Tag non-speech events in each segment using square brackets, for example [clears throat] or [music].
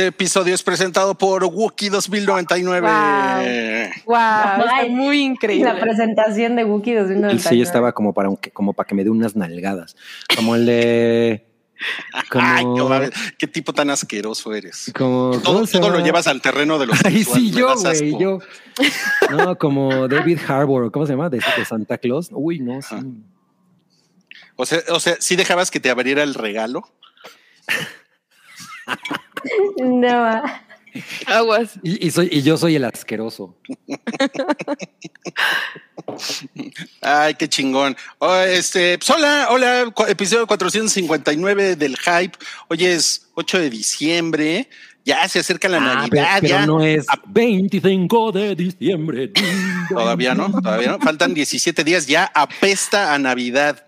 Este episodio es presentado por Wookie 2099. Wow, Ay, muy increíble. La presentación de Wookiee El 2099. sí estaba como para, un- como para que me dé unas nalgadas. Como el de. [laughs] Como, Ay, qué, qué tipo tan asqueroso eres. como Todo, ¿cómo se todo lo llevas al terreno de los [laughs] Ay, sí, yo, güey, yo. No, como David Harbour, ¿cómo se llama? De, de Santa Claus. Uy, no, sí. O sea, o sea, sí dejabas que te abriera el regalo. [laughs] No, Aguas. Y, y soy, y yo soy el asqueroso. Ay, qué chingón. Oh, este, pues, hola, hola, episodio 459 del Hype. Hoy es 8 de diciembre. Ya se acerca la Ah, Navidad. pero ya. no es 25 de diciembre. Todavía no, todavía no. Faltan 17 días. Ya apesta a Navidad.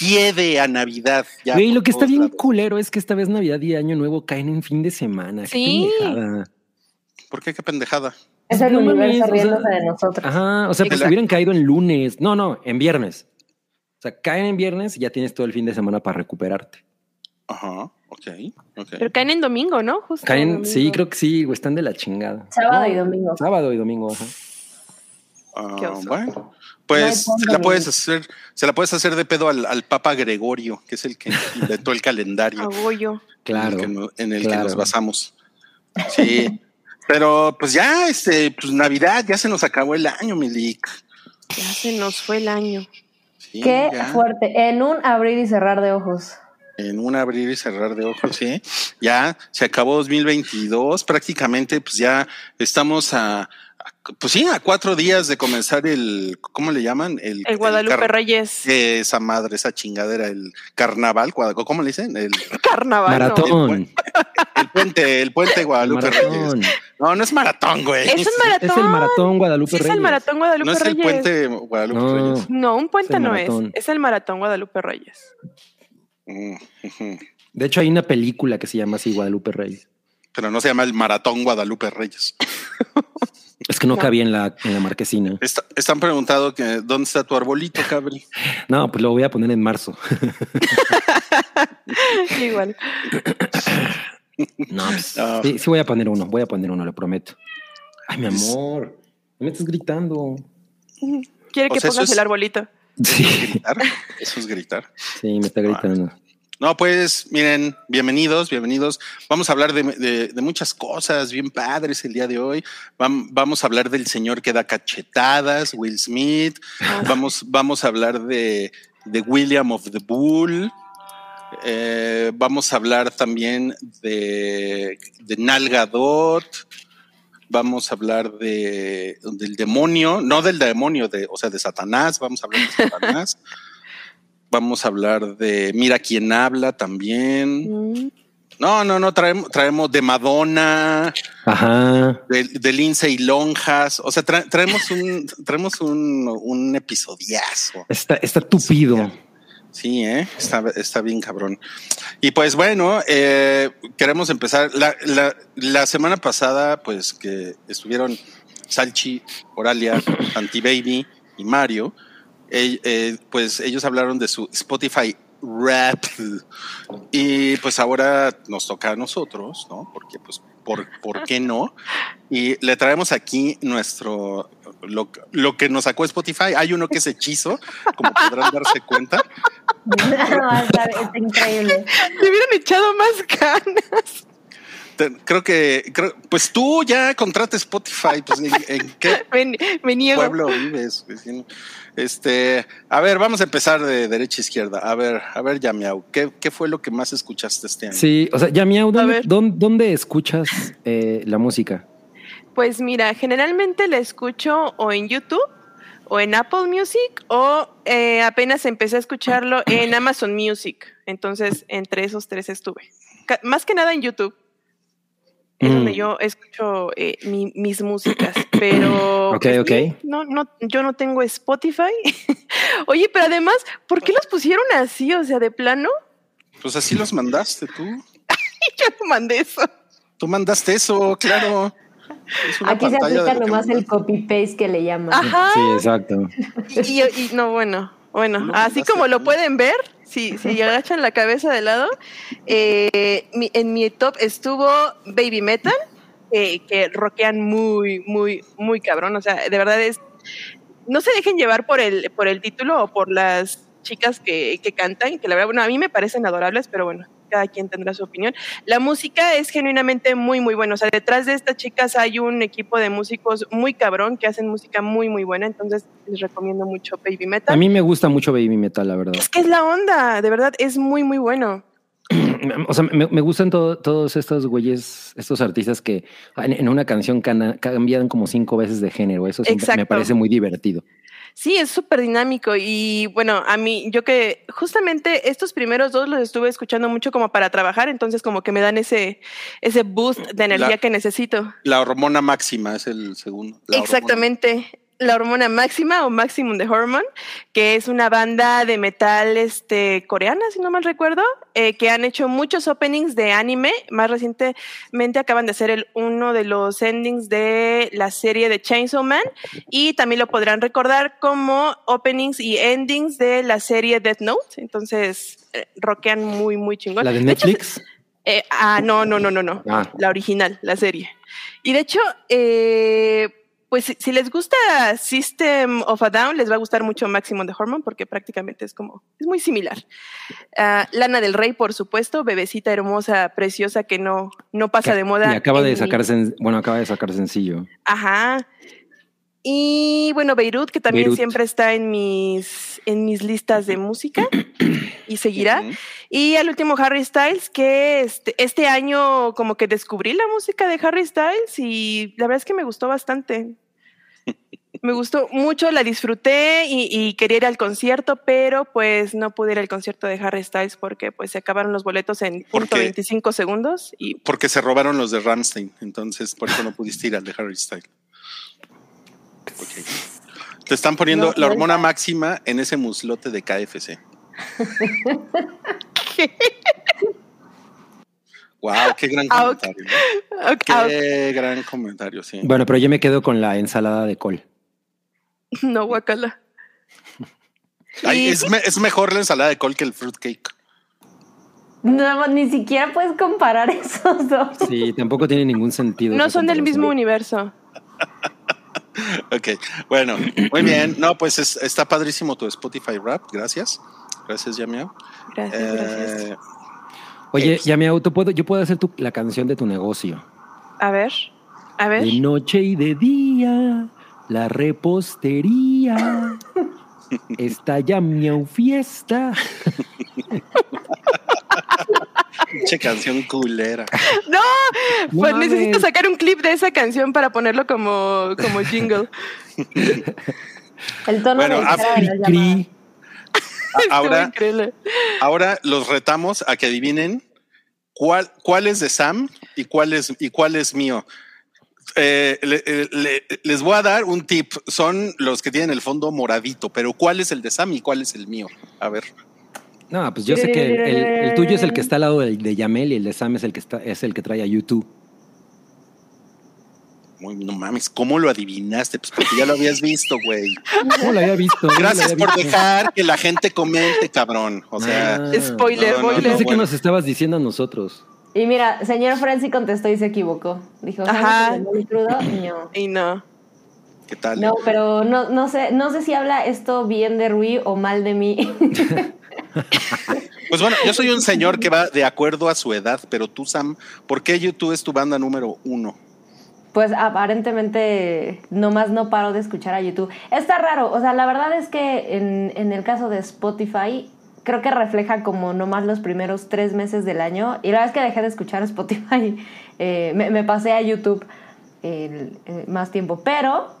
Hiede a Navidad. Ya Güey, lo que está bien lados. culero es que esta vez Navidad y Año Nuevo caen en fin de semana. Qué Sí. pendejada. ¿Por qué? Qué pendejada. es el No universo mames, o sea, riéndose de nosotros. Ajá, o sea, pues Exacto. hubieran caído en lunes. No, no, en viernes. O sea, caen en viernes y ya tienes todo el fin de semana para recuperarte. Ajá, ok, ok. Pero caen en domingo, ¿no? Justo. Caen, domingo. sí, creo que sí, güey, están de la chingada. Sábado No, y domingo. Sábado y domingo, ajá. Qué oso. bueno, pues No se la de- puedes hacer, se la puedes hacer de pedo al, al Papa Gregorio, que es el que inventó el calendario [laughs] Agollo. Claro. en el que, no- en el que claro. nos basamos. Sí, pero pues ya, este, pues Navidad, ya se nos acabó el año, Milik. Ya se nos fue el año. Sí, Qué ya. fuerte. En un abrir y cerrar de ojos. En un abrir y cerrar de ojos, sí. Ya se acabó 2022, prácticamente, pues ya estamos a, a- pues sí, a cuatro días de comenzar el, ¿cómo le llaman? El Guadalupe Reyes. Esa madre, esa chingadera, el carnaval, ¿cómo le dicen? El, [laughs] Carnaval. ¿no? Maratón. el puente, el puente Guadalupe Maratón. Reyes. No, no es maratón, güey. Es un maratón. Es el maratón Guadalupe Sí, es Reyes. el maratón Guadalupe No es el Reyes. puente Guadalupe No. Reyes. No, un puente Es no maratón. es. Es el maratón Guadalupe Reyes. Mm. De hecho, hay una película que se llama así Guadalupe Reyes. Pero no se llama el maratón Guadalupe Reyes. [laughs] Es que no, No. cabía en la, en la marquesina. Está- están preguntando que dónde está tu arbolito, cabri. [laughs] No, pues lo voy a poner en marzo. [laughs] Igual. No, pues, No. sí, sí voy a poner uno, voy a poner uno, lo prometo. Ay, mi amor, no me estás gritando. Quiere O que sea, pongas es- el arbolito. Sí, Gritar. Eso es gritar. sí, me está gritando. No, pues miren, bienvenidos, bienvenidos. Vamos a hablar de, de- de muchas cosas bien padres el día de hoy. Vam- vamos a hablar del señor que da cachetadas, Will Smith. Vamos, vamos a hablar de, de William of the Bull. Eh, vamos a hablar también de, de Nal Gadot. Vamos a hablar de, del demonio, no del demonio, de, o sea, de Satanás. Vamos a hablar de Satanás. [laughs] Vamos a hablar de Mira quién habla también. Mm. No, no, no, traemos, traemos de Madonna, Ajá. de, de Lindsay Lonjas. O sea, tra- traemos un, traemos un, un episodiazo. Está, está tupido. Sí, ¿eh? está, está bien cabrón. Y pues bueno, eh, queremos empezar. La, la, la semana pasada, pues que estuvieron Salchi, Oralia, Anti-Baby y Mario, eh, eh, pues ellos hablaron de su Spotify Rap. Y pues ahora nos toca a nosotros, ¿no? Porque pues, ¿por, ¿por qué no? Y le traemos aquí nuestro, lo, lo que nos sacó Spotify. Hay uno que es hechizo, como podrán darse cuenta. [laughs] No, está increíble. Te hubieran echado más ganas. Te- creo que, creo, pues tú ya contrata Spotify, pues en, en qué [laughs] Me, me niego. pueblo vives. vecino? Este, a ver, vamos a empezar de derecha a izquierda. A ver, a ver, Yamiau, ¿qué, ¿qué fue lo que más escuchaste este año? Sí, o sea, ya miau, ¿dónde, ver. dónde, dónde escuchas eh, la música? Pues mira, generalmente la escucho o en YouTube o en Apple Music o eh, apenas empecé a escucharlo en Amazon Music. Entonces, entre esos tres estuve. Más que nada en YouTube. Es Mm. donde yo escucho eh, mi- mis músicas, [clears throat] pero Ok, pues, no, no, yo no tengo Spotify. [laughs] Oye, pero además, ¿por qué los pusieron así? O sea, de plano, Pues así los mandaste tú. [laughs] yo no mandé eso. Tú mandaste eso, claro. Es Aquí se aplica nomás el mandaste. copy-paste que le llaman. Ajá. Sí, exacto. Y, y- y- no, bueno. Bueno, así como lo pueden ver, si, si agachan la cabeza de lado, eh, en mi top estuvo Baby Metal, que rockean muy, muy, muy cabrón. O sea, de verdad es. No se dejen llevar por el, por el título o por las chicas que, que cantan, que la verdad, bueno, a mí me parecen adorables, pero bueno, cada quien tendrá su opinión. La música es genuinamente muy, muy buena. O sea, detrás de estas chicas hay un equipo de músicos muy cabrón que hacen música muy, muy buena. Entonces, les recomiendo mucho Baby Metal. A mí me gusta mucho Baby Metal, la verdad. Es que es la onda, de verdad, es muy, muy bueno. [clears throat] O sea, me, me gustan todo- todos estos güeyes, estos artistas que en, en una canción cana- cambian como cinco veces de género. Eso siempre me parece muy divertido. Sí, es súper dinámico y bueno, a mí, yo que justamente estos primeros dos los estuve escuchando mucho como para trabajar, entonces como que me dan ese, ese boost de energía La- que necesito. La hormona máxima es el segundo. Hormona- Exactamente. La hormona máxima o Maximum de Hormone, que es una banda de metal este, coreana, si no mal recuerdo, eh, que han hecho muchos openings de anime. Más recientemente acaban de hacer el, uno de los endings de la serie de Chainsaw Man y también lo podrán recordar como openings y endings de la serie Death Note. Entonces, eh, rockean muy, muy chingón. La de hecho, Netflix. eh, ah, no, no, no, no, no. Ah. La original, la serie. Y de hecho, eh, pues si, si les gusta System of a Down, les va a gustar mucho Maximum de Hormone porque prácticamente es como, es muy similar. Ah, Lana del Rey, por supuesto, bebecita hermosa, preciosa que no, no pasa Que- de moda. Y acaba de sacar, sen- bueno, acaba de sacar sencillo. Ajá. Y bueno, Beirut, que también Beirut. siempre está en mis, en mis listas de música [clears throat] y seguirá. Y al último Harry Styles, que este, este año como que descubrí la música de Harry Styles y la verdad es que me gustó bastante. Me gustó mucho, la disfruté y, y quería ir al concierto, pero pues no pude ir al concierto de Harry Styles porque pues se acabaron los boletos en ¿Por punto qué? 25 segundos y Porque se robaron los de Ramstein, entonces por eso no pudiste ir al de Harry Styles. Ok. Te están poniendo No, la hormona no. máxima en ese muslote de KFC. wow, [laughs] qué gran Ah, comentario. ah, Qué gran comentario, sí. Bueno, pero yo me quedo con la ensalada de col. [laughs] no, guacala. Ay, es, me- es mejor la ensalada de col que el fruitcake. No, ni siquiera puedes comparar [laughs] esos dos. Sí, tampoco tiene ningún sentido. No son del mismo universo. [laughs] Ok, bueno, muy bien. No, pues es- está padrísimo tu Spotify Rap. Gracias. Gracias, Yamiao. Gracias, gracias. Eh, Oye, ya mi auto, ¿puedo, yo puedo hacer tu- la canción de tu negocio. A ver, a ver. De noche y de día, la repostería. Está ya miau fiesta. Pinche canción culera. No, pues mames. necesito sacar un clip de esa canción para ponerlo como, como jingle. El tono Bueno, de ah, [laughs] Ahora, ahora los retamos a que adivinen cuál, cuál es de Sam y cuál es, y cuál es mío. Eh, le- eh, le- les voy a dar un tip. Son los que tienen el fondo moradito, pero ¿cuál es el de Sam y cuál es el mío? A ver. No, pues yo sé que el, el- el tuyo es el que está al lado del, de Yamel y el de Sam es el que está, es el que trae a YouTube. Muy- no mames, ¿cómo lo adivinaste? Pues porque ya lo habías visto, güey. ¿Cómo lo había visto? ¿Cómo lo Gracias había por visto? dejar que la gente comente, cabrón. O sea, Ah, Spoiler, no, no, que bueno. nos estabas diciendo a nosotros. Y mira, señor Frenzy contestó y se equivocó. Dijo, Ajá. ¿sabes el mole crudo? No. Y no. ¿qué tal? No, pero no, no sé, no sé si habla esto bien de Rui o mal de mí. Pues bueno, yo soy un señor que va de acuerdo a su edad, pero tú, Sam, ¿por qué YouTube es tu banda número uno? Pues aparentemente nomás no paro de escuchar a YouTube. Está raro, o sea, la verdad es que en, en el caso de Spotify, creo que refleja como nomás los primeros tres meses del año. Y la verdad es que dejé de escuchar Spotify, [laughs] eh, me, me pasé a YouTube el- eh, más tiempo, pero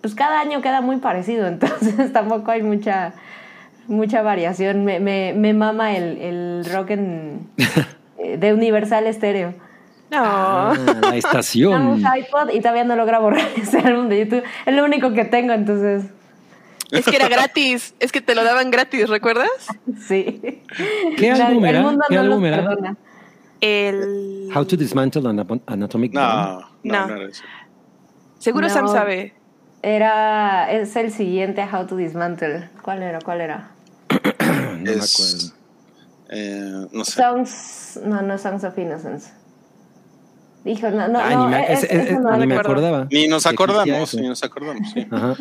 pues cada año queda muy parecido, [laughs] entonces tampoco hay mucha, mucha variación. Me, me, me mama el, el rock en, [laughs] eh, de Universal Stereo. No. Ah, la Tengo estación. un iPod y todavía no logra borrar ese álbum de YouTube. Es lo único que tengo, entonces Es que era [laughs] gratis. Es que te lo daban gratis, ¿recuerdas? sí. ¿Qué La- álbum el era? mundo ¿Qué no álbum era? perdona. El. How to Dismantle an Atomic. No, no, No. no. Seguro No. Sam sabe. Era, es el siguiente a How to Dismantle. ¿Cuál era? ¿Cuál era? [coughs] no me acuerdo. Eh, no sé. Songs, no, no Songs of Innocence. Hijo, no, no, Ay, no, ni me, es- no ni me acordaba. Ni nos acordamos, ni nos acordamos, sí. Ajá.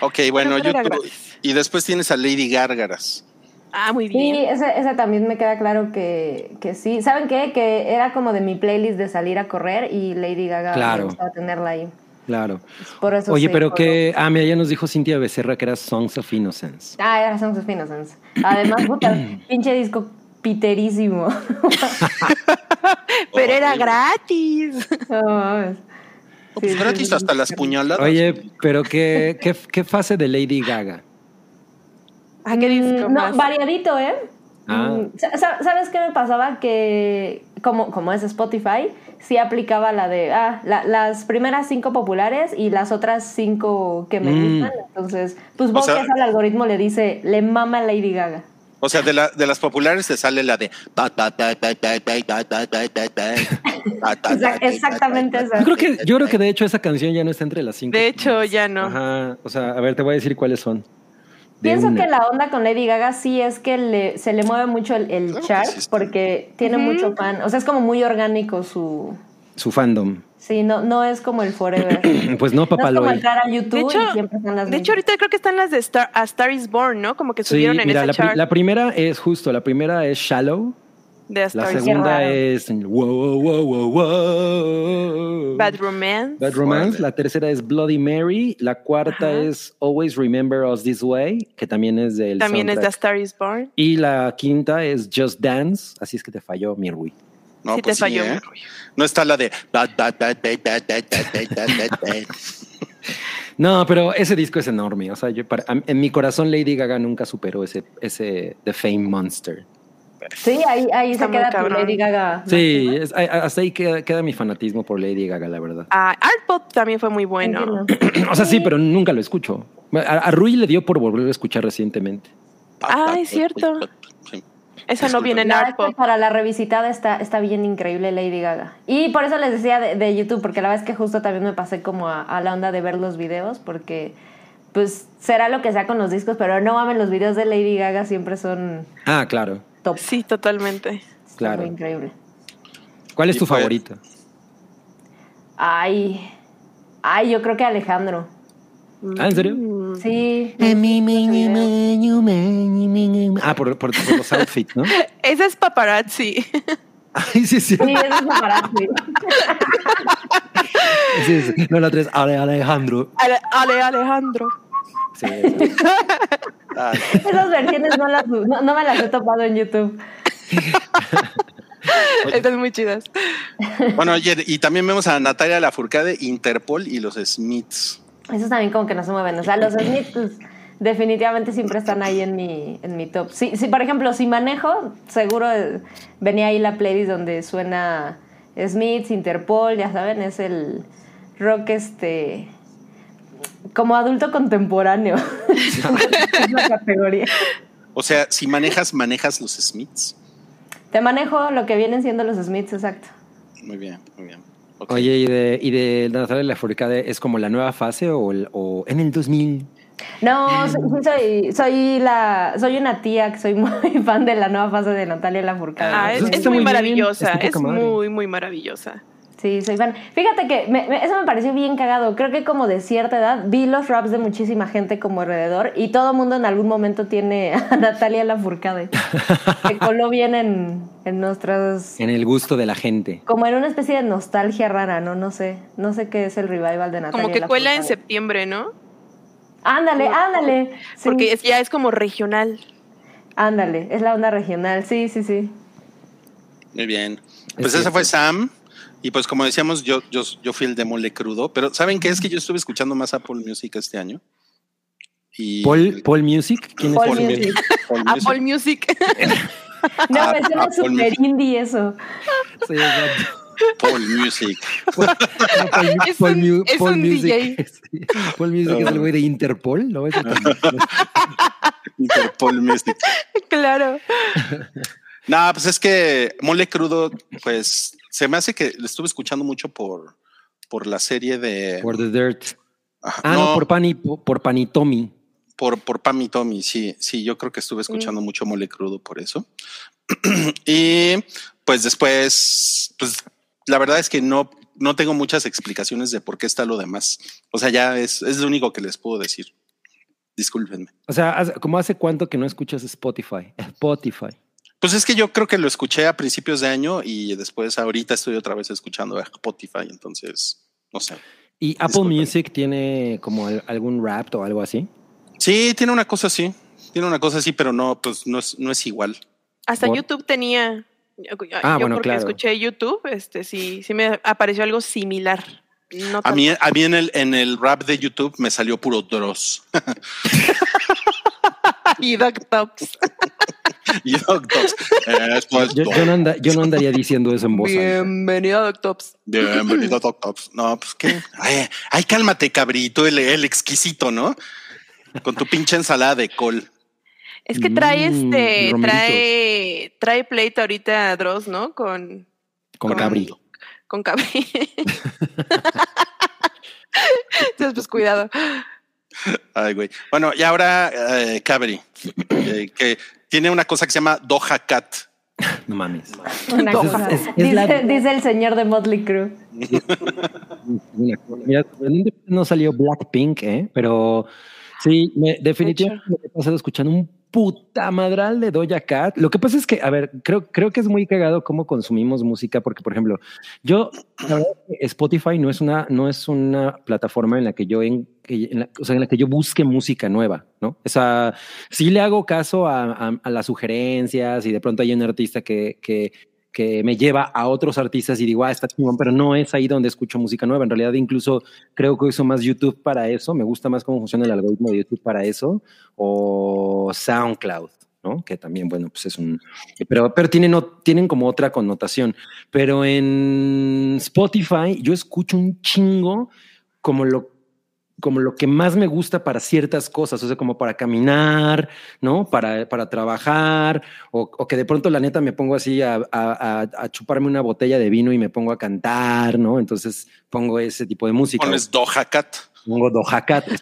Ok, bueno, YouTube. Y después tienes a Lady Gárgaras. Ah, muy Sí, bien. ese, ese también me queda claro que, que sí. ¿Saben qué? Que era como de mi playlist de salir a correr y Lady Gaga Claro. me gustaba tenerla ahí. Claro. Por eso Oye, sí, pero que. Ah, mira, ya nos dijo Cintia Becerra que era Songs of Innocence. Ah, era Songs of Innocence. Además, puta, [clears throat] pinche disco piterísimo. [laughs] Pero era gratis. No mames. Pues Sí, gratis sí, hasta sí. las puñaladas. Oye, pero ¿qué, qué, qué fase de Lady Gaga? Ah, qué disco Mm, No, más. variadito, ¿eh? Ah. Mm, sa- sa- ¿Sabes qué me pasaba? Que como, como es Spotify, sí aplicaba la de ah, la- las primeras cinco populares y las otras cinco que me Mm. gustan. Entonces, pues vos que al algoritmo le dice, le mama Lady Gaga. O sea, de, la, de las populares te sale la de. Exac- exactamente esa. Yo creo que, yo creo que de hecho esa canción ya no está entre las cinco. De hecho, ya no. Ajá. O sea, a ver, te voy a decir cuáles son. De Pienso una. que la onda con Lady Gaga sí es que le, se le mueve mucho el, el Claro chart sí porque tiene mucho fan. O sea, es como muy orgánico su... Su fandom. Sí, no, no es como el Forever. [clears throat] Pues no, No es como Papaloy. entrar a YouTube De hecho, y siempre están las de hecho, ahorita creo que están las de Star, A Star is Born, ¿no? Como que Sí, subieron en mira, esa la, chart la primera es justo, la primera es Shallow, de la segunda es Wow, wow, wow, wow. Bad Romance. Bad Romance, la tercera es Bloody Mary, la cuarta Ajá. es Always Remember Us This Way, que también es del También es soundtrack. Star is Born. Y la quinta es Just Dance, así es que te falló, Mirwi. No, está la de. no, pero ese disco es enorme. O sea, yo para, en mi corazón Lady Gaga nunca superó ese, ese The Fame Monster. Sí, ahí, ahí se queda tu Lady Gaga. Sí, hasta ahí queda, queda, mi fanatismo por Lady Gaga, la verdad. Ah, Art Pop también fue muy bueno. o sea, sí, pero nunca lo escucho. A, a Rui le dio por volver a escuchar recientemente. Ah, es cierto. Esa no viene en La Art verdad es que Pop. para la revisitada está, está bien increíble Lady Gaga. Y por eso les decía de, de YouTube, porque la verdad es que justo también me pasé como a, a la onda de ver los videos, porque pues será lo que sea con los discos, pero no mames, los videos de Lady Gaga siempre son Ah, claro. top. Sí, totalmente. Está claro. muy increíble. ¿Cuál es tu pues- favorita? Ay, ay, yo creo que Alejandro. Ah, ¿en serio? Sí. Ah, por, por- por los outfits, ¿no? [laughs] Esa es paparazzi. Ay, sí, sí. Sí, eso es paparazzi. [laughs] sí, sí. No, la otra es Ale Alejandro. Ale, Ale Alejandro. Sí, [laughs] Esas versiones no, las, no, no me las he topado en YouTube. Están muy chidas. Bueno, oye, y también vemos a Natalia Lafourcade, Interpol y los Smiths. Esos también como que no se mueven. O sea, los Smiths pues, definitivamente siempre están ahí en mi, en mi top. Sí, sí, por ejemplo, si manejo, seguro eh, venía ahí la playlist donde suena Smiths, Interpol, ya saben, es el rock este como adulto contemporáneo. [laughs] es la categoría. O sea, si manejas, manejas los Smiths. Te manejo lo que vienen siendo los Smiths, exacto. Muy bien, muy bien. Oye, ¿y de, y de Natalia Lafourcade es como la nueva fase o, el- o en el 2000? No, soy, soy, soy la, soy una tía que soy [laughs] muy fan de la nueva fase de Natalia Lafourcade. Ah, es, muy maravillosa. Es muy, muy maravillosa. Sí, soy fan. Fíjate que me- me- eso me pareció bien cagado. Creo que como de cierta edad vi los raps de muchísima gente como alrededor y todo mundo en algún momento tiene [laughs] a Natalia Lafourcade. que coló bien en, en nuestras... En el gusto de la gente. Como en una especie de nostalgia rara, ¿no? No sé. No sé qué es el revival de Natalia Como que cuela en septiembre, ¿no? Ándale, ándale. Sí, Porque es- ya es como regional. Ándale, es la onda regional. Sí, sí, sí. Muy bien. Pues Es esa cierto. fue Sam. Y pues como decíamos, yo, yo, yo fui el de mole crudo. Pero ¿saben qué? Es que yo estuve escuchando más Apple Music este año. Y Paul, Paul Music, ¿quién es Paul ese? Music. Paul Music. Apple Music. [laughs] No, Ah, me suena Apple super Music. indie eso. Sí, exacto. Paul Music. No, Paul, Es Paul un- es Paul un Music. DJ. Sí. Paul Music es el güey de Interpol, ¿no? También. [laughs] Paul Music. claro. [laughs] No, pues es que mole crudo, pues se me hace que lo estuve escuchando mucho por, por la serie de. Por The Dirt. Ajá, Ah, no, por, Pani, por Panitomi. por, por Pam y Tommy, sí, sí, yo creo que estuve escuchando mucho mole crudo por eso. [clears throat] y pues después, pues la verdad es que no, no tengo muchas explicaciones de por qué está lo demás. O sea, ya es, es lo único que les puedo decir. Discúlpenme. O sea, hace- ¿cómo hace cuánto que no escuchas Spotify? Spotify. Pues es que yo creo que lo escuché a principios de año y después ahorita estoy otra vez escuchando a Spotify, entonces no sé. ¿Y Apple. Music tiene como al- algún rap o algo así? Sí, tiene una cosa así, tiene una cosa así, pero no, pues no es, no es igual. Hasta Por- YouTube tenía. Yo Ah, bueno, porque claro. escuché YouTube, este sí, sí me apareció algo similar. No A mí, a mí en el, en el rap de YouTube me salió puro Dross. [laughs] y Doc Tops. [laughs] [laughs] y Doc Dogs. Esto es Yo, yo no anda- yo no andaría diciendo eso en voz alta. Bienvenido a Doc Tops. Bienvenido a Doc. No, pues qué. Ay, ay, cálmate, cabrito, el, el exquisito, ¿no? Con tu pinche ensalada de col. Es que trae Mm, este, romeritos. trae, trae pleito ahorita Dross, ¿no? Con, Con con- Cabri. con Cabri. [laughs] Entonces, pues cuidado. Ay, güey. Bueno, y ahora eh, Cabri, eh, que tiene una cosa que se llama Doha Cat. No mames. Una cosa. es- es dice, la- dice el señor de Motley Crue. [laughs] Mira, no salió Blackpink, ¿eh? pero sí, me, definitivamente me he pasado escuchando un puta madral de Doja Cat. Lo que pasa es que, a ver, creo, creo que es muy cagado cómo consumimos música, porque, por ejemplo, yo, la verdad Spotify no es una, no es una plataforma en la que yo, en, la, o sea, en la que yo busque música nueva, ¿no? O sea, sí le hago caso a, a- a las sugerencias y de pronto hay un artista que, que, que me lleva a otros artistas y digo, ah, está chingón, pero no es ahí donde escucho música nueva. En realidad, incluso creo que uso más YouTube para eso. Me gusta más cómo funciona el algoritmo de YouTube para eso o SoundCloud. ¿no? Que también, bueno, pues es un... Pero, pero tienen, tienen como otra connotación. Pero en Spotify yo escucho un chingo como lo, como lo que más me gusta para ciertas cosas, o sea, como para caminar, ¿no? Para, para trabajar, o, o que de pronto la neta me pongo así a, a- a- chuparme una botella de vino y me pongo a cantar, ¿no? Entonces pongo ese tipo de música. Pones Doha Cat. Pongo Doja Cat. [laughs]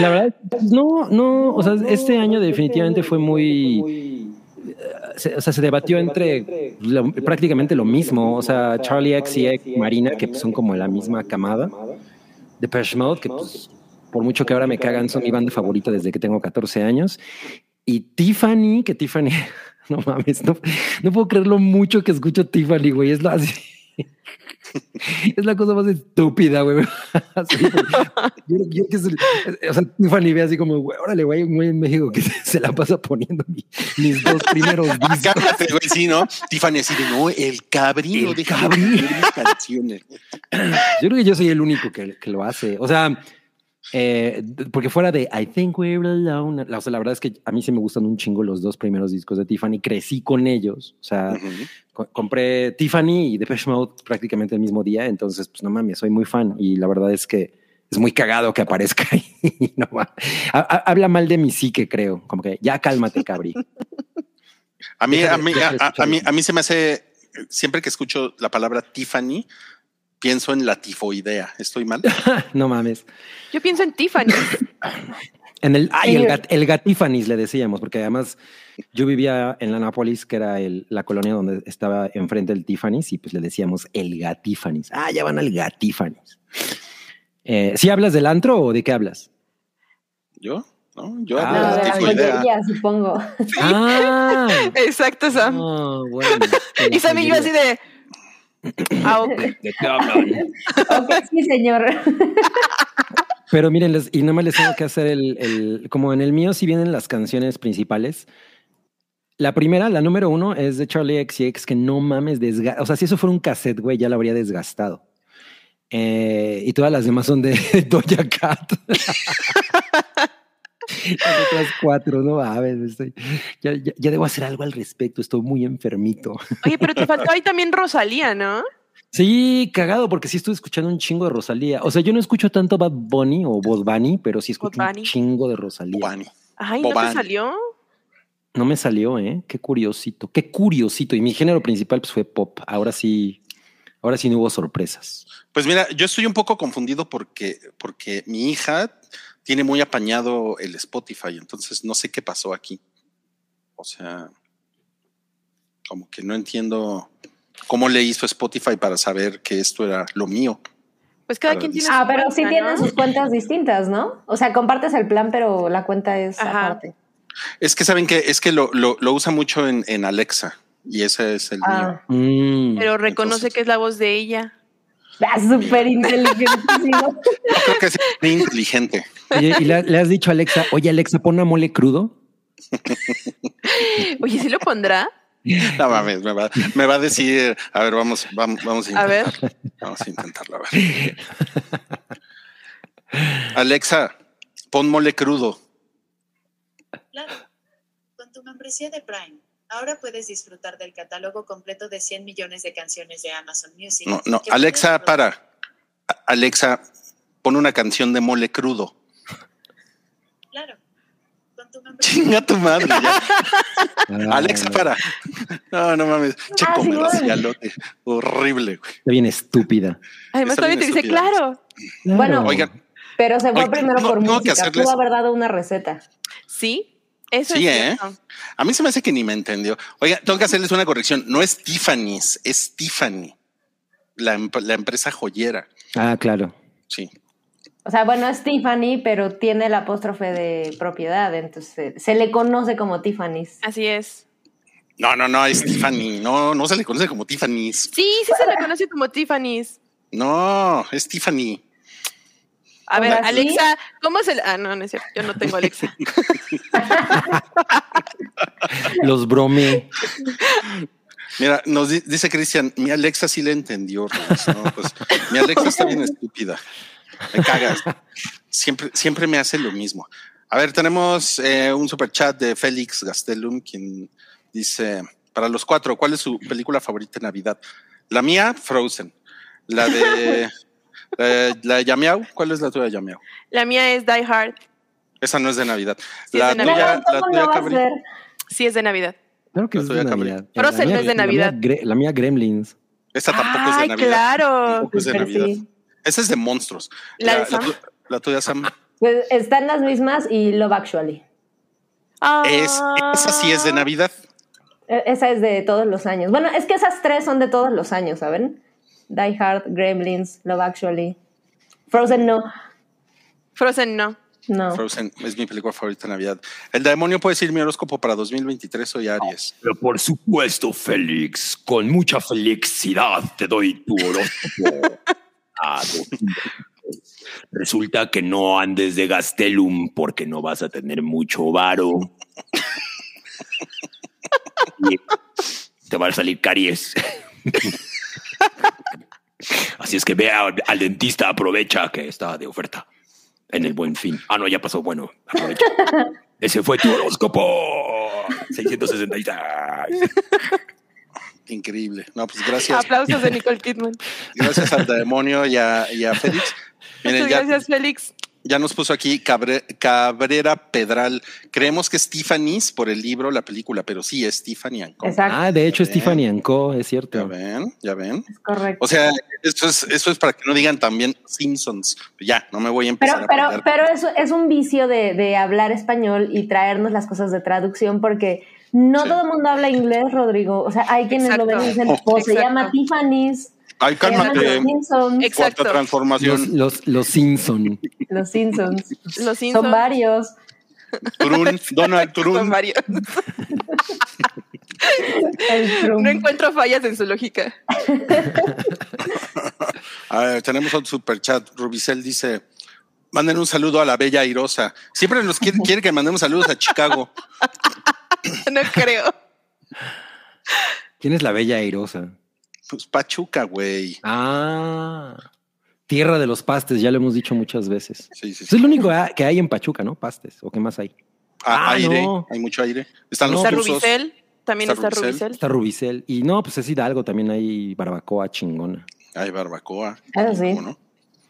La verdad, pues, no, no, o sea, este año definitivamente fue muy, se- o sea, se debatió entre lo- prácticamente lo mismo, o sea, Charlie X y X Marina, que son como la misma camada, Depeche Mode, que pues, por mucho que ahora me cagan, son mi banda favorita desde que tengo 14 años, y Tiffany, que Tiffany, [laughs] no mames, no, no puedo creer lo mucho que escucho Tiffany, güey, es la, así- [laughs] [laughs] es la cosa más estúpida, güey. [laughs] Yo, yo que es el- o sea, Tiffany ve así como, güey, órale, güey, güey en México que [laughs] se, la pasa poniendo mi- mis dos primeros discos. Cállate, güey, sí, ¿no? Tiffany así de, no, el cabrino, El de mis canciones. Yo creo que yo soy el único que, que lo hace. O sea, eh, porque fuera de I think we're alone. La, o sea, la verdad es que a mí sí me gustan un chingo los dos primeros discos de Tiffany. Crecí con ellos. O sea, Ujú. co- compré Tiffany y Depeche Mode prácticamente el mismo día. Entonces, pues no mames, soy muy fan. Y la verdad es que es muy cagado que aparezca ahí. [laughs] No ha- habla mal de mi psique, creo. Como que ya cálmate, cabri. A mí, a mí, a, a- mí, a mí se me hace, siempre que escucho la palabra Tiffany, pienso en la tifoidea. ¿Estoy mal? [laughs] no mames. Yo pienso en Tiffany. [clears throat] En el, ay, el, gat, el Gatifanis le decíamos, porque además yo vivía en la Nápoles, que era el- la colonia donde estaba enfrente del Tiffany's, y pues le decíamos el Gatifanis. Ah, ya van al Gatifanis. Eh, ¿Sí hablas del antro o de qué hablas? ¿Yo? ¿No? Yo Ah, hablo de la joyería, supongo. Ah, [laughs] Exacto, Sam. bueno. [laughs] y Sam y yo así de. Ah, ok. ¿De qué hablan? [laughs] ok, sí, señor. Pero miren, les- y nada más les tengo que hacer el, el- como en el mío, si vienen las canciones principales. La primera, la número uno, es de Charlie XCX, que no mames, desga o sea, si eso fuera un cassette, güey, ya lo habría desgastado. Eh, y todas las demás son de [laughs] Doja Cat. [laughs] Las otras cuatro, no mames, estoy- ya, ya- ya debo hacer algo al respecto, estoy muy enfermito. Oye, pero te faltó ahí también Rosalía, ¿no? Sí, cagado, porque sí estoy escuchando un chingo de Rosalía. O sea, yo no escucho tanto Bad Bunny o Bad Bunny, pero sí escucho un Bunny. chingo de Rosalía. Bobani. Ay, ¿no te Bobani. salió? No me salió, ¿eh? Qué curiosito, qué curiosito. Y mi género principal pues, fue pop. Ahora sí, ahora sí no hubo sorpresas. Pues mira, yo estoy un poco confundido porque, porque mi hija tiene muy apañado el Spotify, entonces no sé qué pasó aquí. O sea, como que no entiendo cómo le hizo Spotify para saber que esto era lo mío. Pues cada quien tiene Ah, su pero cuenta, sí tienen ¿no? sus cuentas distintas, ¿no? O sea, compartes el plan, pero la cuenta es Ajá. aparte. Es que saben que es que lo, lo, lo usa mucho en, en Alexa y ese es el mío. Ah, Mm. Pero reconoce Entonces- que es la voz de ella. Ah, súper inteligentísimo. Yo creo que es muy inteligente. Oye, ¿y le, le has dicho a Alexa, oye Alexa, pon a mole crudo? Oye, ¿sí lo pondrá? No mames, me va, me va a decir, a ver, vamos, vamos, vamos a A ver. intentarlo. Vamos a intentarlo, a ver. Alexa, pon mole crudo. Claro. Con tu membresía de Prime, ahora puedes disfrutar del catálogo completo de 100 millones de canciones de Amazon Music. No, no, Alexa, para. Alexa, pon una canción de mole crudo. Claro. Con tu membresía Chinga tu madre. ya. [laughs] Ah, Alexa, para. No, no mames. Che Ah, sí, comercialote. Horrible, güey. Está bien estúpida. Además, Está todavía te dice, estúpida. claro. Bueno, Oigan, Pero se fue Oigan, primero no, por música. hacerles- Pudo haber dado una receta. Sí, eso Sí, es ¿eh? cierto. a mí se me hace que ni me entendió. Oiga, tengo que hacerles una corrección. No es Tiffany's, es Tiffany. La, la empresa joyera. Ah, claro. Sí. O sea, bueno, es Tiffany, pero tiene el apóstrofe de propiedad, entonces se le conoce como Tiffany's. Así es. No, no, no, es Tiffany. No, no se le conoce como Tiffany's. Sí, sí se le conoce como Tiffany's. No, es Tiffany. A ver. Alexa, ¿cómo se le.? Ah, no, no es cierto. Yo no tengo Alexa. [laughs] Los bromé. Mira, nos di- dice Cristian, mi Alexa sí le entendió. Pues, mi Alexa está bien estúpida. Me cagas. Siempre, siempre me hace lo mismo. A ver, tenemos eh, un super chat de Félix Gastelum, quien dice, para los cuatro, ¿cuál es su película favorita de Navidad? La mía, Frozen. La de... [laughs] eh, la de Yamiao, ¿cuál es la tuya, Yamiao? La mía es Die Hard. Esa no es de Navidad. Sí, es la, de Navidad. tuya, la ¿cómo tuya, Cabri. Sí, es de Navidad. Claro que La es de. Navidad. Frozen no es de mía- la mía Navidad. La mía Gremlins. Esa tampoco es de Ay, Navidad. claro. Tampoco es de Navidad. sí. Esa es de monstruos. ¿La de Sam? tu- la tuya, Sam. Pues están las mismas y Love Actually. Ah. Es, esa sí es de Navidad. E- Esa es de todos los años. Bueno, es que esas tres son de todos los años, ¿saben? Die Hard, Gremlins, Love Actually. Frozen no. Frozen no. No. Frozen es mi película favorita de Navidad. El demonio puede decir mi horóscopo para 2023. Soy Aries. Pero por supuesto, Félix, con mucha felicidad te doy tu horóscopo. [laughs] a 2023. Resulta que no andes de Gastelum porque no vas a tener mucho varo. [laughs] Y te va a salir caries. [laughs] Así es que ve a- al dentista, aprovecha que está de oferta en el buen fin. Ah, no, ya pasó. Bueno, aprovecha. Ese fue tu horóscopo. 666. Increíble. No, pues gracias. Aplausos de Nicole Kidman. Gracias al demonio y a, y a Félix. Miren, Muchas ya, gracias, Félix. Ya nos puso aquí Cabre- Cabrera Pedral. Creemos que es Tiffany's por el libro, la película, pero sí es Tiffany Co. Exacto. Ah, de hecho, Bien. Stephanie Anco, es Ya cierto. ven, ya ven. Es correcto. O sea, eso es, eso es para que no digan también Simpsons. Ya, no me voy a Pero, empezar pero, a pelear. pero eso es un vicio de, de hablar español y traernos las cosas de traducción porque no Sí. todo el mundo habla inglés, Rodrigo. O sea, hay quienes lo ven y dicen, Exacto. pues se llama Tiffany's, Ay, cálmate. los Simpsons. Cuarta Los, transformación. los, los Simpson. los Simpsons. Los Simpsons. Son varios. Turun, [laughs] Donald Son Turun. varios. No encuentro fallas en su lógica. A [laughs] ver, tenemos otro super chat. Rubicel dice: Manden un saludo a la bella airosa. Siempre nos quiere, quiere que mandemos saludos a Chicago. [laughs] No creo. ¿Quién es la bella airosa? Pues Pachuca, güey. Ah, tierra de los pastes, ya lo hemos dicho muchas veces. Sí, sí, Eso es lo único que hay en Pachuca, ¿no? Pastes. ¿O qué más hay? Ah, Ah, aire, no. hay mucho aire. Están los Está. Rubicel. También Está está, Rubicel. Rubicel. Está Rubicel. Y no, pues es Hidalgo, también hay barbacoa chingona. Hay barbacoa. Eso sí. ¿Cómo no?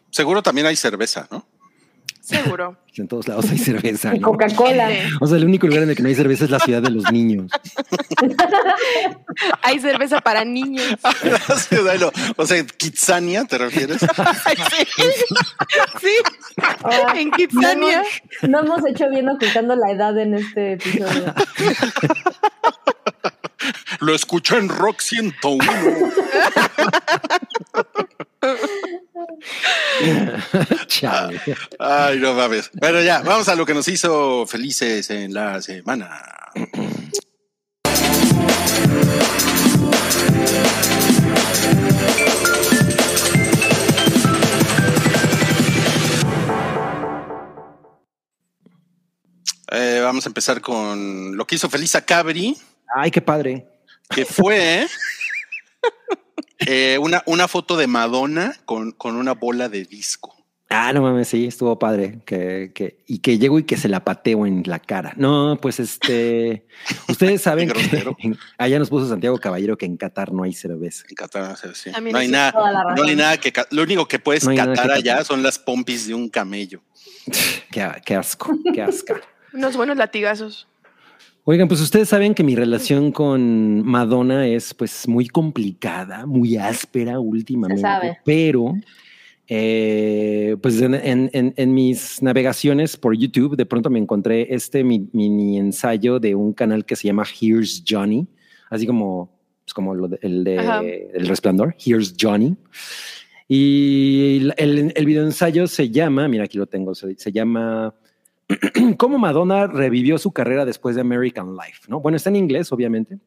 Seguro también hay cerveza, ¿no? Seguro. [laughs] En todos lados hay cerveza, Y ¿no? Coca-Cola. O sea, el único lugar en el que no hay cerveza es la ciudad de los niños. [laughs] Hay cerveza para niños. [laughs] O sea, Kitsania, ¿te refieres? sí. Sí. Ah, En Kitsania. No hemos hecho bien ocultando la edad en este episodio. Lo escuché en Rock 101. [laughs] Chale. Ay, no mames. Bueno, ya, vamos a lo que nos hizo felices en la semana. Eh, vamos a empezar con lo que hizo feliz a Cabri, Ay, qué padre. que fue eh, una, una foto de Madonna con, con una bola de disco. Ah, no mames, sí, estuvo padre. Que, que, y que llego y que se la pateo en la cara. No, pues este. [laughs] Ustedes saben que en- allá nos puso Santiago Caballero que en Qatar no hay cerveza. En Qatar, sí, sí. También No hay nada, no hay nada que lo único que puedes No hay catar que allá catar. son las pompis de un camello. [laughs] Qué, qué asco, qué asca. [laughs] Unos buenos latigazos. Oigan, pues ustedes saben que mi relación con Madonna es pues muy complicada, muy áspera últimamente, Se sabe. pero eh, pues en, en- en- en mis navegaciones por YouTube de pronto me encontré este mi- mini ensayo de un canal que se llama Here's Johnny, así como, pues, como lo de- el de Ajá. El Resplandor, Here's Johnny. Y el, el, el video ensayo se llama, mira aquí lo tengo, se, se llama [clears throat] cómo Madonna revivió su carrera después de American Life, ¿no? Bueno, está en inglés, obviamente.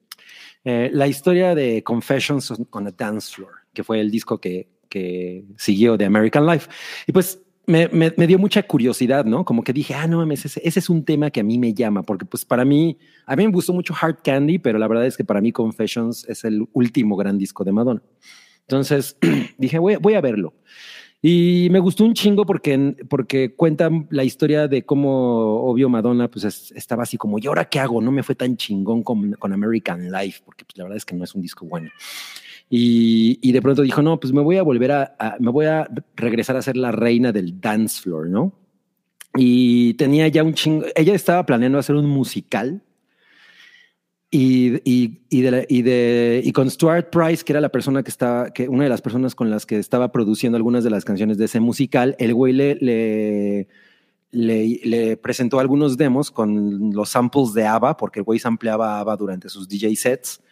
Eh, la historia de Confessions on a Dance Floor, que fue el disco que, que siguió de American Life. Y pues me, me- dio mucha curiosidad, ¿no? Como que dije, ah, no mames, ese, ese es un tema que a mí me llama, porque pues para mí, a mí me gustó mucho Hard Candy, pero la verdad es que para mí Confessions es el último gran disco de Madonna. Entonces [clears throat] dije, voy, voy a verlo. Y me gustó un chingo porque, porque cuenta la historia de cómo, obvio, Madonna pues es- estaba así como, ¿y ahora qué hago? No me fue tan chingón con, con American Life, porque pues, la verdad es que no es un disco bueno. Y, y de pronto dijo, no, pues me voy a volver a, a- me voy a regresar a ser la reina del dance floor, ¿no? Y tenía ya un chingo, ella estaba planeando hacer un musical y, y, y, de, la- y, de, y con Stuart Price, que era la persona que estaba, que una de las personas con las que estaba produciendo algunas de las canciones de ese musical, el güey le, le, le, le presentó algunos demos con los samples de ABBA, porque el güey sampleaba ABBA durante sus DJ sets.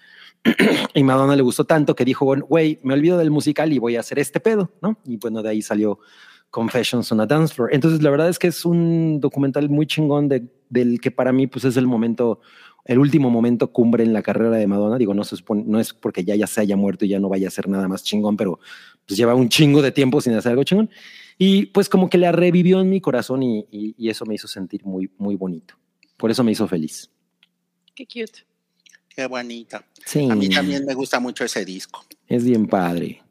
[clears throat] y Madonna le gustó tanto que dijo, bueno, güey, me olvido del musical y voy a hacer este pedo, ¿no? Y bueno, de ahí salió Confessions on a Dance Floor. Entonces, la verdad es que es un documental muy chingón de, del que para mí, pues es el momento, el último momento cumbre en la carrera de Madonna. Digo, no se supone, no es porque ya, ya se haya muerto y ya no vaya a hacer nada más chingón, pero pues lleva un chingo de tiempo sin hacer algo chingón. Y pues como que la revivió en mi corazón y, y- y eso me hizo sentir muy, muy bonito. Por eso me hizo feliz. Qué cute. Qué bonita. Sí. A mí también me gusta mucho ese disco. Es bien padre.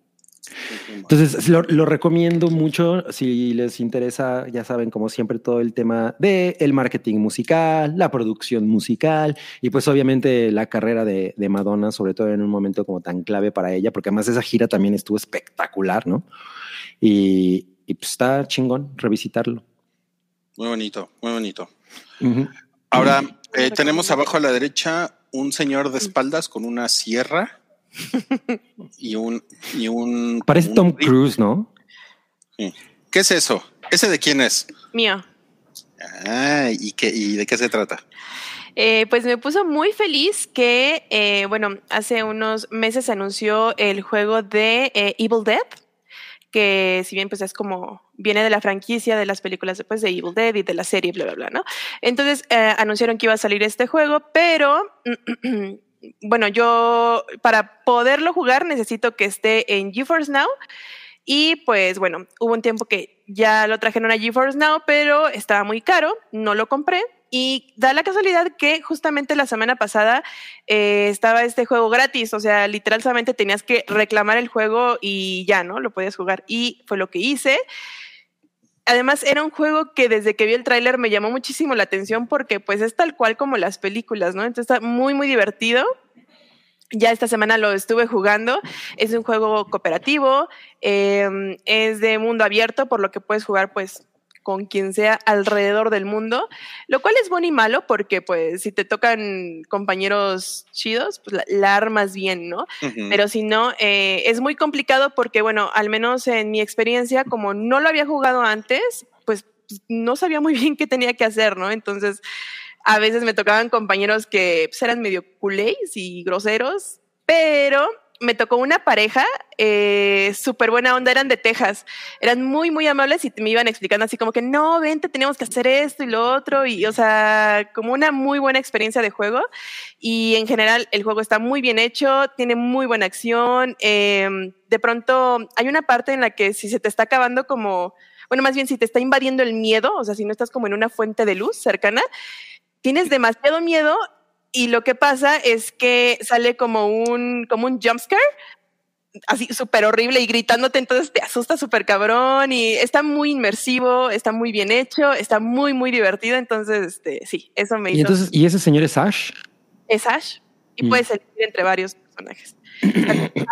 Entonces, lo, lo recomiendo mucho. Si les interesa, ya saben, como siempre, todo el tema de el marketing musical, la producción musical y pues obviamente la carrera de, de Madonna, sobre todo en un momento como tan clave para ella, porque además esa gira también estuvo espectacular, ¿no? Y, y pues está chingón revisitarlo. Muy bonito, muy bonito. Ahora, eh, tenemos abajo a la derecha un señor de espaldas con una sierra [laughs] y un... Y un Parece un Tom. Cruise, ¿no? Sí. ¿Qué es eso? ¿Ese de quién es? Mío. Ah, ¿y, qué, ¿y de qué se trata? Eh, pues me puso muy feliz que, eh, bueno, hace unos meses se anunció el juego de eh, Evil Dead, que si bien pues es como, viene de la franquicia de las películas después de Evil Dead y de la serie, bla, bla, bla, ¿no? Entonces eh, anunciaron que iba a salir este juego, pero, [clears throat] bueno, yo para poderlo jugar necesito que esté en GeForce Now. Y pues bueno, hubo un tiempo que ya lo trajeron a GeForce Now, pero estaba muy caro, no lo compré. Y da la casualidad que justamente la semana pasada eh, estaba este juego gratis, o sea, literal solamente tenías que reclamar el juego y ya, ¿no? Lo podías jugar. Y fue lo que hice. Además, era un juego que desde que vi el tráiler me llamó muchísimo la atención porque pues es tal cual como las películas, ¿no? Entonces está muy, muy divertido. Ya esta semana lo estuve jugando. Es un juego cooperativo, eh, es de mundo abierto, por lo que puedes jugar pues con quien sea alrededor del mundo, lo cual es bueno y malo porque pues si te tocan compañeros chidos, pues la, la armas bien, ¿no? Pero si no, eh, es muy complicado porque, bueno, al menos en mi experiencia, como no lo había jugado antes, pues no sabía muy [laughs] bien qué tenía que hacer, ¿no? Entonces, a veces me tocaban compañeros que pues, eran medio culés y groseros, pero me tocó una pareja eh, súper buena onda, eran de Texas, eran muy, muy amables y me iban explicando así como que, no, vente, tenemos que hacer esto y lo otro, y o sea, como una muy buena experiencia de juego. Y en general el juego está muy bien hecho, tiene muy buena acción. eh, de pronto hay una parte en la que si se te está acabando como, bueno, más bien si te está invadiendo el miedo, o sea, si no estás como en una fuente de luz cercana, tienes demasiado miedo y lo que pasa es que sale como un, como un jump scare así súper horrible y gritándote, entonces te asusta súper cabrón y está muy inmersivo, está muy bien hecho, está muy, muy divertido. Entonces, este, sí, eso me Y hizo. entonces, ¿y ese señor es Ash? es Ash y Mm. puedes elegir entre varios personajes. [clears throat]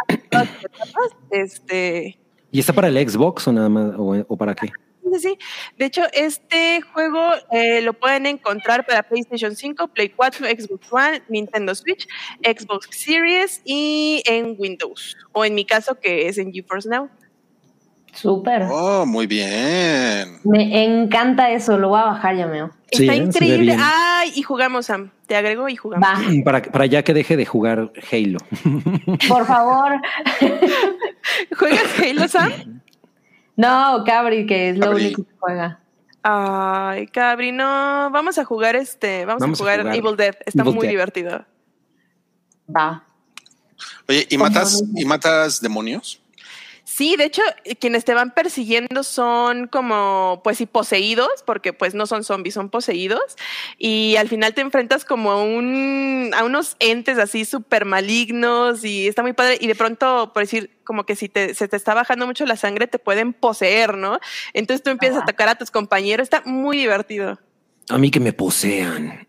este, ¿Y está para el Xbox o nada más? ¿O, o para qué? Sí, sí. De hecho, este juego eh, lo pueden encontrar para PlayStation 5, Play 4, Xbox One, Nintendo Switch, Xbox Series y en Windows. O en mi caso, que es en GeForce Now. Súper. Oh, muy bien. Me encanta eso, lo voy a bajar, ya meo. Sí, Está ¿eh? Increíble. Ay, y jugamos, Sam. Te agrego y jugamos. Va, Para, para ya que deje de jugar Halo. por favor. [laughs] ¿Juegas Halo, Sam? [laughs] No, Cabri, que es lo Cabri. único que juega. Ay, Cabri, no. Vamos a jugar este. Vamos, Vamos a a, jugar Evil Dead. Está Evil muy Dead. divertido. Va. Oye, ¿y matas. ¿y matas demonios? Sí, de hecho, eh, quienes te van persiguiendo son como, pues sí, poseídos, porque pues no son zombies, son poseídos. Y al final te enfrentas como a, un, a unos entes así súper malignos y está muy padre. Y de pronto, por decir, como que si te, se te está bajando mucho la sangre, te pueden poseer, ¿no? Entonces tú empiezas a atacar a tus compañeros. Está muy divertido. A mí que me posean.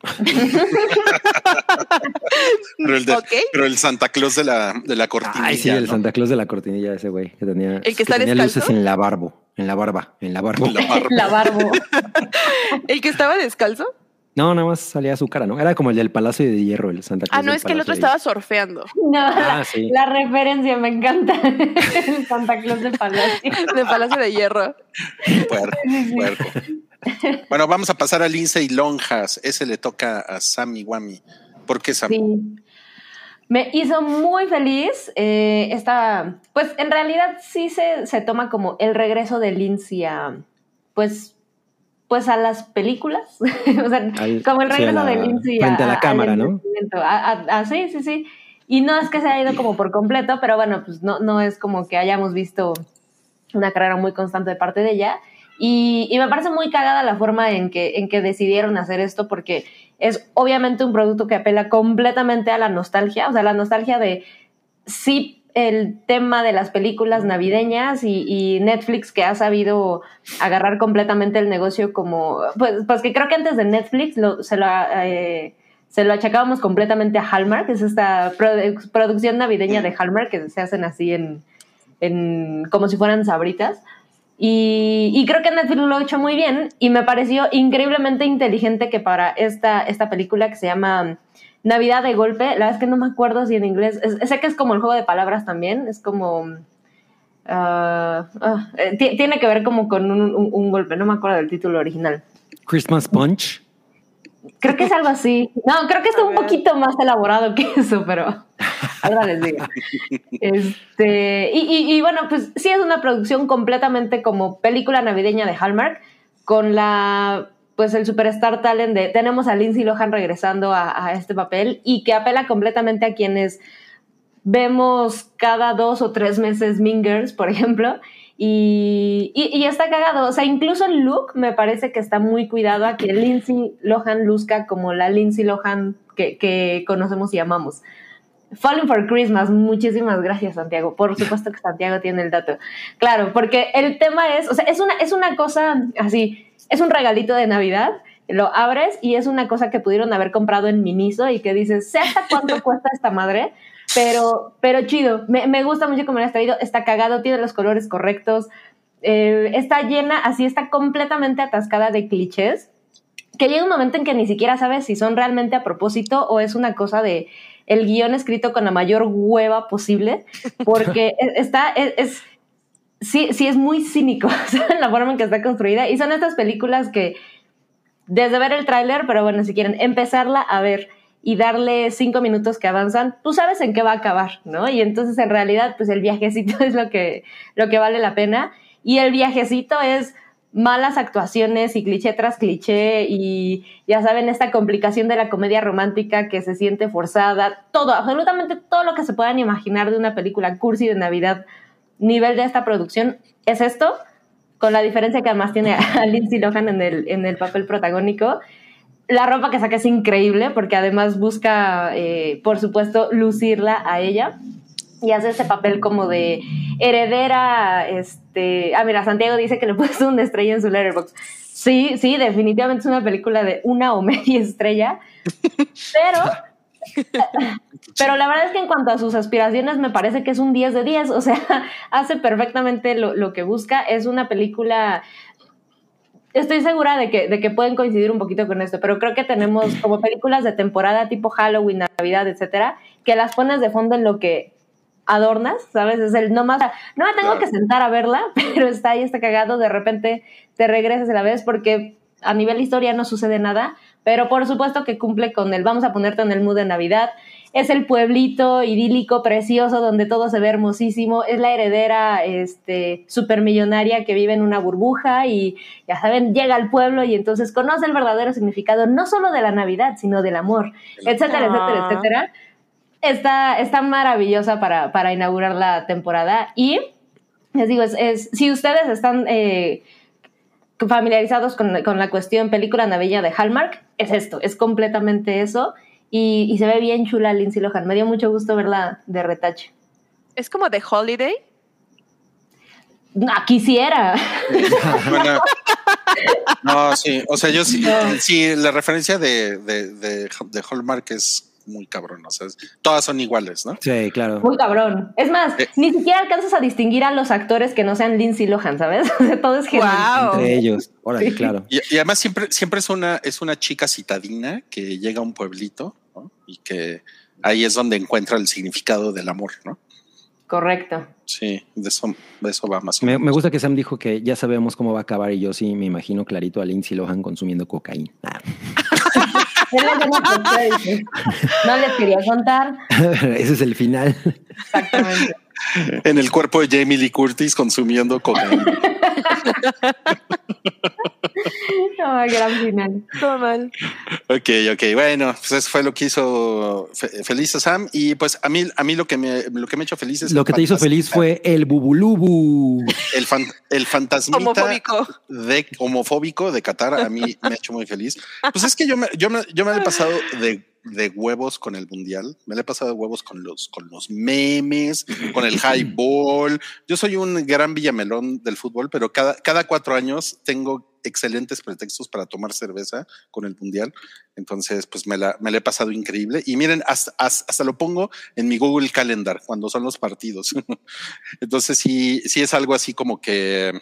Pero el, de- Ok. pero el Santa Claus de la, de la cortinilla. Ay, sí, el ¿no? Santa Claus de la cortinilla, ese güey que tenía. ¿El que está tenía descalzo? luces en la barbo, en la barba, en la barba. La barba. [laughs] La barbo. ¿El que estaba descalzo? No, nada más salía su cara, ¿no? Era como el del Palacio de Hierro, el Santa Claus. Ah, no, del es que el otro estaba surfeando. [laughs] No, Ah, la, sí. la referencia me encanta. [laughs] El Santa Claus de Palacio. De Palacio de Hierro. Puerco, puerco. Bueno, vamos a pasar a Lindsay Lonjas. Ese le toca a Sammy Wami. ¿Por qué Sammy? Sí. Me hizo muy feliz. eh, esta, pues en realidad sí se, se toma como el regreso de Lindsay a, pues, pues a las películas. [laughs] o sea, Al- como el regreso la- de Lindsay frente a la cámara, ¿no? entretenimiento. A- a- a- sí, sí, sí. Y no es que se haya ido como por completo, pero bueno, pues no, no es como que hayamos visto una carrera muy constante de parte de ella. Y, y me parece muy cagada la forma en que, en que decidieron hacer esto, porque es obviamente un producto que apela completamente a la nostalgia, o sea, la nostalgia de sí el tema de las películas navideñas y, y Netflix que ha sabido agarrar completamente el negocio como, pues, pues que creo que antes de Netflix lo- se lo... eh, se lo achacábamos completamente a Hallmark, es esta produ- producción navideña de Hallmark que se hacen así en, en como si fueran sabritas. Y, y creo que Netflix lo ha hecho muy bien y me pareció increíblemente inteligente que para esta, esta película que se llama Navidad de golpe, la verdad es que no me acuerdo si en inglés, es- sé que es como el juego de palabras también, es como... ti- tiene que ver como con un, un- un golpe, no me acuerdo del título original. Christmas Punch. Creo que es algo así. No, creo que está un ver. poquito más elaborado que eso, pero [laughs] ahora les digo. Este, y, y- bueno, pues sí es una producción completamente como película navideña de Hallmark, con la pues el superstar talent de tenemos a Lindsay Lohan regresando a, a este papel y que apela completamente a quienes vemos cada dos o tres meses Mingers, por ejemplo, y, y, y está cagado. O sea, incluso el look me parece que está muy cuidado a que Lindsay Lohan luzca como la Lindsay Lohan que, que conocemos y amamos. Falling for Christmas, muchísimas gracias Santiago. Por [laughs] supuesto que Santiago tiene el dato. Claro, porque el tema es, o sea, es una, es una cosa así, es un regalito de Navidad, lo abres y es una cosa que pudieron haber comprado en Miniso y que dices, sé hasta cuánto [laughs] cuesta esta madre, pero, pero chido, me, me gusta mucho cómo lo has traído, está cagado, tiene los colores correctos, eh, está llena, así está completamente atascada de clichés, que llega un momento en que ni siquiera sabes si son realmente a propósito o es una cosa de el guion escrito con la mayor hueva posible, [laughs] porque e, está, es, es- sí, sí es muy cínico [laughs] ¿saben? la forma en que está construida y son estas películas que desde ver el tráiler, pero bueno, si quieren empezarla a ver y darle cinco minutos que avanzan, tú sabes en qué va a acabar, ¿no? Y entonces en realidad, pues el viajecito [laughs] es lo que, lo que vale la pena. Y el viajecito es malas actuaciones y cliché tras cliché y ya saben, esta complicación de la comedia romántica que se siente forzada, todo, absolutamente todo lo que se puedan imaginar de una película cursi de Navidad, nivel de esta producción, es esto, con la diferencia que además tiene [laughs] a Lindsay Lohan en el, en el papel protagónico. La ropa que saca es increíble porque además busca, eh, por supuesto, lucirla a ella y hace ese papel como de heredera, este, ah, mira, Santiago dice que le puso una estrella en su letterbox. Sí, sí, definitivamente es una película de una o media estrella, pero, [laughs] pero la verdad es que en cuanto a sus aspiraciones me parece que es un 10 de 10, o sea, [laughs] hace perfectamente lo, lo que busca, es una película estoy segura de que, de que pueden coincidir un poquito con esto, pero creo que tenemos como películas de temporada tipo Halloween, Navidad, etcétera, que las pones de fondo en lo que adornas, ¿sabes? Es el no más, no me tengo Claro. que sentar a verla, [laughs] pero está ahí, está cagado, de repente te regresas y la ves porque a nivel historia no sucede nada, pero por supuesto que cumple con el vamos a ponerte en el mood de Navidad. Es el pueblito idílico, precioso, donde todo se ve hermosísimo. Es la heredera este, supermillonaria que vive en una burbuja y, ya saben, llega al pueblo y entonces conoce el verdadero significado, no solo de la Navidad, sino del amor, etcétera, etcétera, etcétera. Está, está maravillosa para, para inaugurar la temporada y les digo, es, es- si ustedes están eh, familiarizados con, con la cuestión película navideña de Hallmark, es esto, es completamente eso. Y, y se ve bien chula Lindsay Lohan. Me dio mucho gusto verla de retache. Es como de Holiday. No, quisiera. [laughs] Bueno, [laughs] no, sí, o sea, yo sí, No. sí, la referencia de, de, de, de Hallmark es muy cabrón, o sea, es- todas son iguales, ¿no? Sí, claro. Muy cabrón. Es más, Eh. ni siquiera alcanzas a distinguir a los actores que no sean Lindsay Lohan, ¿sabes? [laughs] O sea, todo es genial. Wow. Entre ellos. Órale, Sí. claro. Y, y además siempre, siempre es una, es una chica citadina que llega a un pueblito, ¿no? Y que ahí es donde encuentra el significado del amor, ¿no? Correcto. Sí, de eso, de eso va más o Me, menos. me gusta que Sam dijo que ya sabemos cómo va a acabar y yo sí me imagino clarito a Lindsay Lohan consumiendo cocaína. [laughs] No les quería contar. [laughs] Ese es el final. Exactamente. En el cuerpo de Jamie Lee Curtis consumiendo cocaína. [laughs] No, gran final. Todo mal. Ok, ok, bueno, pues eso fue lo que hizo fe- feliz a Sam y pues a mí, a mí lo que me, lo que me ha hecho feliz es Lo que te hizo feliz fue el bubulubu. el, fan- el fantasmita Homofóbico. de homofóbico de Qatar. A mí me ha hecho muy feliz. Pues es que yo me, yo me, yo me lo he pasado de, de huevos con el mundial. Me lo he pasado de huevos con los, con los memes, con el highball. [laughs] Yo soy un gran villamelón del fútbol, pero cada, cada cuatro años tengo excelentes pretextos para tomar cerveza con el mundial. Entonces, pues me la, me la he pasado increíble. Y miren, hasta, hasta, hasta lo pongo en mi Google Calendar cuando son los partidos. [laughs] Entonces, sí, sí es algo así como que,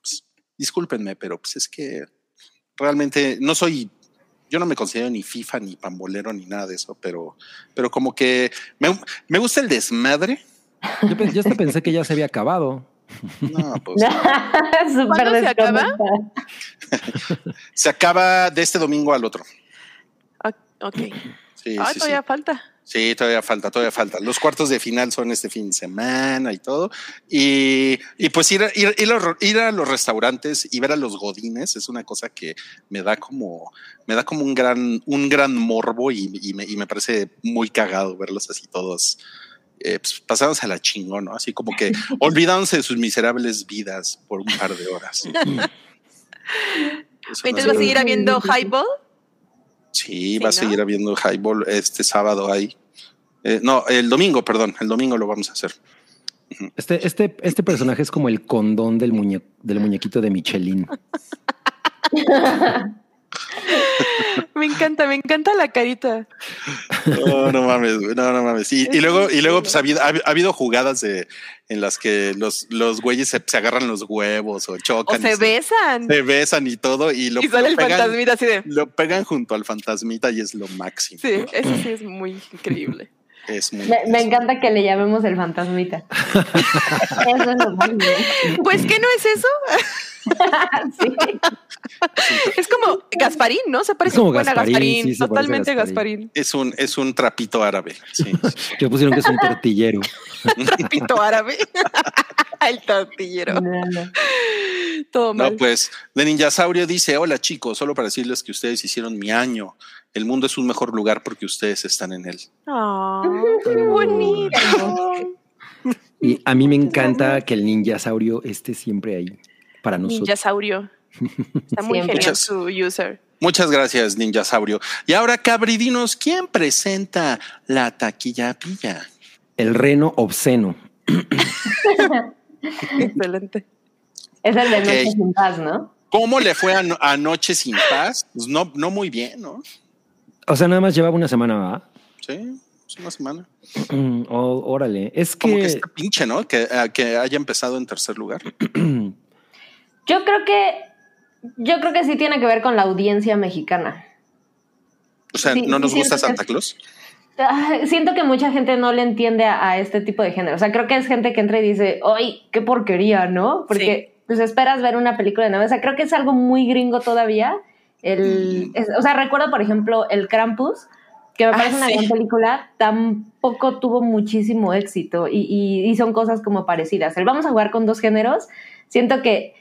pues, discúlpenme, pero pues es que realmente no soy, yo no me considero ni FIFA, ni pambolero, ni nada de eso, pero, pero como que me, me gusta el desmadre. Yo, yo hasta pensé que ya se había acabado. No, pues [laughs] Súper ¿Cuándo se acaba? [laughs] se acaba de este domingo al otro. Ok. Sí, Ah, sí, sí. todavía falta. Sí, todavía falta, todavía falta. Los cuartos de final son este fin de semana y todo. Y, y pues ir a, ir, ir a- ir a los restaurantes y ver a los godines es una cosa que me da como, me da como un gran, un gran morbo y, y me, y me parece muy cagado verlos así todos. Eh, pues, pasados a la chingón, ¿no? Así como que [laughs] olvidándose de sus miserables vidas por un par de horas. Entonces [laughs] es- vas a seguir habiendo highball. Sí, Sí, va a seguir habiendo highball este sábado ahí. Eh, no, el domingo, perdón, el domingo lo vamos a hacer. Este, este, este personaje es como el condón del, muñe- del muñequito de Michelin. [laughs] Me encanta, me encanta la carita. No, no mames, no, no mames. Y, y luego, y luego, pues ha habido, ha, ha habido jugadas de en las que los, los güeyes se, se agarran los huevos o O chocan. se y besan. se besan y todo, y lo, y sale lo el pegan, fantasmita así de. lo pegan junto al fantasmita y es lo máximo. Sí, eso sí es muy increíble. Es muy, Me, encanta que le llamemos el fantasmita. [laughs] Eso es lo más bien. Pues, ¿qué no es eso? [laughs] Sí. Es como Gasparín, ¿no? Se parece como un buen a Gasparín, Gasparín. sí, totalmente Gasparín. Gasparín. es un, es un trapito árabe. Sí. Que [laughs] pusieron que es un tortillero. Trapito árabe. el tortillero. No, no. Todo mal. No, pues, de Ninjasaurio dice: Hola chicos, solo para decirles que ustedes hicieron mi año. El mundo es un mejor lugar porque ustedes están en él. Ah, qué bonito. [laughs] Y a mí me encanta que el ninjasaurio esté siempre ahí para nosotros. Ninjasaurio. Está muy genial Muchas- su user. Muchas gracias, Ninjasaurio. Y ahora, Cabridinos, ¿quién presenta la taquilla pilla? El reno obsceno. Excelente. Es el de. Noche sin Paz, ¿no? ¿Cómo le fue ano- anoche sin paz? Pues no, no muy bien, ¿no? O sea, nada más llevaba una semana, ¿va? Sí, es una semana. [clears throat] Oh, órale. Es Como que que está pinche, ¿no? Que, eh, que haya empezado en tercer lugar. [clears throat] Yo creo que yo creo que sí tiene que ver con la audiencia mexicana. O sea, Sí, ¿no nos gusta que- Santa Claus? Ah, Siento que mucha gente no le entiende a, a este tipo de género. O sea, creo que es gente que entra y dice, ¡ay, qué porquería! ¿No? Porque pues esperas ver una película de Navidad. O sea, creo que es algo muy gringo todavía. El, es- o sea, recuerdo, por ejemplo, el Krampus, que me Ah, parece una sí. gran película, tampoco tuvo muchísimo éxito y, y- y son cosas como parecidas. El vamos a jugar con dos géneros. Siento que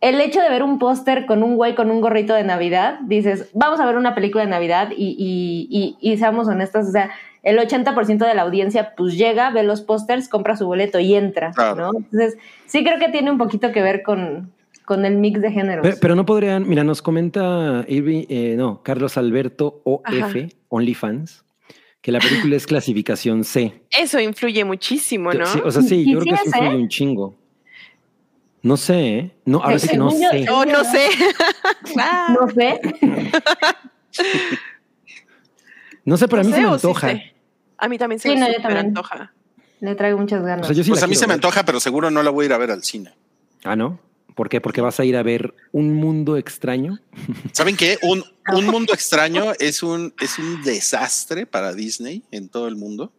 el hecho de ver un póster con un güey con un gorrito de Navidad, dices, vamos a ver una película de Navidad y, y, y, y seamos honestos, o sea, el 80% de la audiencia pues llega, ve los pósters, compra su boleto y entra, Claro. ¿no? Entonces, sí creo que tiene un poquito que ver con, con el mix de géneros. Pero, pero no podrían, mira, nos comenta Irving, eh, no, Carlos Alberto OF, Ajá. OnlyFans, que la película es clasificación C. Eso influye muchísimo, ¿no? Sí, o sea, sí, yo creo que sí es, influye ¿eh? un chingo. No sé, ¿eh? No, ahora sí que no yo- sé. Oh, no sé. [laughs] No sé, [laughs] No sé, pero a no mí sé se me sí antoja. A mí también se Sí, me no, yo también. antoja. le traigo muchas O ganas. sea, yo sí Pues a mí se me antoja, pero seguro no la voy a ir a ver al cine. Ah, ¿no? ¿Por qué? Porque vas a ir a ver un mundo extraño. ¿Saben qué? Un, un mundo [laughs] extraño es un, es un desastre para Disney en todo el mundo.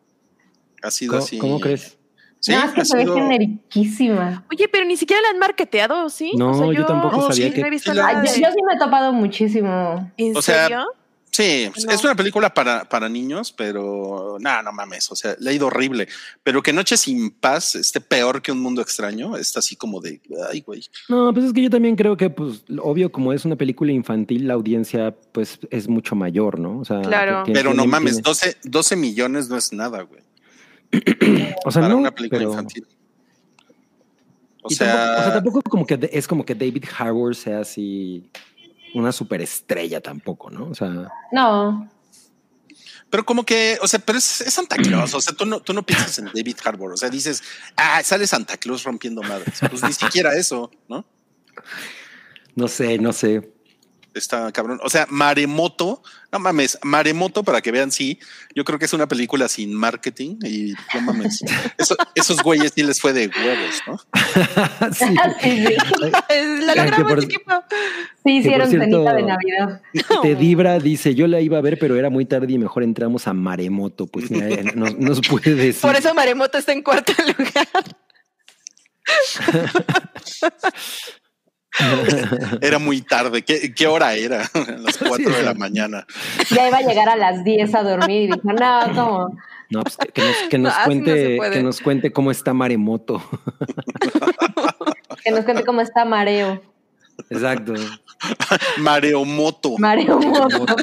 Ha sido ¿Cómo, así. cómo crees? Sí, no, es que se ve sido- generiquísima. Oye, pero ni siquiera la han marketeado, ¿sí? No, yo tampoco No, sabía sí, que. No he visto Sí, la- nada Ay, yo, sí me he topado muchísimo. ¿En O sea, serio? Sí, No. es una película para, para niños, pero no, no mames. O sea, le ha ido horrible. Pero que Noche sin Paz esté peor que un mundo extraño, está así como de ay, güey. No, pues es que yo también creo que, pues, obvio, como es una película infantil, la audiencia, pues, es mucho mayor, ¿no? O sea, Claro. tiene- Pero no tiene- mames, tiene- 12, 12 millones no es nada, güey. [clears throat] o sea, para no, una película pero- infantil. O sea, tampoco, o sea, tampoco como que es como que David Harbour sea así una superestrella tampoco, ¿no? O sea, No, pero como que, o sea, pero es, es Santa Claus. O sea, tú no, tú no piensas en David Harbour. O sea, dices, ah, sale Santa Claus rompiendo madres. Pues ni siquiera eso, ¿no? no sé, no sé. Está cabrón. O sea, Maremoto, no mames, Maremoto, para que vean, sí, yo creo que es una película sin marketing y no mames. [laughs] Eso- esos güeyes sí les fue de huevos, ¿no? [laughs] sí. sí, sí. La logramos, por- equipo. Sí hicieron cenita de Navidad. [laughs] Te Dibra dice, yo la iba a ver, pero era muy tarde y mejor entramos a Maremoto. Pues mira, nos, nos puede decir. Por eso Maremoto está en cuarto lugar. [laughs] Era muy tarde. ¿Qué, qué hora era? A [laughs] las cuatro de la mañana. Ya iba a llegar a las 10 a dormir y dijo, no, ¿cómo? No, pues que, que nos, que nos No, [laughs] así no se cuente, que nos cuente cómo está Maremoto. Que nos cuente cómo está Mareo. Exacto. Mareomoto. Mareo Moto.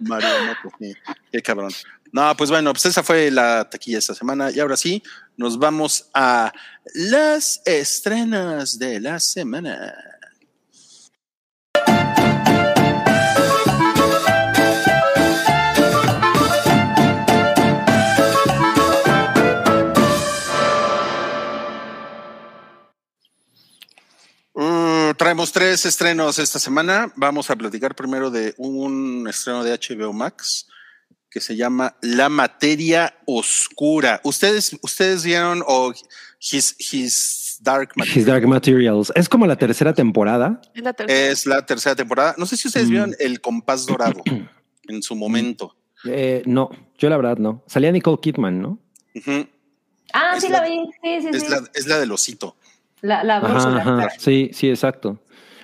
Mareomoto, sí. Qué cabrón. No, pues bueno, pues esa fue la taquilla esta semana. Y ahora sí, nos vamos a las estrenas de la semana. Traemos tres estrenos esta semana. Vamos a platicar primero de un estreno de HBO Max que se llama La Materia Oscura. ¿Ustedes, ustedes vieron o His, His Dark Materials? His Dark Materials. Es como la tercera temporada. Es la tercera. Es la tercera temporada. No sé si ustedes Mm. vieron El Compás Dorado [clears throat] en su momento. Eh, no, yo la verdad no. Salía Nicole Kidman, ¿no? Ah, Es sí la- la vi. Sí, sí, Es, sí. la, es la del osito. La, brújula. ajá. Sí, sí, exacto.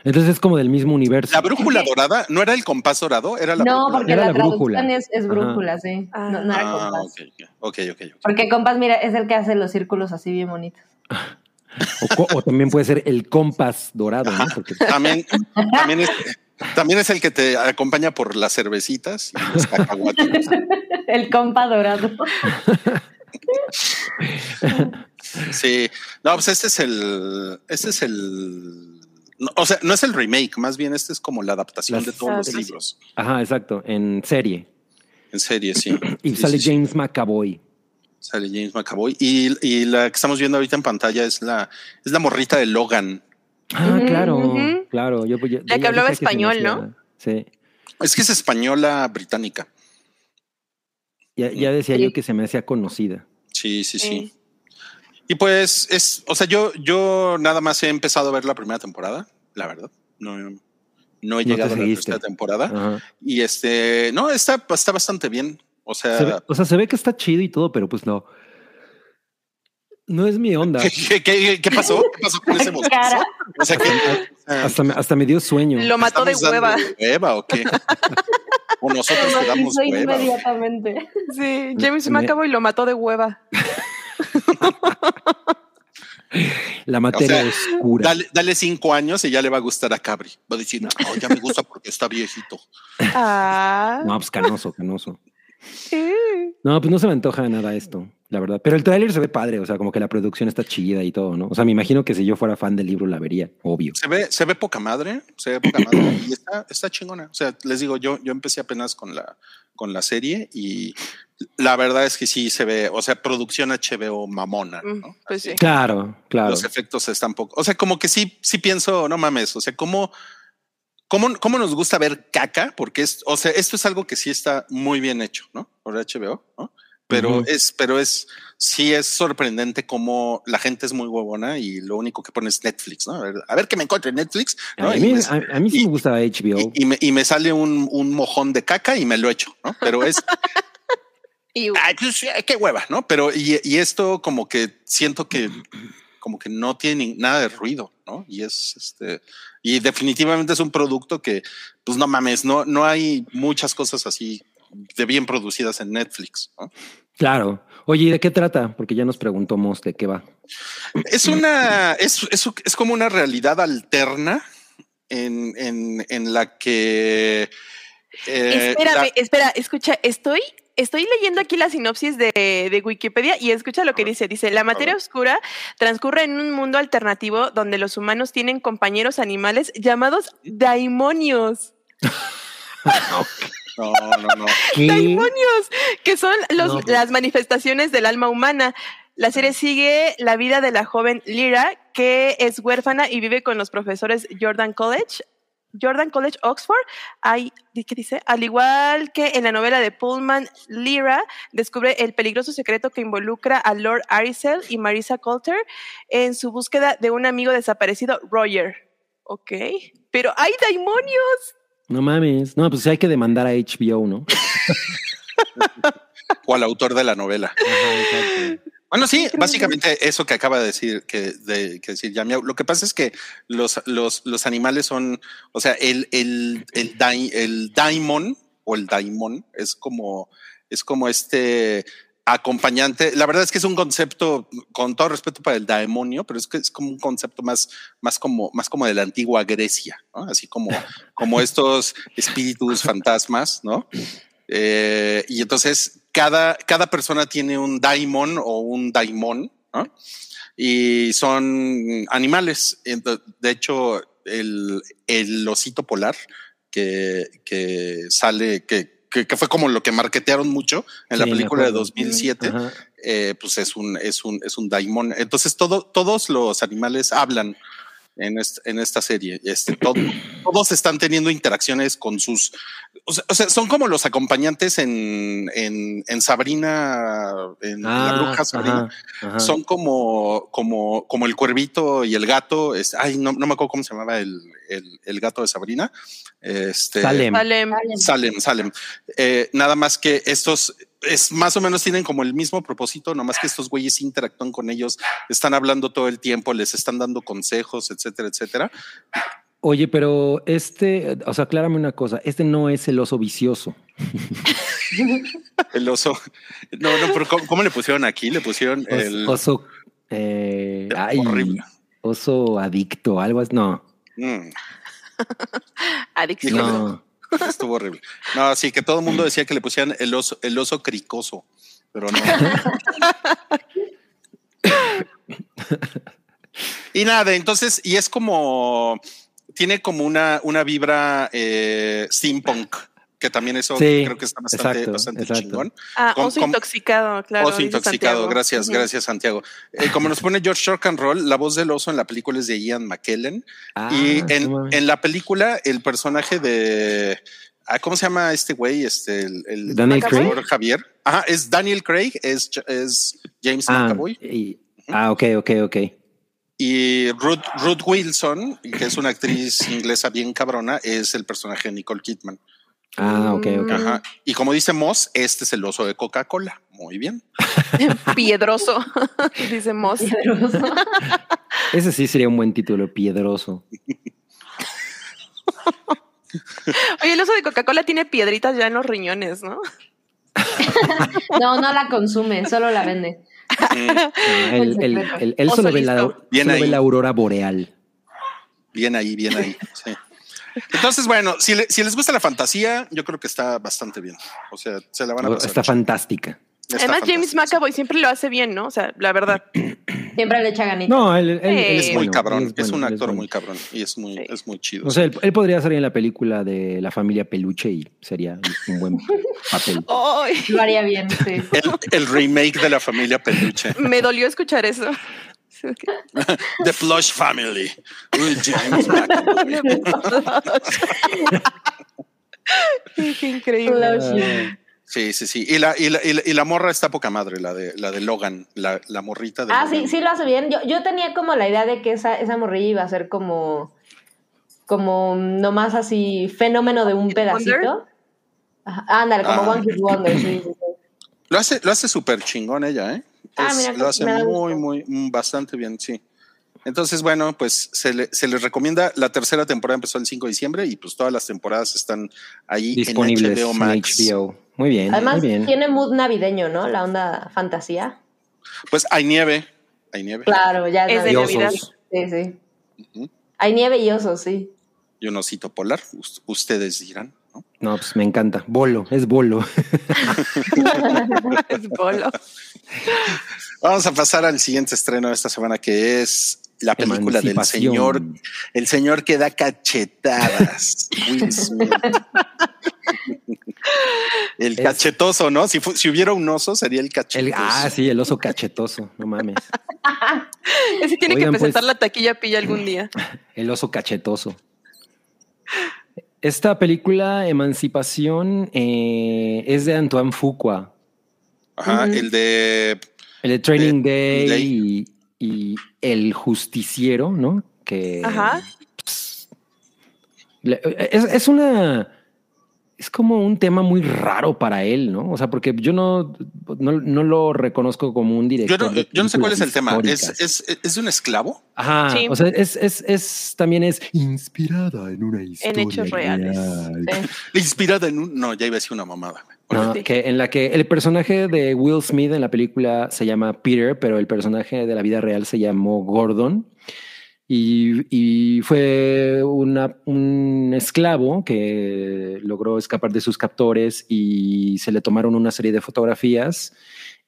Entonces es como del mismo universo. La brújula dorada, ¿no era el compás dorado? Era la No, brújula porque Era la, la brújula. traducción es, es Ajá. brújula, sí. Ah. No, no era Ah, compás. ok, ok, ok. ok. Porque compás, mira, es el que hace los círculos así bien bonitos. [laughs] O, también puede ser el compás dorado, ¿no? Porque También, también, es, también es el que te acompaña por las cervecitas y los cacahuates. [laughs] el compa dorado. [laughs] Sí, no, pues este es el, este es el, no, o sea, no es el remake, más bien este es como la adaptación Las- de todos los libros. Ajá, exacto, en serie. En serie, sí. [clears throat] Y Sí, sale sí, sí. James McAvoy. Sale James McAvoy. Y, y la que estamos viendo ahorita en pantalla es la, es la morrita de Logan. Ah, claro, claro. Yo, yo- La que hablaba español, ¿no? Sí. Es que es española británica. Ya, ya decía Sí. yo que se me hacía conocida. Sí, sí, sí. Y pues es, o sea, yo, yo nada más he empezado a ver la primera temporada, la verdad. No, no he No te llegado a la tercera temporada. Ajá. Y este, no, está, está bastante bien. O sea, Se ve- o sea, se ve que está chido y todo, pero pues no. No es mi onda. ¿qué, [laughs] qué, qué- qué pasó? ¿Qué pasó con ese? [laughs] Cara. O sea, que Hasta me, hasta me dio sueño. Lo mató de ¿estamos dando hueva. hueva o qué? O nosotros te damos hueva. inmediatamente. Sí, James Me- McAvoy lo mató de hueva. La materia O sea, oscura. Dale, dale cinco años y ya le va a gustar a Cabri. Va a decir, no, ya me gusta porque está viejito. Ah. No, pues canoso, canoso. sí. No, pues no se me antoja nada esto, la verdad. Pero el tráiler se ve padre, o sea, como que la producción está chida y todo, ¿no? O sea, me imagino que si yo fuera fan del libro la vería, obvio. Se ve, se ve poca madre, se ve poca madre y está, está chingona. O sea, les digo, yo, yo empecé apenas con la, con la serie y la verdad es que sí se ve, o sea, producción HBO mamona, Mm, ¿no? Pues sí. Claro, claro. Los efectos están poco. O sea, como que sí, sí pienso, no mames. O sea, cómo, cómo, cómo nos gusta ver caca, porque es, o sea, esto es algo que sí está muy bien hecho, ¿no? Por HBO, ¿no? Pero es, pero es, sí es sorprendente cómo la gente es muy huevona y lo único que pone es Netflix, ¿no? A ver, a ver que me encuentre en Netflix, ¿no? a, mí, me- a- a mí sí y- me gusta HBO. y, y me, y me sale un, un mojón de caca y me lo echo, ¿no? Pero es, [laughs] ay, pues, eh, qué hueva, ¿no? Pero y, y esto como que siento que como que no tiene ni- nada de ruido, ¿no? Y es este y definitivamente es un producto que pues no mames, no no hay muchas cosas así de bien producidas en Netflix, ¿no? Claro. Oye, ¿y de qué trata? Porque ya nos preguntó Mos de qué va. Es una es, es, es como una realidad alterna en, en, en la que eh, Espérame, la- espera, escucha, estoy, estoy leyendo aquí la sinopsis de, de Wikipedia y escucha lo que dice. Dice, la materia oscura transcurre en un mundo alternativo donde los humanos tienen compañeros animales llamados daimonios. [laughs] no, no, no. [laughs] Daimonios, que son los- No, pues. las manifestaciones del alma humana. La serie sigue la vida de la joven Lyra, que es huérfana y vive con los profesores Jordan College. Jordan College Oxford, hay, ¿qué dice? Al igual que en la novela de Pullman, Lyra descubre el peligroso secreto que involucra a Lord Arisel y Marisa Coulter en su búsqueda de un amigo desaparecido, Roger. Ok, pero hay demonios. No mames. No, pues sí hay que demandar a HBO, ¿no? [laughs] o al autor de la novela. Ajá. Bueno, sí, básicamente eso que acaba de decir, que, de, que decir Yamiau. Lo que pasa es que los, los, los animales son, o sea, el, el, el, el daimon o el daimon es como, es como este acompañante. La verdad es que es un concepto, con todo respeto para el demonio, pero es que es como un concepto más, más como, más como de la antigua Grecia, ¿no? Así como, como estos espíritus fantasmas, ¿no? Eh, y entonces cada, cada persona tiene un daimon o un daimon, ¿no? Y son animales. De hecho, el, el osito polar que, que sale, que, que, que fue como lo que marketearon mucho en la Sí, película de acuerdo. 2007, Ajá. eh, pues es un, es un, es un daimon. Entonces todo, todos los animales hablan. En, est- en esta serie. Este, todo- [clears throat] todos están teniendo interacciones con sus. O sea, o sea, son como los acompañantes en, en, en Sabrina, en la bruja Sabrina. ajá, ajá. Son como, como, como el cuervito y el gato. Es, ay, no, no me acuerdo cómo se llamaba el, el, el gato de Sabrina. Este, Salem. Salem. Salem, Salem. Eh, nada más que estos es más o menos tienen como el mismo propósito, nomás que estos güeyes interactúan con ellos, están hablando todo el tiempo, les están dando consejos, etcétera, etcétera. Oye, pero este, o sea, aclárame una cosa, este no es el oso vicioso. [laughs] El oso. No, no, pero ¿cómo, cómo le pusieron aquí? Le pusieron Os- el oso, eh, ay, horrible. oso adicto, algo así. No, Mm, [laughs] Adicción. No. [laughs] estuvo horrible. No, sí, que todo el mundo decía que le pusieran el oso, el oso cricoso, pero no. [laughs] y nada, entonces, y es como, tiene como una, una vibra eh, steampunk, que también eso Sí, creo que está bastante, exacto, bastante exacto. chingón. Ah, oso intoxicado, claro. oso intoxicado, gracias, gracias Santiago. Eh, como nos pone George Rock and Roll, la voz del oso en la película es de Ian McKellen. Ah, y en, no mames. en la película, el personaje de. ah, ¿Cómo se llama este güey? Este, el, el Daniel actor Craig. Javier. Ajá, es Daniel Craig, es, es James Ah, McAvoy. y- ah, ok, ok, ok. Y Ruth, Ruth Wilson, que es una actriz inglesa bien cabrona, es el personaje de Nicole Kidman. Ah, ok, ok. Ajá. Y como dice Moss, este es el oso de Coca-Cola. Muy bien. [laughs] Piedroso, [laughs] dice Moss. [laughs] Ese sí sería un buen título, piedroso. Oye, el oso de Coca-Cola tiene piedritas ya en los riñones, ¿no? No, no la consume, solo la vende. Mm, Ah, él, él- secreto. él- él Oso solo ve la, solo ve la aurora boreal. Bien ahí, bien ahí. Sí. Entonces, bueno, si, le- si les gusta la fantasía, yo creo que está bastante bien. O sea, se la van a pasar. Está chido. fantástica. Está Además, James fantástica. McAvoy siempre lo hace bien, ¿no? O sea, la verdad. [clears throat] Siempre le echa ganita. No, él, él- él Es muy bueno, cabrón, es, bueno, un él es actor bueno. muy cabrón y es muy, Sí. es muy chido. O sea, él, él podría salir en la película de la familia Peluche y sería un buen [laughs] papel. Lo haría bien, sí. el, el remake de la familia Peluche, me dolió escuchar eso. [laughs] The Plush Family. James McAvoy. [laughs] Qué increíble. Lo- Sí, sí, sí. Y la, y la, y la, y la morra está poca madre, la de, la de Logan, la, la morrita de Ah, Logan. sí, sí lo hace bien. Yo, yo tenía como la idea de que esa, esa morrilla iba a ser como, como nomás así fenómeno de un pedacito. Ándale, como Ah. One Hit Wonder, sí, sí, sí. Lo hace, lo hace súper chingón ella, ¿eh? Ah, Es- mira, lo hace muy, muy, mm, bastante bien, sí. Entonces, bueno, pues se, le- se les recomienda. La tercera temporada empezó el 5 de diciembre y pues todas las temporadas están ahí Disponibles en HBO en Max. HBO. Muy bien, Además, muy bien. tiene mood navideño, ¿no? La onda fantasía. Pues hay nieve, hay nieve. Claro, ya Es de Navidad. Sí, sí. Hay nieve y osos, sí. Y un osito polar, us- ustedes dirán, ¿no? No, pues me encanta. Bolo, es bolo. [laughs] Es bolo. Vamos a pasar al siguiente estreno de esta semana, que es la película del señor, el señor que da cachetadas. Will [laughs] Smith. El Es- cachetoso, ¿no? Si, hubiera un oso, sería el El- cachetoso. ah, sí, el oso cachetoso. No mames. [laughs] Ese tiene Oigan, que presentar pues- la taquilla pilla algún día. El oso cachetoso. Esta película, Emancipación, eh, es de Antoine Fuqua. Ajá, el de El de Training De- Day, Day. Y, y El Justiciero, ¿no? Que Ajá. le- es, es una. Es como un tema muy raro para él, ¿no? O sea, porque yo no, no, no lo reconozco como un Yo director. no, de yo no sé cuál es el tema. ¿Es, es, es un esclavo? Ajá, Sí. o sea, es, es, es, también es inspirada en una historia. hechos reales. real. sí. [laughs] Inspirada en un. No, ya iba a decir una mamada. No, Sí. que en la que el personaje de Will Smith en la película se llama Peter, pero el personaje de la vida real se llamó Gordon. Y, fue un esclavo que logró escapar de sus captores y se le tomaron una serie de fotografías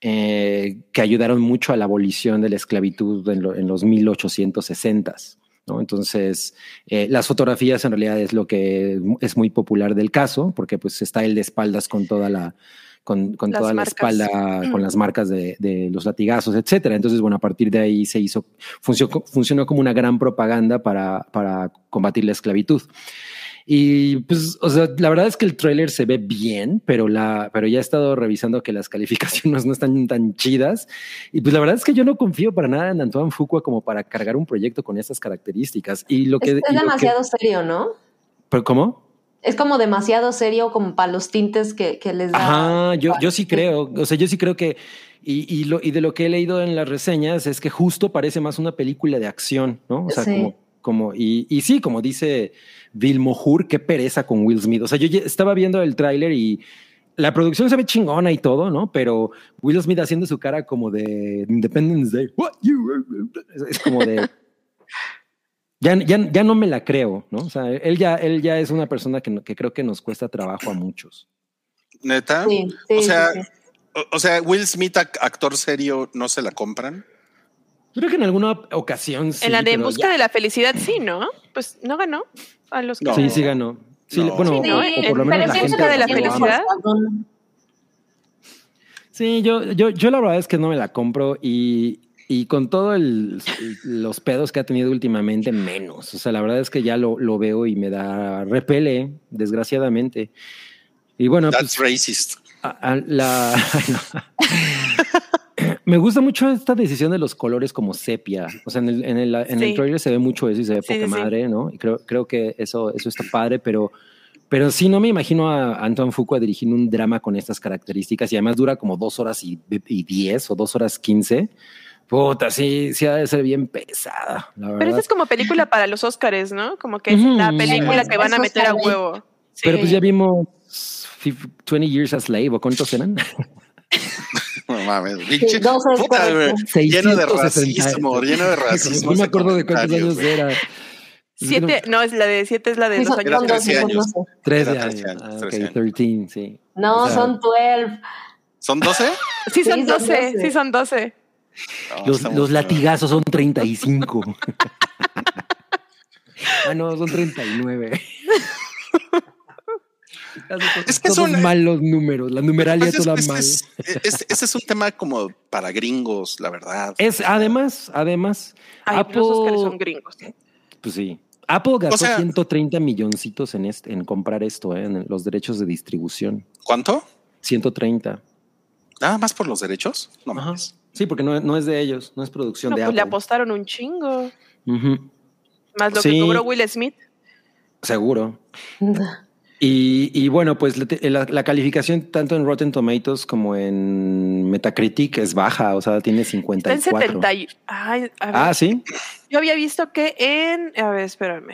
eh, que ayudaron mucho a la abolición de la esclavitud en los 1860s. ¿no? Entonces, eh, las fotografías en realidad es lo que es muy popular del caso, porque pues está él de espaldas con toda la, con, con toda marcas. la espalda, con las marcas de, de los latigazos, etcétera. Entonces, bueno, a partir de ahí se hizo, funcionó, funcionó como una gran propaganda para, para combatir la esclavitud. Y pues, o sea, la verdad es que el tráiler se ve bien, pero la, pero ya he estado revisando que las [laughs] calificaciones no están tan chidas. Y pues la verdad es que yo no confío para nada en Antoine Fuqua como para cargar un proyecto con estas características. Y lo que Es, lo que- demasiado serio, ¿no? ¿Pero cómo? Es como demasiado serio como para los tintes que, que les da. Ajá, yo, yo sí creo, o sea, yo sí creo que, y, y, lo, y de lo que he leído en las reseñas es que justo parece más una película de acción, ¿no? O sea, Sí. como, como, y, y sí, como dice Bill Moore, qué pereza con Will Smith. O sea, yo estaba viendo el tráiler y la producción se ve chingona y todo, ¿no? Pero Will Smith haciendo su cara como de Independence Day. What you- Es como de... Ya, ya, ya no me la creo, ¿no? O sea, él ya, él ya es una persona que, que creo que nos cuesta trabajo a muchos. Neta. Sí, sí, o sea, sí, sí. O, o sea, Will Smith, ac- actor serio, no se la compran. Creo que en alguna ocasión sí. en la de En busca ya- de la felicidad, sí, ¿no? Pues no ganó a los No. Sí, sí ganó. Sí, No. bueno, Sí, o- ¿no? o, En- por lo menos pero la sí, gente busca de la felicidad. Sí, yo, yo, yo la verdad es que no me la compro y, y con todo el, los pedos que ha tenido últimamente, menos. O sea, la verdad es que ya lo, lo veo y me da repele, desgraciadamente. Y bueno, That's pues, racist. a- a la, ay, no. [laughs] me gusta mucho esta decisión de los colores como sepia. O sea, en el, en el, en el trailer se ve mucho eso y se ve Sí, poca sí, madre, ¿no? Y creo, creo que eso, eso está padre, pero, pero sí no me imagino a Antoine Fuqua dirigiendo un drama con estas características y además dura como dos horas y, y diez o dos horas quince. Puta, sí, sí ha de ser bien pesada, la verdad. Pero esa es como película para los Óscares, ¿no? Como que es Ujú. la película Sí, que van a meter a huevo. Sí. Pero pues ya vimos 20 Years a Slave, ¿o cuántos eran? [laughs] No mames, pinche. 12 es puta, güey, lleno de 660. racismo, lleno de [laughs] racismo. No me acuerdo de cuántos años güey. era. Siete, no, es la de siete, es la de Sí, dos años. Era son después. 12, 13 son años. 12. 13 Era años. 13 años, Ah, 13 ok, 13, sí. No, O sea, son 12. ¿Son 12? Sí, son Sí, son 12, 12. sí, son 12. No, Los, latigazos son 35. [laughs] ah, no, son 39. [laughs] Es que son- mal los números, la numeralia Pues es- toda es- mal. es- es- ese es un tema como para gringos, la verdad. Es además, además, Ay, Apple, los son gringos. pues sí. Apple gastó O sea- 130 milloncitos en este, en comprar esto, eh, en los derechos de distribución. ¿Cuánto? 130. Nada más por los derechos. No Ajá. Sí, porque no, no es de ellos, no es producción No, de pues le Apple. apostaron un chingo. Más lo Sí. que cobró Will Smith. Seguro. [laughs] Y, y bueno, pues la, la- calificación tanto en Rotten Tomatoes como en Metacritic es baja, o sea, tiene Está 54. en 70 y... Ay, a ver, Ah, sí. Yo había visto que en... A ver, espérame.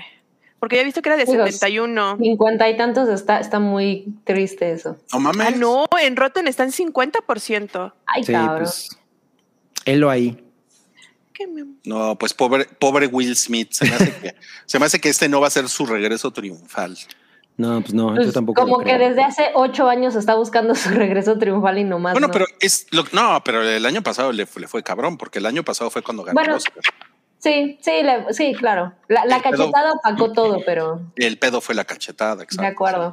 Porque había visto que era de Digo, 71. Cincuenta y tantos está, está muy triste eso. No mames. Ah, no, en Rotten está en 50%. Ay, Sí, cabrón. pues. Helo ahí. ¿Qué me- No, pues pobre, pobre Will Smith. Se me, hace que, se me hace que este no va a ser su regreso triunfal. No, pues no, Pues, yo tampoco. como lo que creo. desde hace ocho años está buscando su regreso triunfal y nomás Bueno, no. pero es lo, no, pero el año pasado le, fue- le fue cabrón, porque el año pasado fue cuando ganó Bueno. el Oscar. Sí, sí, le- sí, claro. La, la El pedo- cachetada opacó [clears throat] todo, pero El pedo fue la cachetada, exacto. de acuerdo.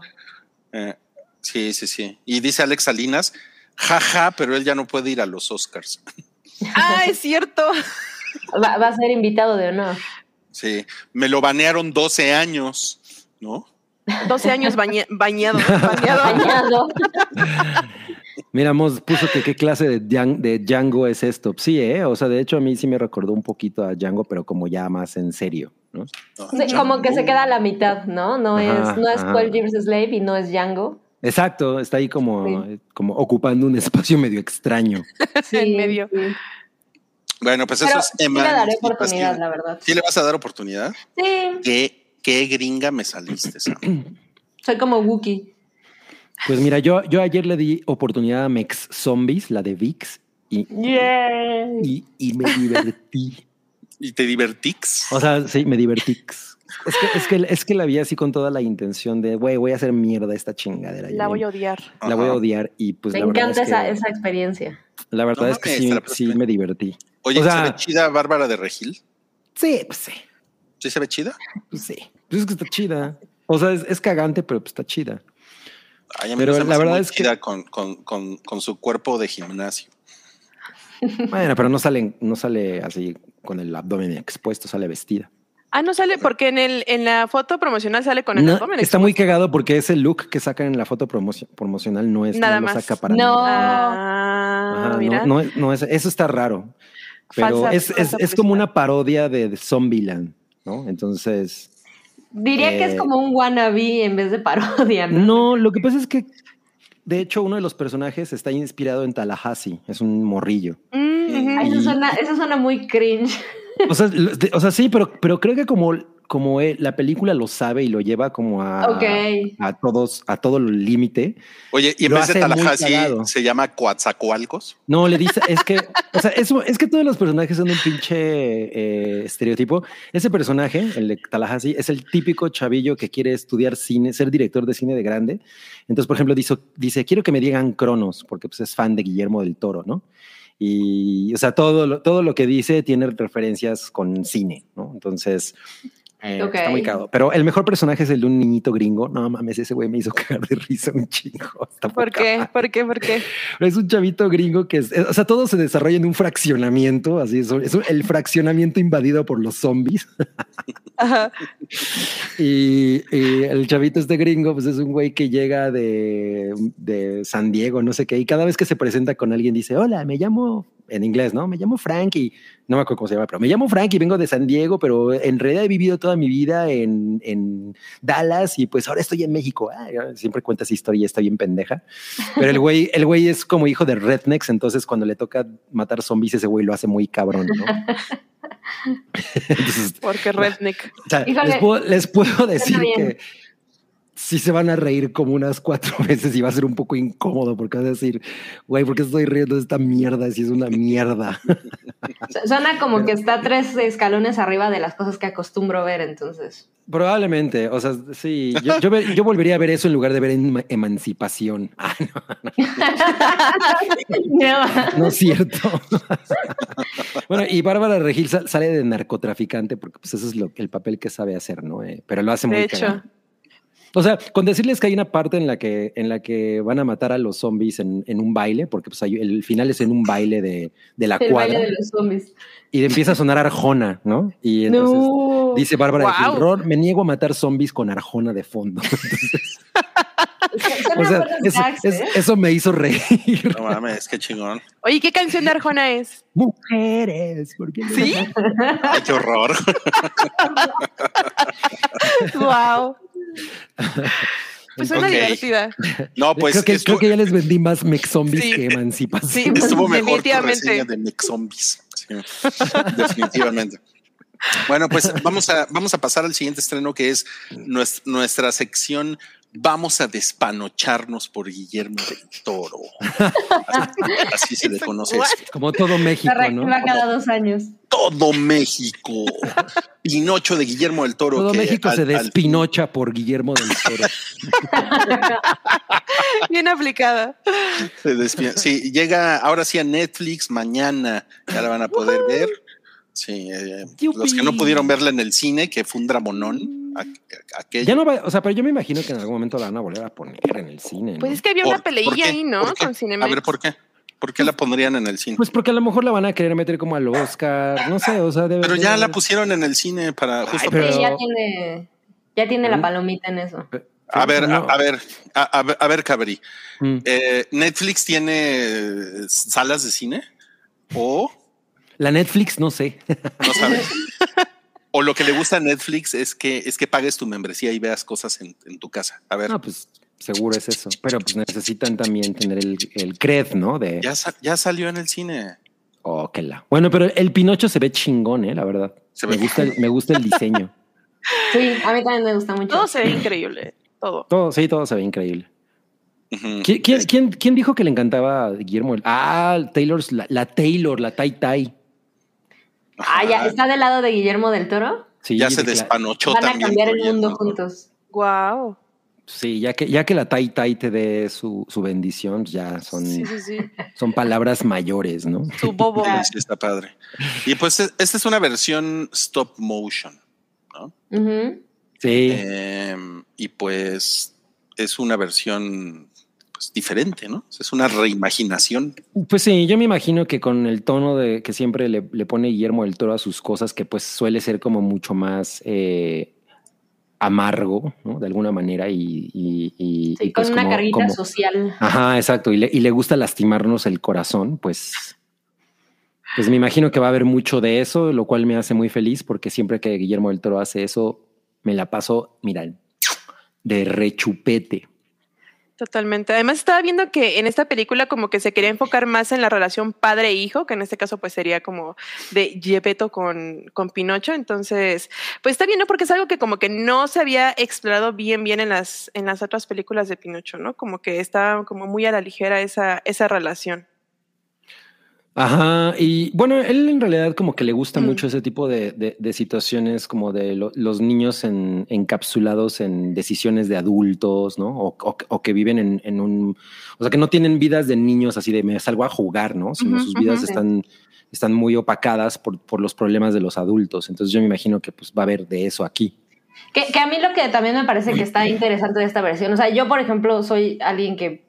Eh, sí, sí, sí. Y dice Alex Salinas, jaja, pero él ya no puede ir a los Oscars. [laughs] Ah, es cierto. Va, va a ser invitado de honor. Sí, me lo banearon 12 años, ¿no? 12 años bañe- bañado. [laughs] bañado. Bañado. Mira, Mos puso que qué clase de, Djan- de Django es esto. Sí, ¿eh? O sea, de hecho a mí sí me recordó un poquito a Django, pero como ya más en serio, ¿no? Sí, como que se queda a la mitad, ¿no? No Ajá, es, no es ajá. 12 Years Slave y no es Django. Exacto, está ahí como, Sí. como ocupando un espacio medio extraño. [laughs] Sí, En medio. sí. Bueno, pues Pero eso es sí Emma. le daré Sí, oportunidad, sí. la verdad. ¿Sí le vas a dar oportunidad? Sí, ¿Qué, qué gringa me saliste, Sam? [clears throat] soy como Wookiee. Pues mira, yo, yo ayer le di oportunidad a Mex Zombies, la de VIX, y, Yay. y, y me divertí. [laughs] ¿Y te divertix? O sea, sí, me divertí. Es que, es que, es que la vi así con toda la intención de, güey, voy a hacer mierda esta chingadera. La voy a odiar. La voy a odiar y pues Me la verdad encanta es esa, que, esa experiencia. la verdad No es que sí, sí me divertí. Oye, o sea- ¿se ve chida Bárbara de Regil? Sí, pues sí, ¿Sí se ve chida? pues sí. Pues es que está chida. O sea, es, es cagante, pero pues está chida. Ay, a mí Pero la verdad muy es que- chida con, con, con, con su cuerpo de gimnasio. Bueno, pero no sale, no sale así con el abdomen expuesto, sale vestida. Ah, no sale porque en el en la foto promocional sale con el No, abdomen. está muy cagado porque ese look que sacan en la foto promocio- promocional no es Nada no lo más. saca para No. nada. Ah, Ajá, mira. no, no es- no es- eso está raro. Pero Falsa- es, es, falsa es como una parodia de, de Zombieland, ¿no? Entonces, Diría que Eh, es como un wannabe en vez de parodia. ¿no? no, lo que pasa es que, de hecho, uno de los personajes está inspirado en Tallahassee, es un morrillo. Mm, eso, suena, eso suena muy cringe. O sea, lo- de- o sea, sí, pero, pero creo que como, como él- la película lo sabe y lo lleva como a, Ok. a todos, a todo el límite. Oye, y en vez de Tallahassee, se llama Coatzacoalcos. No, le dice, es que, o sea, es, es que todos los personajes son un pinche eh, estereotipo. Ese personaje, el de Tallahassee, es el típico chavillo que quiere estudiar cine, ser director de cine de grande. Entonces, por ejemplo, dice, dice quiero que me digan Cronos, porque pues, es fan de Guillermo del Toro, ¿no? Y, o sea, todo lo, todo lo que dice tiene referencias con cine, ¿no? Entonces, eh, está muy cagado. Pero el mejor personaje es el de un niñito gringo. No mames, ese güey me hizo [laughs] cagar de risa un chingo. ¿Por qué? ¿Por qué? ¿Por [laughs] qué? Pero es un chavito gringo que es, o sea, todo se desarrolla en un fraccionamiento, así es, es el fraccionamiento invadido por los zombies. [laughs] Ajá. Y, y el chavito este gringo, pues es un güey que llega de, de San Diego, no sé qué, y cada vez que se presenta con alguien dice, hola, me llamo, en inglés, ¿no? Me llamo Frank y no me acuerdo cómo se llama, pero me llamo Frank y vengo de San Diego, pero en realidad he vivido toda mi vida en, en Dallas y pues ahora estoy en México. Ah, siempre cuenta esa historia y está bien pendeja. Pero el güey, el güey es como hijo de rednecks, entonces cuando le toca matar zombies, ese güey lo hace muy cabrón, ¿no? [laughs] Entonces, Porque redneck. o sea, Híjole. les, puedo, les puedo decir que sí se van a reír como unas cuatro [laughs] veces y va a ser un poco incómodo porque vas a decir, güey, ¿por qué estoy riendo de esta mierda si es una mierda? [laughs] Su- Suena como que está tres escalones arriba de las cosas que acostumbro ver, entonces. Probablemente, o sea, sí, yo, yo, ver- yo volvería a ver eso en lugar de ver Ema- Emancipación. [laughs] Ah, no, No. no es cierto. bueno, y Bárbara Regil sal- sale de narcotraficante porque pues eso es lo, el papel que sabe hacer, ¿no? Eh, pero lo hace muy De hecho. cagado. O sea, con decirles que hay una parte en la que, en la que van a matar a los zombies en, en un baile, porque pues hay- el final es en un baile de, de la El cuadra baile de los zombies. y empieza a sonar Arjona, ¿no? Y entonces No. dice Bárbara Guau. Regil, "Ror, me niego a matar zombies con Arjona de fondo. [laughs] Entonces, Suena o sea, buenos eso, gags, es- ¿eh? eso me hizo reír. No mames, qué chingón. Oye, ¿qué canción de Arjona es? Mujeres, ¿por qué no? ¿Sí? Ay, qué horror. [laughs] wow. [laughs] Pues suena Ok. divertida. No, pues creo, que, estuvo, creo que ya les vendí más Mex Zombies Sí. que Emancipación. Sí. [laughs] estuvo mejor tu Definitivamente. reseña de Mix Zombies. Sí, definitivamente. Bueno, pues vamos a, vamos a pasar al siguiente estreno que es nues- nuestra sección Vamos a despanocharnos por Guillermo del Toro. Así, así se le conoce esto. Como todo México, ¿no? reactiva cada dos años. Todo México. Pinocho de Guillermo del Toro. Todo que México al- se al- despinocha por Guillermo del Toro. [laughs] Bien aplicada. Sí, llega ahora sí a Netflix mañana. Ya la van a poder ver. Sí, eh, los que no pudieron verla en el cine, que fue un dramonón. Aquello. Ya no va, o sea, pero yo me imagino que en algún momento la van a volver a poner en el cine. ¿no? Pues es que había ¿Por- una peleilla ahí, ¿no? Con Cinemex. A ver, ¿por qué? ¿Por qué la pondrían en el cine? Pues porque a lo mejor la van a querer meter como al Oscar, no sé, o sea, debe pero ya debe- la pusieron en el cine para justo pero- Sí, ya tiene, ya tiene la ¿Mm? palomita en eso. A ver, No. a, a ver, a, a ver, a ver, Cabri. Mm. Eh, Netflix tiene eh, salas de cine o La Netflix, no sé. no sabes. [laughs] o lo que le gusta a Netflix es que es que pagues tu membresía y veas cosas en, en tu casa. A ver, No, pues seguro es eso. Pero pues necesitan también tener el, el cred, ¿no? De ya, sa- ya salió en el cine. oh, que la. Bueno, pero el Pinocho se ve chingón, eh, la verdad. Se me ve- gusta el, me gusta el diseño. [laughs] Sí, a mí también me gusta mucho. Todo se ve increíble. Todo. Todo, sí, todo se ve increíble. ¿Quién, quién, quién- quién dijo que le encantaba a Guillermo? Ah, Taylor, la, la Taylor, la Tai Tai. Ah, ya. ¿está del lado de Guillermo del Toro? Sí, ya se de que la- despanochó Van a también. cambiar el mundo juntos. Wow. Sí, ya que, ya que la Tai Tai te dé su, su bendición, pues ya son, Sí, sí, sí. son palabras mayores, ¿no? Su bobo. Sí, sí, está padre. Y pues e- esta es una versión stop motion. Ujú. Sí. Eh, y pues es una versión pues, diferente, ¿no? Es una reimaginación. Pues sí, yo me imagino que con el tono de que siempre le, le pone Guillermo del Toro a sus cosas, que pues suele ser como mucho más eh, amargo, ¿no? De alguna manera y... y, y- Sí, y, pues, con una como- carguita como- social. Ajá, exacto. Y le, y le gusta lastimarnos el corazón, pues... Pues me imagino que va a haber mucho de eso, lo cual me hace muy feliz porque siempre que Guillermo del Toro hace eso, me la paso, mira, de rechupete. Totalmente. Además estaba viendo que en esta película como que se quería enfocar más en la relación padre-hijo, que en este caso pues sería como de Gepetto con, con Pinocho. Entonces, pues está bien, ¿no? Porque es algo que como que no se había explorado bien, bien en las, en las otras películas de Pinocho, ¿no? Como que está como muy a la ligera esa, esa relación. Ajá, y bueno, él en realidad como que le gusta Mm. mucho ese tipo de, de- de situaciones como de lo- los niños en- encapsulados en decisiones de adultos, ¿no? O, o- o que viven en, en un, o sea, que no tienen vidas de niños así de me salgo a jugar, ¿no? Sino sus vidas están, están muy opacadas por, por los problemas de los adultos. Entonces yo me imagino que pues va a haber de eso aquí. Que, que a mí lo que también me parece que está interesante de esta versión, o sea, yo por ejemplo soy alguien que,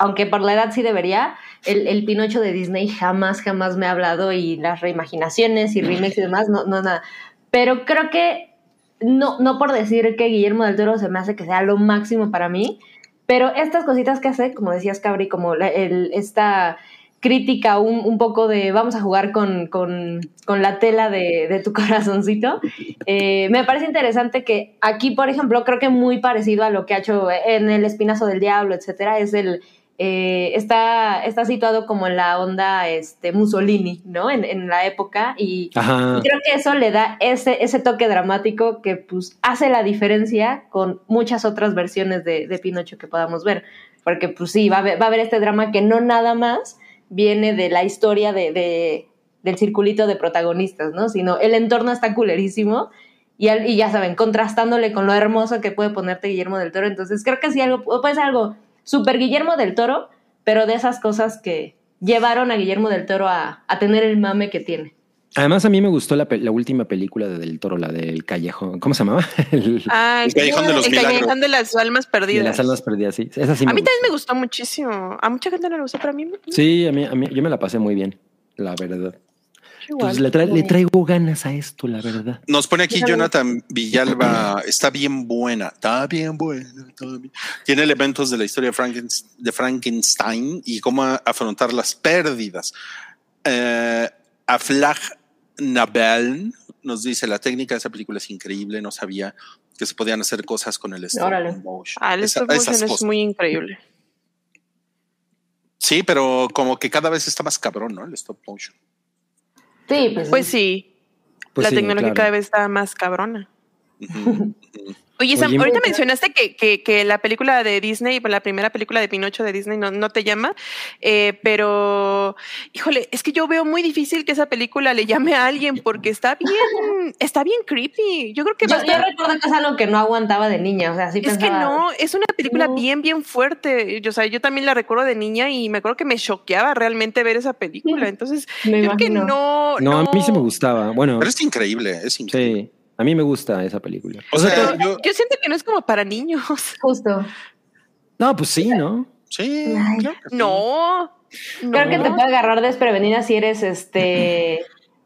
aunque por la edad sí debería, el, el Pinocho de Disney jamás, jamás me ha hablado y las reimaginaciones y remakes y demás, no, no nada. Pero creo que, no, no por decir que Guillermo del Toro se me hace que sea lo máximo para mí, pero estas cositas que hace, como decías Cabri, como el, esta crítica un, un poco de vamos a jugar con, con, con la tela de, de tu [laughs] corazoncito, eh, me parece interesante que aquí, por ejemplo, creo que muy parecido a lo que ha hecho en El Espinazo del Diablo, etcétera, es el. Eh, está, está situado como en la onda este, Mussolini, ¿no? En, en la época. Y creo que eso le da ese, ese toque dramático que pues hace la diferencia con muchas otras versiones de, de Pinocho que podamos ver. Porque pues sí, va a, haber, va a haber este drama que no nada más viene de la historia de, de- del circulito de protagonistas, ¿no? Sino el entorno está culerísimo y, al- y ya saben, contrastándole con lo hermoso que puede ponerte Guillermo del Toro. Entonces creo que sí algo, puede ser algo súper Guillermo del Toro, pero de esas cosas que llevaron a Guillermo del Toro a, a tener el mame que tiene. Además a mí me gustó la, pe- la última película de Del Toro, la del callejón, ¿cómo se llamaba? [laughs] El- Ah, El Callejón de los el Milagros. Callejón de las almas de perdidas. las almas perdidas, sí. Esa sí a me mí gustó. también me gustó muchísimo. A mucha gente no le gustó, pero a mí me Sí, a mí, a mí, yo me la pasé muy bien, la verdad. Igual. Entonces le, tra- le traigo ganas a esto, la verdad. Nos pone aquí. Jonathan Villalba, está bien buena, está bien buena. está bien. Tiene elementos de la historia de, Franken- de Frankenstein y cómo afrontar las pérdidas. Eh, Aflag Nabel nos dice, la técnica de esa película es increíble, no sabía que se podían hacer cosas con el stop Órale. motion. Ah, el Esa- stop motion es cosas. muy increíble. Sí, pero como que cada vez está más cabrón, ¿no? El stop motion. Sí, pues, Pues sí, Pues la sí, tecnología claro. cada vez está más cabrona. Oye, Sam, Oye, ahorita mencionaste que, que, que la película de Disney, la primera película de Pinocho de Disney no, no te llama, eh, pero híjole, es que yo veo muy difícil que esa película le llame a alguien porque está bien, está bien creepy. Yo creo que va a yo, yo estar- recuerdo que es algo que no aguantaba de niña, o sea, sí Es que no, es una película No. bien, bien fuerte. Yo, o sea, yo también la recuerdo de niña y me acuerdo que me choqueaba realmente ver esa película. Entonces, me yo creo que imagino. no. No, a mí sí me gustaba. Bueno, Pero es increíble, es increíble. sí, a mí me gusta esa película. O sea, Pero yo, yo siento que no es como para niños. [laughs] Justo. no, pues sí, ¿no? sí, Ay. claro que sí. No. Creo no. que te puede agarrar desprevenida si eres este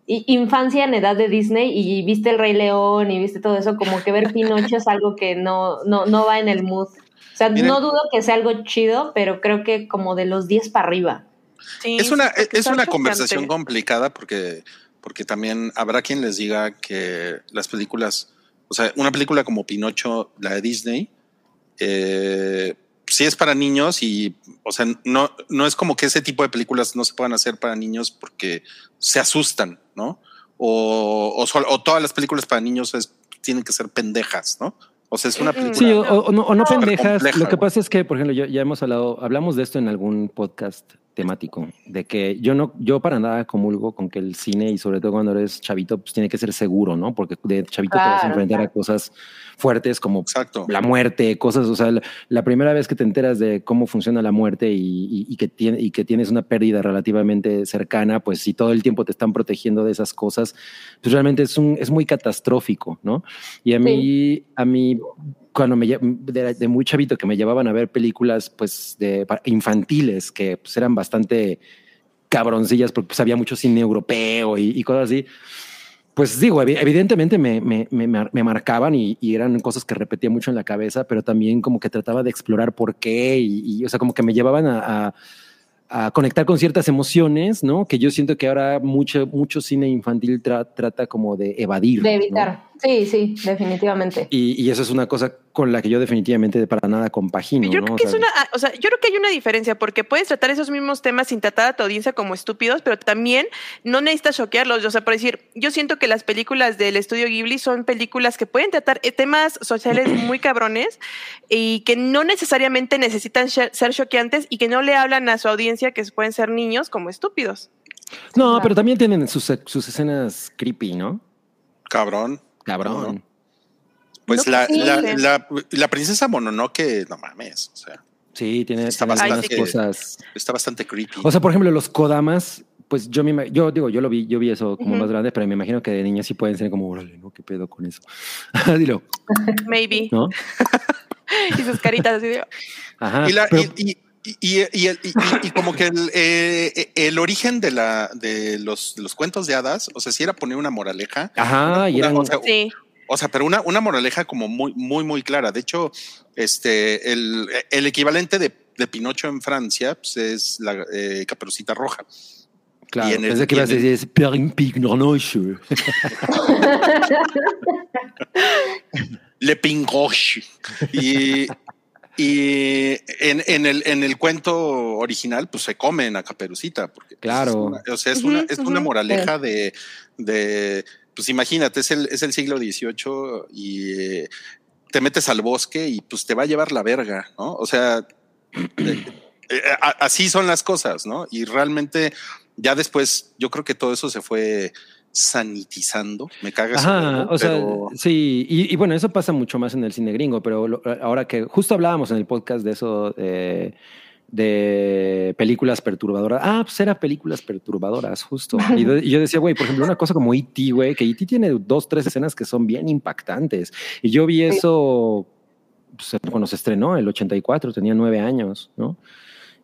infancia en edad de Disney y viste el Rey León y viste todo eso, como que ver Pinocho es algo que no, no, no va en el mood. O sea, Miren. no dudo que sea algo chido, pero creo que como de los 10 para arriba. Sí, Es una, es una chocante. conversación complicada porque, porque también habrá quien les diga que las películas, o sea, una película como Pinocho, la de Disney, eh, sí es para niños y, o sea, no, no es como que ese tipo de películas no se puedan hacer para niños porque se asustan, ¿no? O, o, sol- o todas las películas para niños es- tienen que ser pendejas, ¿no? O sea, es una Mm, mm. película. Sí, o, o no, o no Súper pendejas. compleja, Lo que güey. pasa es que, por ejemplo, yo, ya hemos hablado, hablamos de esto en algún podcast temático, de que yo no, yo para nada comulgo con que el cine y sobre todo cuando eres chavito, pues tiene que ser seguro, ¿no? Porque de chavito te vas a Claro, enfrentar a claro. cosas fuertes como Exacto. la muerte, cosas, o sea, la, la primera vez que te enteras de cómo funciona la muerte y, y- y que tiene, y que tienes una pérdida relativamente cercana, pues si todo el tiempo te están protegiendo de esas cosas, pues realmente es, un, es muy catastrófico, ¿no? Y a mí, a mí cuando me de, de muy chavito que me llevaban a ver películas pues de infantiles que pues eran bastante cabroncillas porque pues había mucho cine europeo y, y cosas así. Pues digo, evi- evidentemente me, me, me, me marcaban y, y eran cosas que repetía mucho en la cabeza, pero también como que trataba de explorar por qué y, y, o sea, como que me llevaban a, a- a conectar con ciertas emociones, ¿no? Que yo siento que ahora mucho, mucho cine infantil tra- trata como de evadir. De ¿no? Sí, sí, definitivamente. Y, y eso es una cosa con la que yo definitivamente para nada compagino. Yo ¿no? creo O que es sea, una, ah, o sea, yo creo que hay una diferencia porque puedes tratar esos mismos temas sin tratar a tu audiencia como estúpidos, pero también no necesitas choquearlos. O sea, por decir, yo siento que las películas del estudio Ghibli son películas que pueden tratar eh, temas sociales [clears throat] muy cabrones y que no necesariamente necesitan ser choqueantes y que no le hablan a su audiencia que pueden ser niños como estúpidos. No, Claro. pero también tienen sus, sus escenas creepy, ¿no? Cabrón. Cabrón. No. Pues No, la, sí. la, la, la princesa Mononoke, no mames, o sea, Sí, tiene, Está tiene bastante- cosas. está bastante creepy. O sea, por ejemplo, los Kodamas, pues yo me yo digo, yo lo vi, yo vi eso como más grande, pero me imagino que de niña sí pueden ser como, órale, ¿no? ¿Qué pedo con eso? [laughs] Dilo, Maybe. ¿no? [laughs] y sus caritas así de, Ajá. y, la- pero- y, y- y- y- y- y- y como que el, eh, el origen de, la, de, los, de los cuentos de hadas, o sea, si era poner una moraleja, ajá, y eran, o sea, Sí. O sea, pero una, una moraleja como muy, muy, muy clara. De hecho, este, el, el equivalente de, de Pinocho en Francia pues, es la eh, caperucita roja. claro, y en el- pensé que ibas a el- decir. [laughs] Le Pingoche. Y, y en, en el, en el cuento original, pues se comen a Caperucita. Porque, pues, Claro. es una- o sea, es, una, es una moraleja de, de, pues imagínate, es el, es el siglo XVIII y eh, te metes al bosque y pues te va a llevar la verga, ¿no? O sea, eh, eh, a- así son las cosas, ¿no? Y realmente ya después yo creo que todo eso se fue sanitizando. Me cagas. Ajá, o sea, pero- sí, y, y bueno, eso pasa mucho más en el cine gringo, pero lo- ahora que justo hablábamos en el podcast de eso, eh, de películas perturbadoras. Ah, pues era películas perturbadoras, justo. Y, de- y yo decía, güey, por ejemplo, una cosa como E.T., güey, que E.T. tiene dos, tres escenas que son bien impactantes. Y yo vi eso pues, cuando se estrenó, el 84, tenía nueve años, ¿no?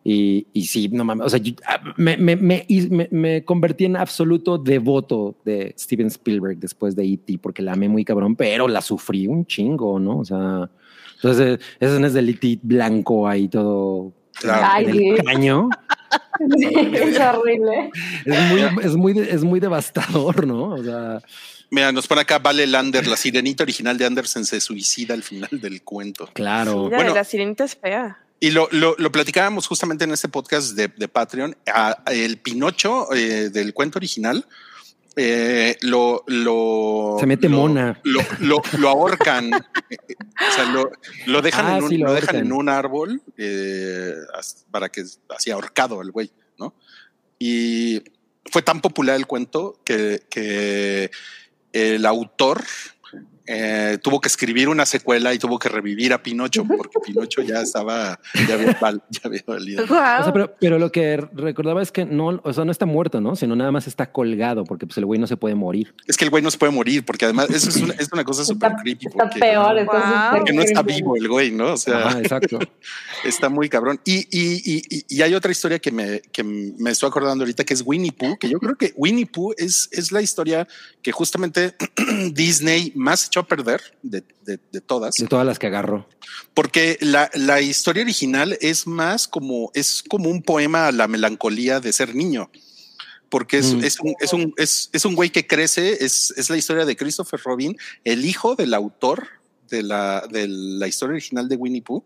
Y, y sí, no mames, o sea, yo- ah, me, me, me, me- me convertí en absoluto devoto de Steven Spielberg después de E.T. porque la amé muy cabrón, pero la sufrí un chingo, ¿no? O sea, entonces, esa es del E.T. blanco ahí todo Claro. Ay, en sí. el caño. [laughs] es horrible. Es muy, es muy, es muy devastador, ¿no? O sea, Mira, nos pone acá Vale Lander, la sirenita original de Andersen se suicida al final del cuento. claro. Mira, Bueno. la sirenita es fea. Y lo, lo, lo platicábamos justamente en este podcast de, de Patreon. A- a el Pinocho eh, del cuento original eh, lo, lo. Se mete lo- mona. Lo, lo, lo ahorcan. [laughs] o sea, lo, lo dejan, Ah, en, un, sí, lo dejan en un árbol eh, para que así ahorcado el güey, ¿no? Y fue tan popular el cuento que, que el autor eh, tuvo que escribir una secuela y tuvo que revivir a Pinocho porque [laughs] Pinocho ya estaba, ya había, ya había valido. Guau. O sea, pero, pero lo que recordaba es que no, o sea, no está muerto, ¿no? Sino nada más está colgado porque pues el güey no se puede morir. Es que el güey no se puede morir porque además eso es una, es una cosa súper Está, creepy. está porque, peor. está Wow. súper porque no está vivo el güey, ¿no? O sea, Ajá, exacto. [laughs] está muy cabrón. Y, y, y, y- hay otra historia que me, que me estoy acordando ahorita que es Winnie Pooh, que yo creo que Winnie Pooh es, es la historia que justamente [clears throat] Disney más echó a perder de, de- de todas. De todas las que agarró. Porque la, la historia original es más como, es como un poema a la melancolía de ser niño. Porque es, Mm. es un, es, un, es, es un güey que crece, es, es la historia de Christopher Robin, el hijo del autor de la, de la historia original de Winnie Pooh,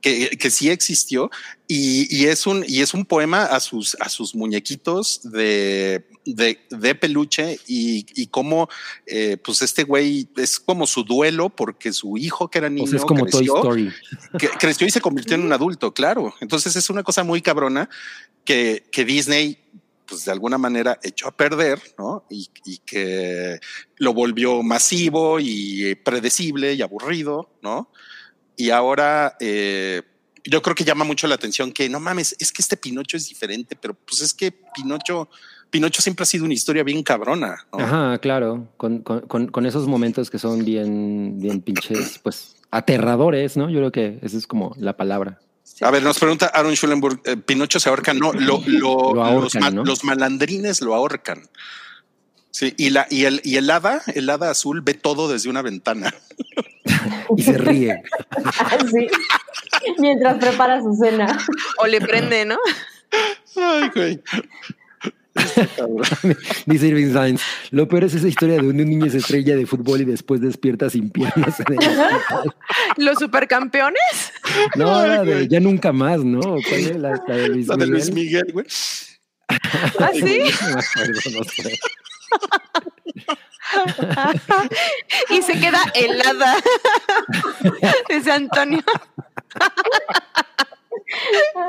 que, que sí existió, y, y es un, y es un poema a sus, a sus muñequitos de, de, de peluche y, y cómo eh, pues este güey es como su duelo porque su hijo que era niño O sea, es como Toy creció, Story. que creció y se convirtió en un adulto, claro. Entonces es una cosa muy cabrona que, que Disney, pues de alguna manera echó a perder, ¿no? Y, y que lo volvió masivo y predecible y aburrido, ¿no? Y ahora eh, yo creo que llama mucho la atención que no mames, es que este Pinocho es diferente, pero pues es que Pinocho Pinocho siempre ha sido una historia bien cabrona. ¿no? Ajá, claro, con, con, con, esos momentos que son bien, bien pinches, pues aterradores, ¿no? Yo creo que esa es como la palabra. A ver, nos pregunta Aaron Schulenburg, eh, Pinocho se ahorca, no, lo, [laughs] lo- Lo ahorcan, los, ma- ¿no? los malandrines lo ahorcan. Sí, y la y el y el hada, el hada azul ve todo desde una ventana. [laughs] Y se ríe. [laughs] Así. Mientras prepara su cena. O le prende, ¿no? Ay, güey. [laughs] Dice Irving Sainz. Lo peor es esa historia de un niño es estrella de fútbol y después despierta sin piernas en el hospital. Los supercampeones. No, la de ya nunca más, ¿no? ¿Cuál es la, la de Luis La de Luis Miguel? Güey. ¿Ah, sí? [laughs] No me acuerdo, no sé. y se queda helada. Dice Antonio.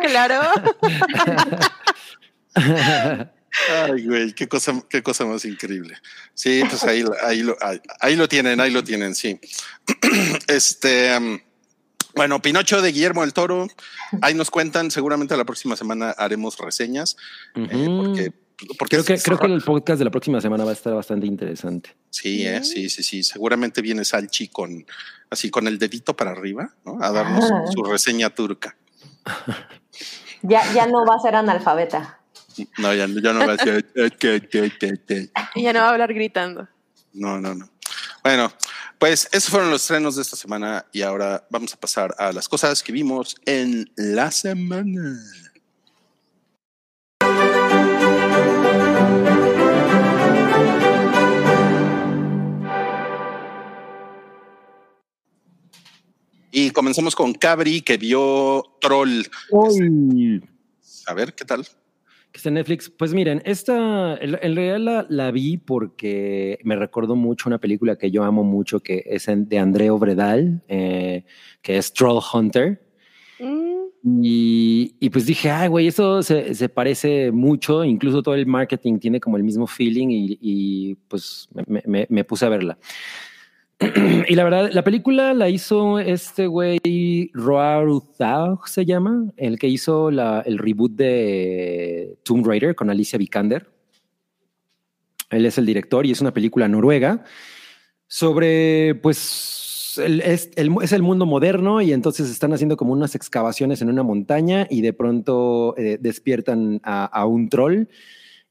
claro. Ay, güey, qué cosa, qué cosa más increíble. Sí, pues ahí, ahí, lo, ahí, ahí lo tienen, ahí lo tienen, sí. [clears throat] Este, bueno, Pinocho de Guillermo del Toro, ahí nos cuentan, seguramente la próxima semana haremos reseñas, eh, porque, porque Creo que, creo que el podcast de la próxima semana va a estar bastante interesante. Sí, eh, sí, sí, sí, seguramente viene Salchi con, así con el dedito para arriba, ¿no? A darnos Ah. su reseña turca. Ya, ya no va a ser analfabeta. No, ya, ya no va a ya no va a hablar gritando. No, no, no. Bueno, pues esos fueron los estrenos de esta semana y ahora vamos a pasar a las cosas que vimos en la semana. Y comenzamos con Cabri, que vio Troll. A ver, ¿qué tal? Que está en Netflix. Pues miren, esta en, realidad la, la vi porque me recordó mucho una película que yo amo mucho, que es de André Obredal, eh, que es Troll Hunter. Mm, Y, y pues dije, ay, güey, eso se, se parece mucho, incluso todo el marketing tiene como el mismo feeling y, y, pues me, me- me puse a verla. [clears throat] y la verdad, la película la hizo este güey, Roar se llama, el que hizo el reboot de Tomb Raider con Alicia Vikander. Él es el director y es una película noruega sobre, pues, el- es, el, mundo moderno y entonces están haciendo como unas excavaciones en una montaña y de pronto eh, despiertan a un troll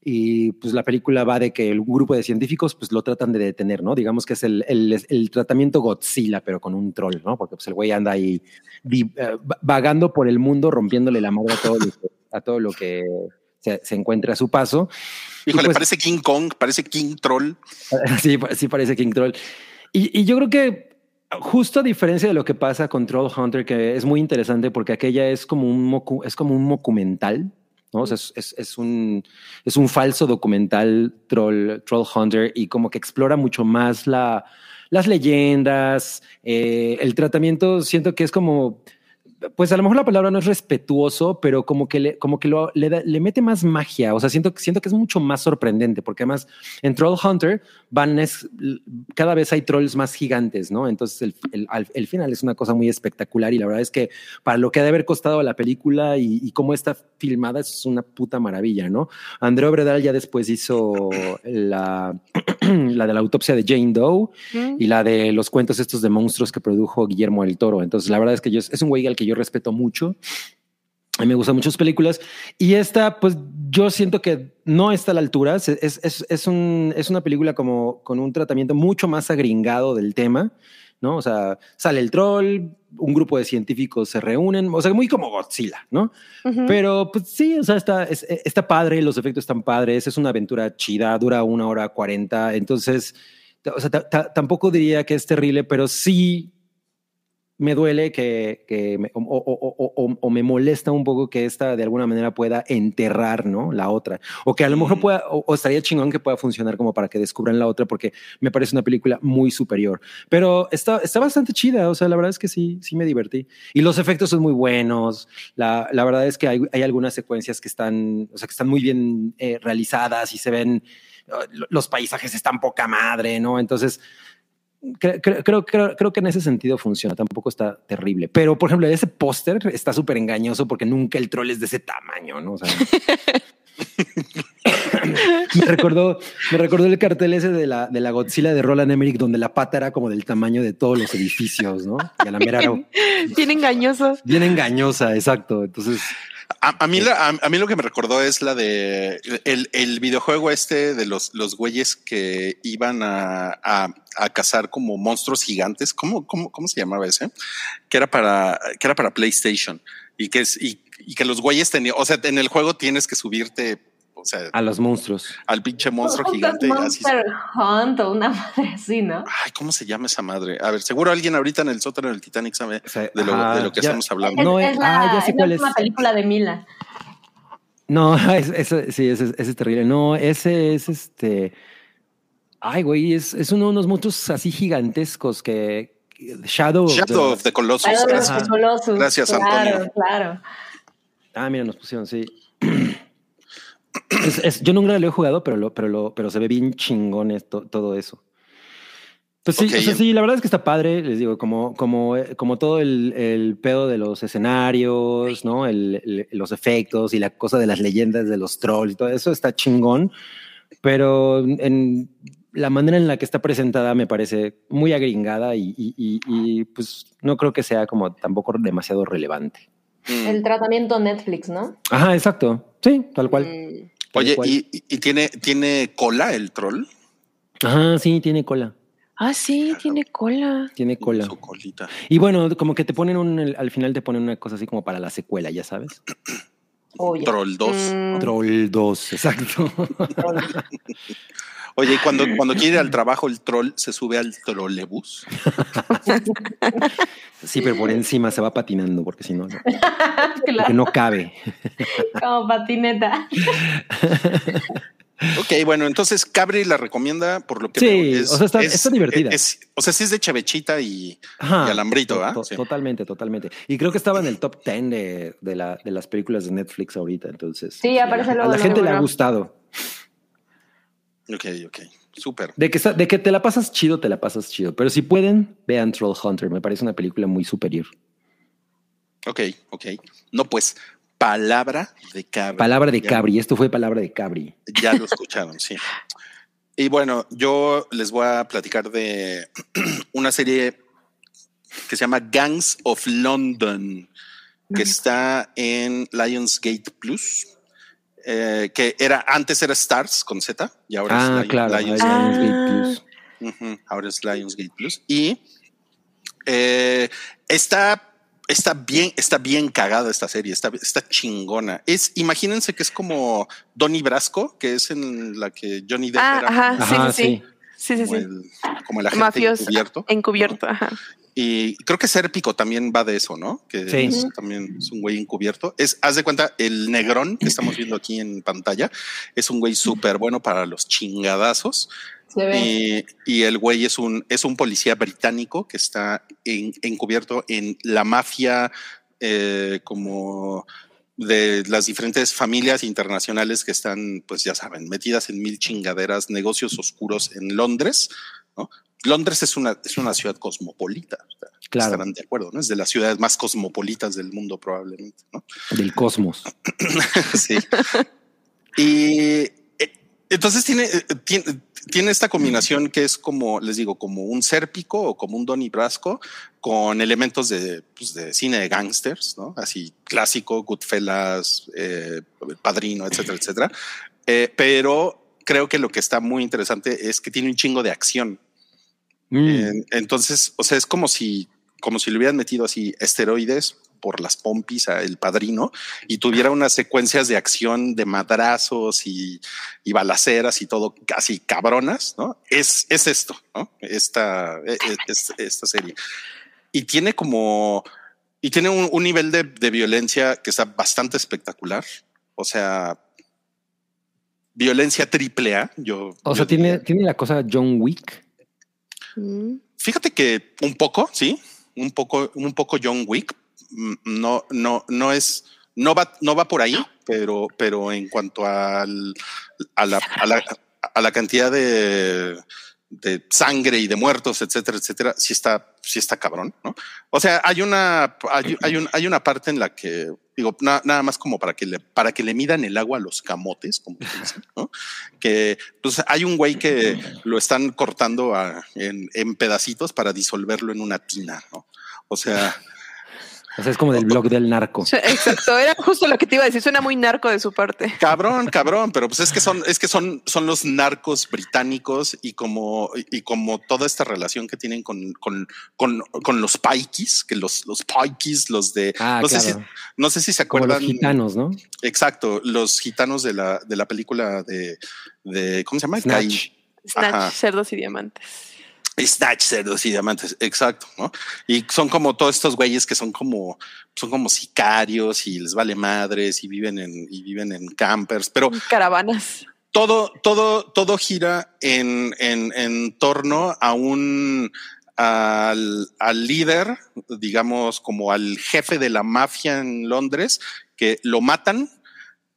y pues la película va de que el grupo de científicos pues lo tratan de detener, ¿no? Digamos que es el, el, el tratamiento Godzilla, pero con un troll, ¿no? Porque pues el güey anda ahí va- vagando por el mundo, rompiéndole la madre a todo lo que, a todo lo que se, se encuentre a su paso. Híjole, pues- parece King Kong, parece King Troll. [laughs] Sí, sí parece King Troll. Y, y yo creo que justo a diferencia de lo que pasa con Troll Hunter, que es muy interesante porque aquella es como un, mocu- es como un documental, es un, es un falso documental Troll, Troll Hunter y como que explora mucho más la, las leyendas, eh, el tratamiento, siento que es como... Pues a lo mejor la palabra no es respetuoso, pero como que le, como que lo, le, da- le mete más magia. O sea, siento, siento que es mucho más sorprendente, porque además en Troll Hunter van es, cada vez hay trolls más gigantes, ¿no? Entonces el, el, al- el final es una cosa muy espectacular y la verdad es que para lo que ha de haber costado la película y, y cómo está filmada es una puta maravilla, ¿no? André Obredal ya después hizo la, [clears throat] la de la autopsia de Jane Doe mm. y la de los cuentos estos de monstruos que produjo Guillermo del Toro. Entonces, la verdad es que yo, es un güey al que yo respeto mucho. A mí me gustan muchas películas y esta, pues yo siento que no está a la altura. Es, es, es, un, es una película como con un tratamiento mucho más agringado del tema, ¿no? O sea, sale el troll, un grupo de científicos se reúnen, o sea, muy como Godzilla, ¿no? Ujú. Pero pues sí, o sea, está, es- está padre, los efectos están padres, es una aventura chida, dura una hora cuarenta, entonces, o sea, ta- ta- tampoco diría que es terrible, pero sí me duele que, que me- o, o- o- o- o me molesta un poco que esta de alguna manera pueda enterrar, ¿no? La otra. O que a lo mejor pueda, o, estaría chingón que pueda funcionar como para que descubran la otra, porque me parece una película muy superior. Pero está, está bastante chida, o sea, la verdad es que sí, sí me divertí. Y los efectos son muy buenos. La, la verdad es que hay, hay algunas secuencias que están, o sea, que están muy bien eh, realizadas y se ven, uh, los paisajes están poca madre, ¿no? Entonces, cre- cre- creo, creo, creo que en ese sentido funciona, tampoco está terrible. Pero, por ejemplo, ese póster está súper engañoso porque nunca el troll es de ese tamaño, ¿no? O sea, [laughs] me recordó, me recordó el cartel ese de la, de la Godzilla de Roland Emmerich, donde la pata era como del tamaño de todos los edificios, ¿no? Y a la mera era [laughs] Bien engañoso. bien engañosa, exacto. Entonces, A, a mí la- a, a mí lo que me recordó es la de el, el videojuego este de los, los güeyes que iban a, a, a cazar como monstruos gigantes. ¿Cómo, cómo, cómo se llamaba ese? Que era para, que era para PlayStation y que es, y, y que los güeyes tenían, o sea, en el juego tienes que subirte, o sea, a los monstruos. al pinche monstruo gigante. es Así, Monster Hunt o una madre así, ¿no? ay, ¿cómo se llama esa madre? A ver, seguro alguien ahorita en el sótano del Titanic sabe O sea, de lo, ajá, de lo que ya- estamos hablando. No, es, es la, ah, ya sé es la cuál es. última película de Mila. No, [laughs] es, es- sí, ese, es terrible. No, ese es este. Ay, güey, es, es uno de unos monstruos así gigantescos que. Shadow. of the- Shadow of the Colossus. De los gracias. Colossus. Gracias, claro, Antonio. Claro. Ah, mira, nos pusieron, sí. [clears throat] Es- es- yo nunca lo he jugado, pero, lo, pero, lo, pero se ve bien chingón esto, todo eso. Pues sí, Ok. o sea, sí, la verdad es que está padre, les digo, como, como, eh, como todo el, el pedo de los escenarios, ¿no? El, el- los efectos y la cosa de las leyendas de los trolls y todo eso está chingón, pero en la manera en la que está presentada me parece muy agringada y, y- y- y, pues no creo que sea como tampoco demasiado relevante. Mm. El tratamiento Netflix, ¿no? Ajá, exacto. Sí, tal cual. Mm. Oye. ¿y, y tiene, tiene cola el troll? Ajá, sí, tiene cola. Ah, sí, tiene cola. Tiene cola. Su colita. Y bueno, como que te ponen un, al final te ponen una cosa así como para la secuela, ya sabes. [clears throat] Oye. Troll 2. Mm, Troll 2, exacto. [laughs] Oye, y cuando, cuando quiere ir al [laughs] trabajo, el troll se sube al trolebús. [laughs] Sí, pero por encima se va patinando porque si no, [laughs] porque claro, no cabe. como patineta. Ok, bueno, entonces Cabri la recomienda por lo que Sí, veo, o sea, está- está divertida. es- o sea, sí es de chavechita y, Ajá. y alambrito, To- ¿ah? to- Sí. Totalmente, totalmente. Y creo que estaba en el top 10 de, de, la, de las películas de Netflix ahorita, entonces. Sí, aparece a luego, la luego, gente le ha gustado. Ok, ok. Súper. De que, de que te la pasas chido, te la pasas chido. Pero si pueden, vean Troll Hunter. Me parece una película muy superior. Ok, ok. No, pues, palabra de Cabri. Palabra de Ya- Cabri. Esto fue palabra de Cabri. Ya lo escucharon, sí. Y bueno, yo les voy a platicar de [clears throat] una serie que se llama Gangs of London, que está en Lionsgate Plus, eh, que era antes era Stars con Z y ahora Ah, es Lion- claro. Lionsgate. Ah. Lionsgate Plus. Ahora es Lionsgate Plus. Y eh, está, está bien, está bien cagada esta serie, está, está chingona. Es, imagínense que es como Donnie Brasco, que es en la que Johnny Depp Ah, era ajá, como, Ajá, sí, sí, sí. Sí, sí, como sí. el, como el agente Mafioso. encubierto. Encubierto, ajá. Y creo que Sérpico también va de eso, ¿no? Que Sí. es también es un güey encubierto. Es, haz de cuenta, el negrón que estamos viendo aquí en pantalla es un güey súper bueno para los chingadazos. Se ve. Y, y el güey es un, es un policía británico que está en- encubierto en la mafia eh, como de las diferentes familias internacionales que están, pues ya saben, metidas en mil chingaderas, negocios oscuros en Londres. ¿no? Londres es una, es una ciudad cosmopolita. Claro. Estarán de acuerdo, ¿no? Es de las ciudades más cosmopolitas del mundo probablemente, ¿no? Del cosmos. [laughs] sí. Y eh, entonces tiene, eh, tiene, tiene esta combinación que es como, les digo, como un Sérpico o como un Donnie Brasco con elementos de, pues, de cine de gangsters, ¿no? Así clásico, Goodfellas, eh, Padrino, etcétera, etcétera. Eh, pero creo que lo que está muy interesante es que tiene un chingo de acción. Mm. Eh, entonces, o sea, es como si, como si le hubieran metido así esteroides por las pompis a el padrino y tuviera unas secuencias de acción de madrazos y, y balaceras y todo casi cabronas, ¿no? Es, es esto, ¿no? Esta, e- e- es- esta serie. Y tiene como, y tiene un, un nivel de, de violencia que está bastante espectacular. O sea, violencia triple A. Yo, o yo sea, tiene, tiene la cosa John Wick. Mm. Fíjate que un poco, sí, un poco, un poco John Wick. Mm, No, no, no es, no va, no va por ahí, pero, pero en cuanto a la, cantidad de, sangre y de muertos, etcétera, etcétera, sí está, sí está cabrón, ¿no? O sea, hay una, hay, hay, un, hay una parte en la que digo, na- nada más como para que le, para que le midan el agua a los camotes, como se dice, ¿no? Que pues hay un güey que lo están cortando en, en pedacitos para disolverlo en una tina, ¿no? O sea, O sea, es como del blog del narco. [laughs] Exacto, era justo lo que te iba a decir. Suena muy narco de su parte. cabrón, cabrón, pero pues es que son, es que son, son los narcos británicos y como, y como toda esta relación que tienen con, con, con, con los paikis, que los, los paikis, los de, Ah, no sé si, claro. no sé si se Como los acuerdan. gitanos, ¿no? Exacto, los gitanos de la, de la película de, de ¿cómo se llama? Snatch. Snatch, cerdos y diamantes. Snatch, cerdos y diamantes, exacto, ¿no? Y son como todos estos güeyes que son como, son como sicarios y les vale madres y viven en, y viven en campers, pero Caravanas. todo, todo, todo gira en, en, en torno a un al, al líder, digamos, como al jefe de la mafia en Londres, que lo matan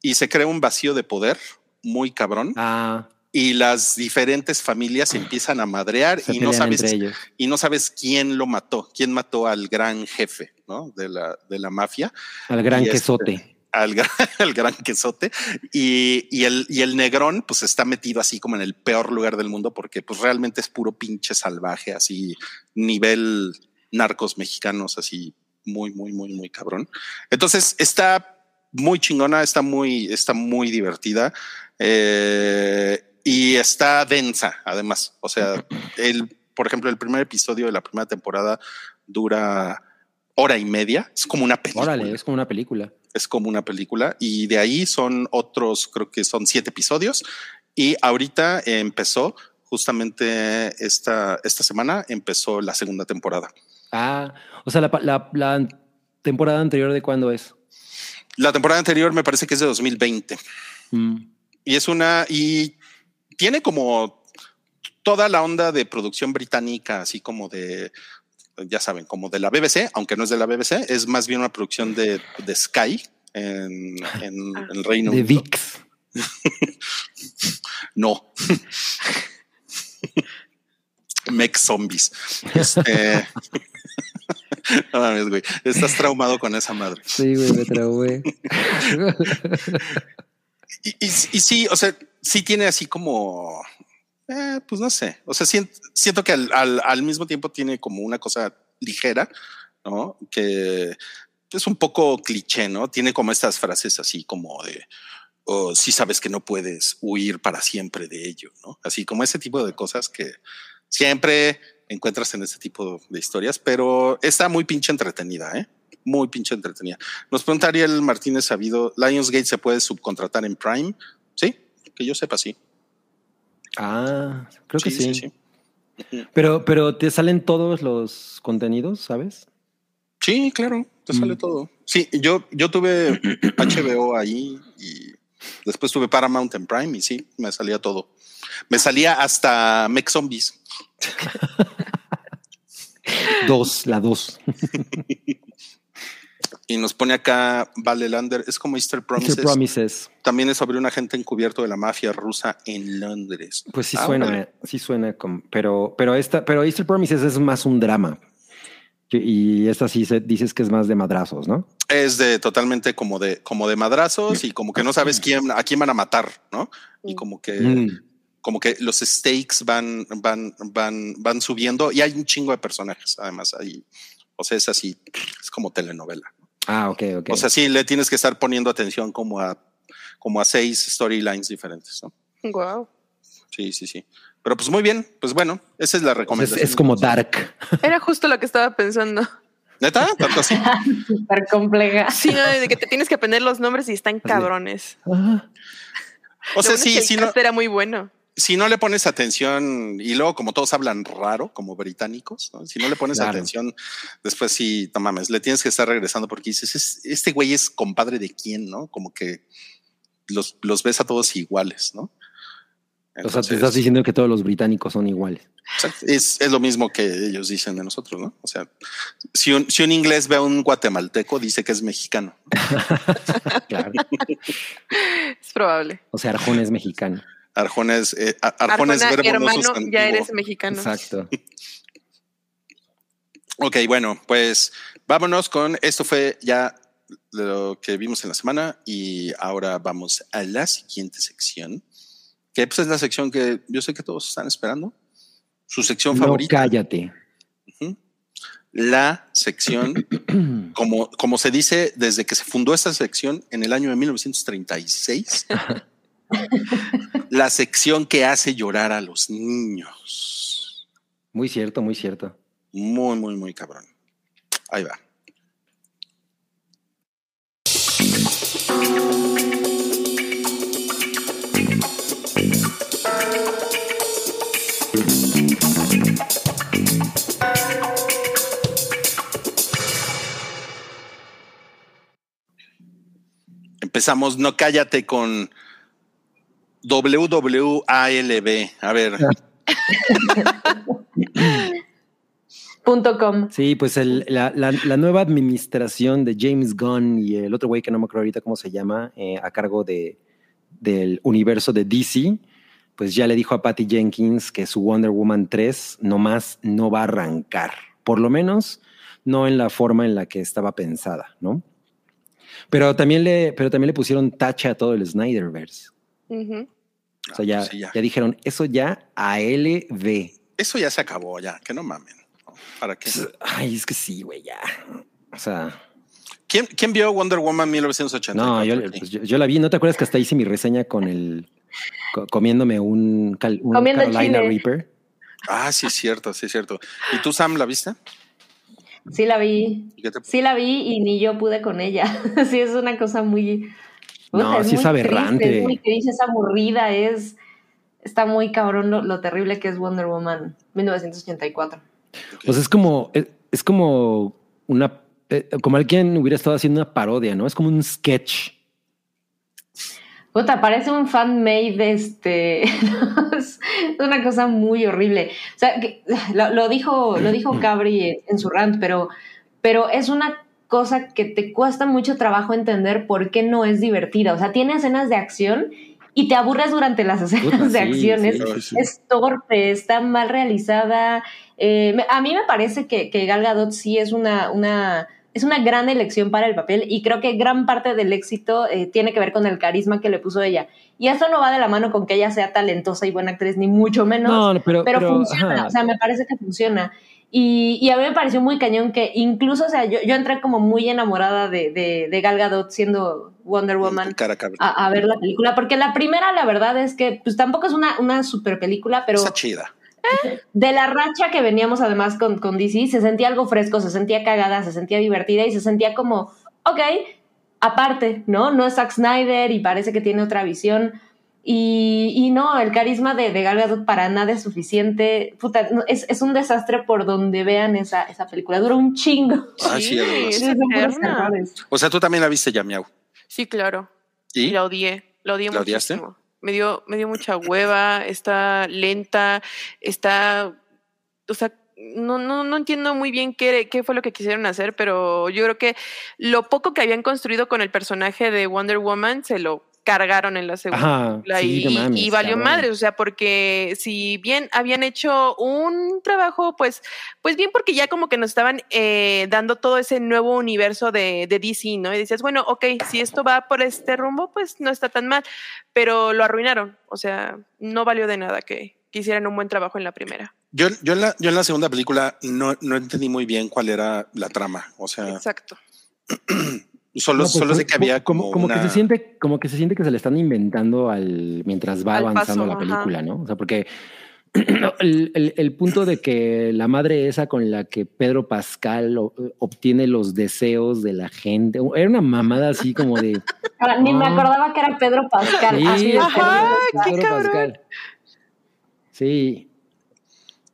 y se crea un vacío de poder muy cabrón Ah, y las diferentes familias se empiezan a madrear se y no sabes y no sabes quién lo mató, quién mató al gran jefe, ¿no? De la, de la mafia Al gran y este- quesote. al gran, [laughs] al gran quesote y, y el, y el negrón pues está metido así como en el peor lugar del mundo porque pues realmente es puro pinche salvaje, así nivel narcos mexicanos, así muy, muy, muy, muy cabrón. Entonces está muy chingona, está muy, está muy divertida eh, y está densa además. O sea, el, por ejemplo, el primer episodio de la primera temporada dura hora y media. Es como una película Órale, es como una película. es como una película y de ahí son otros, creo que son siete episodios y ahorita empezó justamente esta, esta semana empezó la segunda temporada. Ah, o sea, la, la, la temporada anterior de cuándo es. La temporada anterior me parece que es de 2020 Mm. y es una y tiene como toda la onda de producción británica, así como de ya saben, como de la BBC, aunque no es de la BBC, es más bien una producción de, de Sky en, en el Reino De Unido. VIX. [laughs] No. Mex zombies. Este... [laughs] no mames, güey. Estás traumado con esa madre. Sí, güey, me traumé. [laughs] Y, y, y sí, o sea, sí tiene así como, eh, pues no sé. O sea, siento, que al, mismo tiempo tiene como una cosa ligera, ¿no? Que es un poco cliché, ¿no? Tiene como estas frases así como de, o si sabes que no puedes huir para siempre de ello, ¿no? Así como ese tipo de cosas que siempre encuentras en este tipo de historias, pero está muy pinche entretenida, ¿eh? Muy pinche entretenida. Nos pregunta Ariel Martínez Sabido, Lionsgate se puede subcontratar en Prime, que yo sepa, sí. Ah, creo que sí. sí. Pero, pero te salen todos los contenidos, ¿sabes? Sí, claro, te sale Mm. todo. Sí, yo, yo tuve [clears throat] HBO ahí y después tuve Paramount en Prime y sí, me salía todo. Me salía hasta Mech Zombies. [laughs] Dos, la dos. [laughs] Y nos pone acá Vale Lander, es como Easter Promises. También es sobre un agente encubierto de la mafia rusa en Londres. Pues sí Ah, suena, sí suena como, pero, pero esta, pero Easter Promises es más un drama. Y y esta sí se, dices que es más de madrazos, ¿no? Es de totalmente como de, como de madrazos y como que no sabes quién, a quién van a matar, ¿no? Y como que, Mm. como que los stakes van, van, van, van subiendo y hay un chingo de personajes además ahí. O sea, es así, es como telenovela. Ah, ok, ok. O sea, sí le tienes que estar poniendo atención como a, como a seis storylines diferentes, ¿no? Wow. Sí, sí, sí. Pero pues muy bien, pues bueno, esa es la recomendación. es como Dark. Era justo lo que estaba pensando. ¿Neta? ¿Tanto así? [laughs] Súper compleja. Sí, no, de que te tienes que aprender los nombres y están cabrones. Ah, O sea, sí, sí, no, cast era muy bueno. Si no le pones atención y luego como todos hablan raro, como británicos, ¿no? si no le pones Claro. atención, después sí, no mames, le tienes que estar regresando porque dices, "Es- este güey es compadre de quién, ¿no? Como que los, los ves a todos iguales, ¿no? o sea, te estás diciendo que todos los británicos son iguales. es, es lo mismo que ellos dicen de nosotros, ¿no? O sea, si un, si un inglés ve a un guatemalteco, dice que es mexicano. [laughs] Claro. Es probable. O sea, Arjona es mexicano. Arjona es, eh, a- Arjona es Arjona, verbo no hermano, sustantivo. ya eres mexicano. Exacto. [laughs] Ok, bueno, pues vámonos con esto fue ya lo que vimos en la semana y ahora vamos a la siguiente sección, que pues es la sección que yo sé que todos están esperando. Su sección No favorita, cállate. la sección, [clears throat] como, como se dice desde que se fundó esta sección en el año de 1936, [laughs] [laughs] la sección que hace llorar a los niños. Muy cierto, muy cierto. Muy, muy, muy cabrón. Ahí va. Empezamos, no cállate con WWALB. A ver, [laughs] Punto com. Sí, pues el- la, la- la nueva administración de James Gunn y el otro güey que no me acuerdo ahorita cómo se llama, eh, a cargo de, del universo de DC, pues ya le dijo a Patty Jenkins que su Wonder Woman 3 nomás no va a arrancar. Por lo menos no en la forma en la que estaba pensada, ¿no? Pero también le, pero también le pusieron tacha a todo el Snyderverse. O sea, ya, Ah, sí, ya. ya dijeron, eso ya a LV. eso ya se acabó, ya, que no mamen. ¿Para qué? Ay, es que sí, güey, ya. O sea, ¿Quién, quién vio Wonder Woman 1984? no, yo, pues yo, yo la vi. ¿No te acuerdas que hasta hice mi reseña con el co- comiéndome un, cal- un Comiendo Carolina chile. Reaper? Ah, sí, es cierto, sí, es cierto. ¿Y tú, Sam, la viste? Sí la vi. ¿Y qué te- Sí la vi y ni yo pude con ella. [laughs] sí, es una cosa muy... No, sí es muy aberrante. triste, es muy triste, es aburrida, es... Está muy cabrón lo, lo terrible que es Wonder Woman 1984. Pues es como, es, es como una, eh, como alguien hubiera estado haciendo una parodia, ¿no? Es como un sketch. Puta, parece un fan-made, este... [laughs] es una cosa muy horrible. O sea, que- lo, lo dijo, lo dijo [clears throat] Cabri en su rant, pero, pero es una cosa que te cuesta mucho trabajo entender por qué no es divertida. O sea, tiene escenas de acción y te aburres durante las escenas Puta, de sí, sí, es, sí, sí. es torpe, está mal realizada. Eh, a mí me parece que, que Gal Gadot sí es una, una, es una gran elección para el papel y creo que gran parte del éxito eh, tiene que ver con el carisma que le puso ella. Y esto no va de la mano con que ella sea talentosa y buena actriz, ni mucho menos, No, no, pero, pero, pero, funciona, ajá. o sea, me parece que funciona. Y, y a mí me pareció muy cañón que incluso, o sea, yo, yo entré como muy enamorada de, de, de Gal Gadot siendo Wonder Woman a ver la película, porque la primera, la verdad es que pues tampoco es una, una super película, pero Está chida. de la racha que veníamos además con, con DC, se sentía algo fresco, se sentía cagada, se sentía divertida y se sentía como, ok, aparte, ¿no? No es Zack Snyder y parece que tiene otra visión. Y, y no, el carisma de, de Gal Gadot para nada es suficiente. Puta, no, es, es un desastre por donde vean esa, esa película. Dura un chingo. Ah, sí, además. es. O sea, tú también la viste ya, miau. Sí, claro. ¿Y? La odié, la odié ¿La odiaste? muchísimo. Me dio, me dio mucha hueva, está lenta, está, o sea, no, no, no entiendo muy bien qué, qué fue lo que quisieron hacer, pero yo creo que lo poco que habían construido con el personaje de Wonder Woman se lo cargaron en la segunda Ajá, película sí, y, no mames, y valió cabrón. madre, o sea, porque si bien habían hecho un trabajo, pues, pues bien, porque ya como que nos estaban eh, dando todo ese nuevo universo de, de DC, ¿no? Y decías, bueno, ok, si esto va por este rumbo, pues no está tan mal, pero lo arruinaron, o sea, no valió de nada que, que hicieran un buen trabajo en la primera. Yo, yo, en la, yo en la segunda película no, no entendí muy bien cuál era la trama. O sea, Exacto. Solo, No, pues, solo sé que había como, como, una... que se siente, como que se siente que se le están inventando al mientras va Al avanzando paso, la ajá. película, ¿no? O sea, porque [clears throat] el, el- el punto de que la madre esa con la que Pedro Pascal o- obtiene los deseos de la gente, era una mamada así como de [laughs] Ahora, ni me Ah. acordaba que era Pedro Pascal. Sí, así de ajá, Pedro Pascal. Pedro cabrón. Pascal. Sí,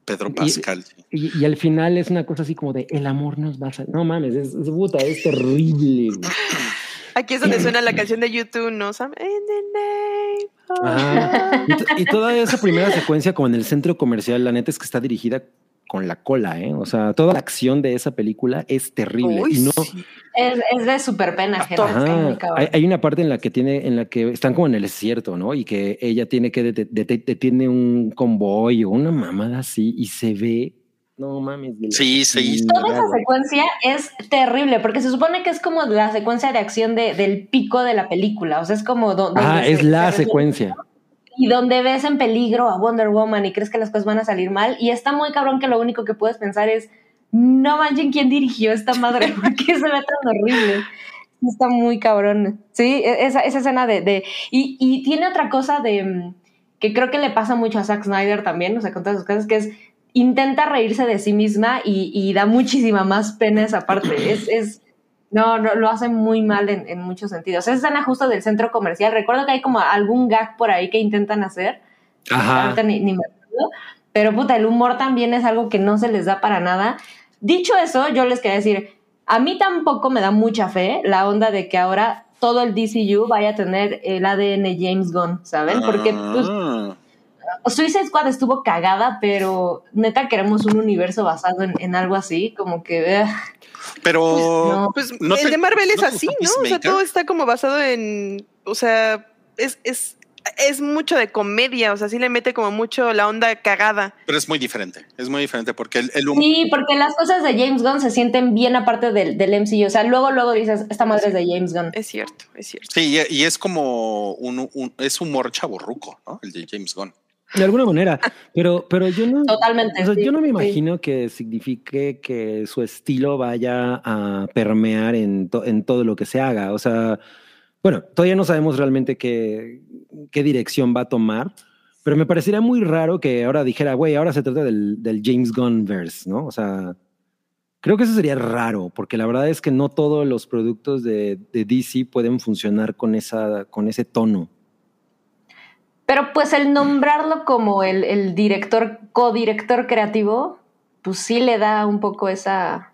Pedro Pascal. sí. Y, y al final es una cosa así como de el amor nos va a sal-". No mames, es, es puta, es terrible. güey. Aquí es donde suena la canción de YouTube, ¿no? Sam? In the name of Ajá. Y, to- y toda esa primera secuencia como en el centro comercial, la neta es que está dirigida con la cola, ¿eh? O sea, toda la acción de esa película es terrible. Uy, y no, sí. Es, es de súper pena, Ajá. Hay, hay una parte en la que tiene, en la que están como en el desierto, ¿no? Y que ella tiene que detiene un convoy o una mamada así y se ve, no mames. de la Sí, sí. Toda esa secuencia es terrible porque se supone que es como la secuencia de acción de, del pico de la película. O sea, es como. do- donde Ah, se- es la se secuencia. y donde ves en peligro a Wonder Woman y crees que las cosas van a salir mal y está muy cabrón que lo único que puedes pensar es no manchen quién dirigió esta madre [laughs] porque se ve tan horrible está muy cabrón sí e- esa, esa escena de, de- y, y tiene otra cosa de mm, que creo que le pasa mucho a Zack Snyder también o sea con todas sus cosas que es intenta reírse de sí misma y, y da muchísima más pena esa parte [clears throat] es, es no, no, lo hace muy mal en, en muchos sentidos. Esa escena justo del centro comercial, recuerdo que hay como algún gag por ahí que intentan hacer, Ajá. ahorita ni, ni me acuerdo, pero puta, el humor también es algo que no se les da para nada. Dicho eso, yo les quería decir, a mí tampoco me da mucha fe la onda de que ahora todo el DCU vaya a tener el ADN James Gunn, ¿saben? Porque pues. Suicide Squad estuvo cagada, pero neta queremos un universo basado en, en algo así, como que... ugh, Pero No. Pues ¿No el te- de Marvel es no así, ¿no? O sea, todo está como basado en. O sea, es, es, es mucho de comedia. O sea, sí le mete como mucho la onda cagada. pero es muy diferente. Es muy diferente porque el, el Sí, porque las cosas de James Gunn se sienten bien aparte del, del MCU. O sea, luego, luego dices, esta madre es de James Gunn. Es cierto, es cierto. Sí, y, y es como un, un- es humor chaborruco, ¿no? El de James Gunn. De alguna manera, pero, pero yo no. Totalmente, o sea, sí, yo no me sí. imagino que signifique que su estilo vaya a permear en, to- en todo lo que se haga. O sea, bueno, todavía no sabemos realmente qué, qué dirección va a tomar, pero me parecería muy raro que ahora dijera, güey, ahora se trata del, del James Gunn verse, ¿no? O sea, creo que eso sería raro, porque la verdad es que no todos los productos de, de DC pueden funcionar con, esa, con ese tono. Pero pues el nombrarlo como el, el director, codirector creativo, pues sí le da un poco esa,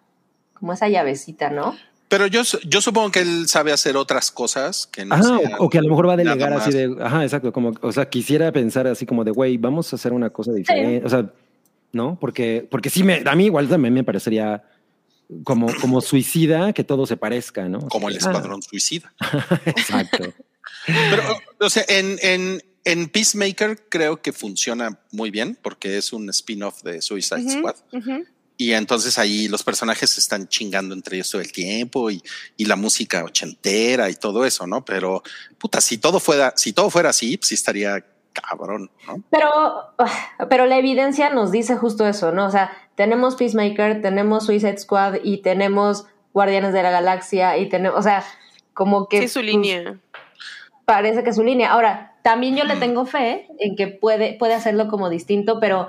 como esa llavecita, ¿no? Pero yo, yo supongo que él sabe hacer otras cosas que no Ajá, sean o, o que a lo mejor va a delegar así de, ajá, exacto, como, o sea, quisiera pensar así como de, güey, vamos a hacer una cosa diferente, o sea, ¿no? Porque, porque sí, me, a mí igual también me parecería como, como suicida que todo se parezca, ¿no? Como el sea, escuadrón suicida. ah, [laughs] exacto. Pero, o sea, en, en, en Peacemaker creo que funciona muy bien porque es un spin-off de Suicide Squad. Y entonces ahí los personajes se están chingando entre ellos todo el tiempo y, y la música ochentera y todo eso, ¿no? Pero, puta, si todo fuera, si todo fuera así, pues sí estaría cabrón, ¿no? Pero, ah, pero la evidencia nos dice justo eso, ¿no? O sea, tenemos Peacemaker, tenemos Suicide Squad y tenemos Guardianes de la Galaxia y tenemos, o sea, como que... Sí, su pues, línea. Parece que su línea. Ahora, también yo le tengo fe en que puede, puede hacerlo como distinto, pero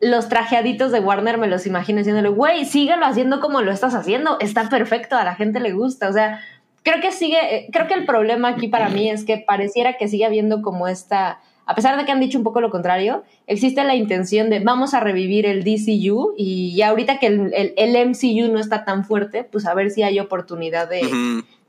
los trajeaditos de Warner me los imagino diciéndole, güey, síguelo haciendo como lo estás haciendo, está perfecto, a la gente le gusta. O sea, creo que sigue, eh, creo que el problema aquí para mí es que pareciera que sigue habiendo como esta, a pesar de que han dicho un poco lo contrario, existe la intención de vamos a revivir el DCU y ahorita que el, el- MCU no está tan fuerte, pues a ver si hay oportunidad de.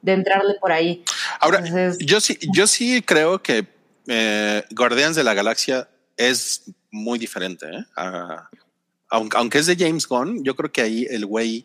De entrarle por ahí. Ahora, Entonces- yo sí, yo sí creo que eh, Guardianes de la Galaxia es muy diferente. ¿eh? A- aunque, aunque es de James Gunn, yo creo que ahí el güey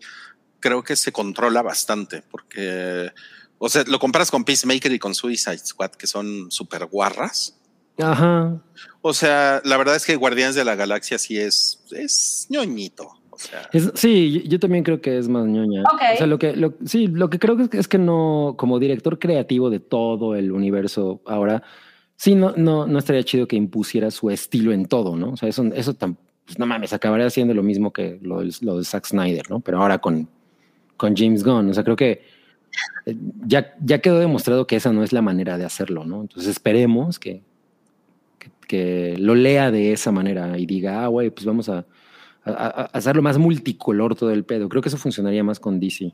creo que se controla bastante porque, o sea, lo comparas con Peacemaker y con Suicide Squad, que son súper guarras. Ajá. O sea, la verdad es que Guardianes de la Galaxia sí es, es ñoñito. O sea, Es- sí, yo, también creo que es más ñoña. Ok. O sea, lo que, lo- sí, lo que creo que es, que es que no, como director creativo de todo el universo ahora, sí, no, no, no estaría chido que impusiera su estilo en todo, ¿no? O sea, eso, eso tan, pues, no mames, acabaría siendo lo mismo que lo de Zack Snyder, ¿no? Pero ahora con, con James Gunn. O sea, creo que eh, ya, ya quedó demostrado que esa no es la manera de hacerlo, ¿no? Entonces esperemos que, que, que lo lea de esa manera y diga, ah, güey, pues vamos a, a- a- a hacerlo más multicolor todo el pedo. Creo que eso funcionaría más con DC.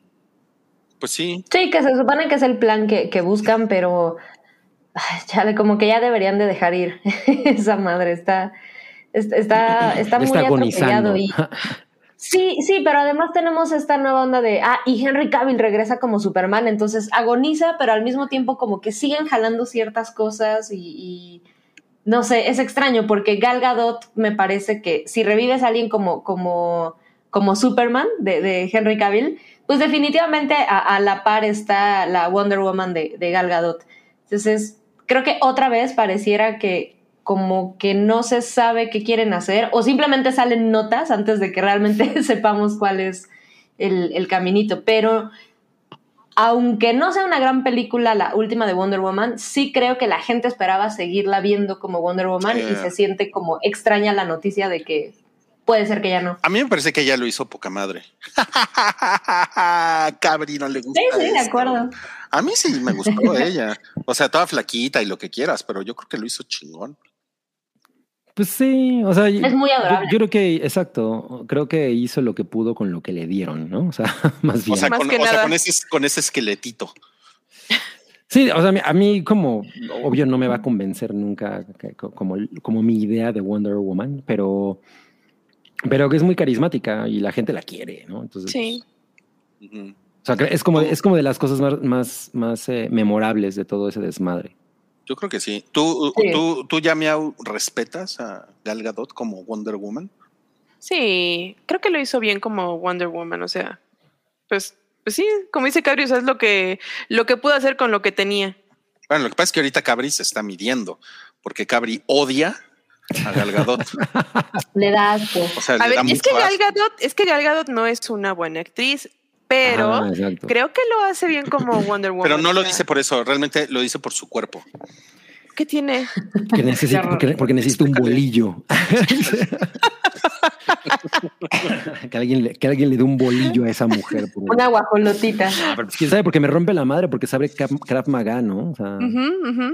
pues sí. Sí, que se supone que es el plan que, que buscan, pero ay, chale, como que ya deberían de dejar ir. [laughs] Esa madre está, está, [clears throat] está, está muy agonizando. atropellado. Y, [laughs] sí, sí, pero además tenemos esta nueva onda de, ah, y Henry Cavill regresa como Superman, entonces agoniza, pero al mismo tiempo como que siguen jalando ciertas cosas y, y no sé, es extraño porque Gal Gadot me parece que si revives a alguien como, como, como Superman de, de Henry Cavill, pues definitivamente a, la par está la Wonder Woman de, Gal Gadot. Entonces, creo que otra vez pareciera que como que no se sabe qué quieren hacer o simplemente salen notas antes de que realmente [laughs] sepamos cuál es el caminito. Pero aunque no sea una gran película, la última de Wonder Woman, sí creo que la gente esperaba seguirla viendo como Wonder Woman y se siente como extraña la noticia de que puede ser que ya no. A mí me parece que ella lo hizo poca madre. [laughs] Cabri, no le gusta. Sí, sí, de acuerdo. A mí sí me gustó ella. O sea, toda flaquita y lo que quieras, pero yo creo que lo hizo chingón. Pues sí, o sea, Es muy yo, adorable. yo creo que, exacto, creo que hizo lo que pudo con lo que le dieron, ¿no? O sea, [laughs] más bien. O sea, Más con, que o sea, nada. con ese, con ese esqueletito. Sí, o sea, a mí- como, obvio, no me va a convencer nunca que- como, como mi idea de Wonder Woman, pero, pero que es muy carismática y la gente la quiere, ¿no? Entonces, Sí. O sea, es como, es como de las cosas más, más, más eh, memorables de todo ese desmadre. Yo creo que sí. ¿Tú, Sí. tú, tú ya me respetas a Gal Gadot como Wonder Woman? Sí, creo que lo hizo bien como Wonder Woman, o sea, pues, pues sí, como dice Cabri, o sea, es lo que, lo que pudo hacer con lo que tenía. Bueno, lo que pasa es que ahorita Cabri se está midiendo, porque Cabri odia a Gal Gadot. [laughs] Le da asco. O sea, A le ver, da es mucho que Gal asco. Gadot, es que Gal Gadot no es una buena actriz, pero Ah, creo que lo hace bien como [clears throat] Wonder Woman. Pero no lo dice por eso, realmente lo dice por su cuerpo. ¿Qué tiene? Porque, porque necesito un bolillo. [laughs] que, alguien le, que alguien le dé un bolillo a esa mujer. por- Una guajolotita. Ah, pero pues, quién sabe, porque me rompe la madre, porque sabe Krav Maga, ¿no? O sea. Ujú.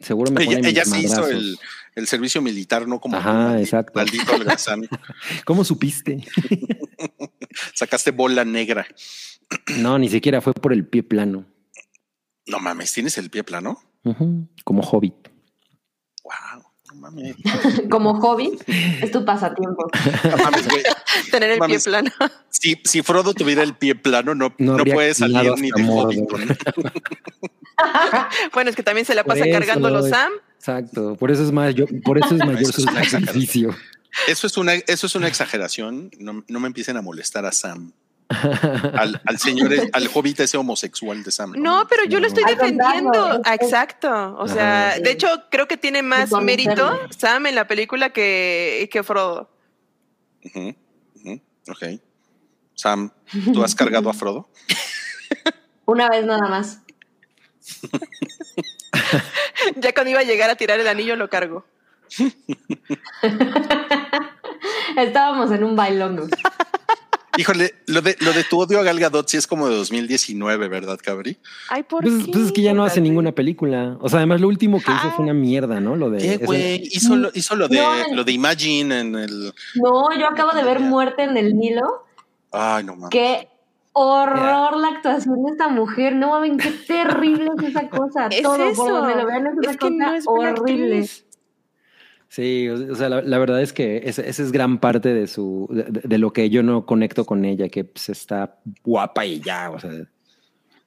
seguro me Ella, pone ella sí hizo el, el servicio militar, no como Ajá, tú, maldi- exacto. Maldito holgazán. [laughs] ¿Cómo supiste? [laughs] Sacaste bola negra. No, ni siquiera fue por el pie plano. No mames, ¿tienes el pie plano? Como hobbit. Wow, no mames. [laughs] Como hobby, es tu pasatiempo. No mames, güey. Tener el Mames. pie plano. Si, si Frodo tuviera el pie plano, no, No no, puede salir ni hasta de. Hobbiton. Bueno, es que también se la pasa cargándolo Sam. Exacto. Por eso es más, yo, por eso es mayor Eso su es sacrificio. Eso es una, eso es una exageración. No, no me empiecen a molestar a Sam. [laughs] Al, al señor, al hobbit ese homosexual de Sam. No, pero yo lo estoy defendiendo. Ah, Exacto. O sea, Ajá. de hecho, creo que tiene más mérito Sam. En la película que, que Frodo. Ujú, Ok. Sam, ¿tú has cargado a Frodo? [laughs] Una vez nada más. [laughs] [laughs] Ya cuando iba a llegar a tirar el anillo, lo cargo. [laughs] Estábamos en un bailongo. [laughs] Híjole, lo de, lo de tu odio a Gal Gadot sí es como de 2019, ¿verdad, Cabri? Ay, ¿por Pues, qué? pues es que ya no hace ninguna película. O sea, además lo último que hizo Ah. fue una mierda, ¿no? Lo de. ¿Qué, ese- güey? Hizo, lo, hizo lo, de, No. lo de Imagine en el... No, yo acabo de ver Muerte en el Nilo. Ay, no mames. Qué horror la actuación de esta mujer. No mames, qué terrible es esa cosa. [laughs] Es Todo por eso. donde lo vean es una Es cosa no es buena horrible. Sí, o sea, la, la verdad es que esa es gran parte de su de, lo que yo no conecto con ella, que pues, está guapa y ya, o sea.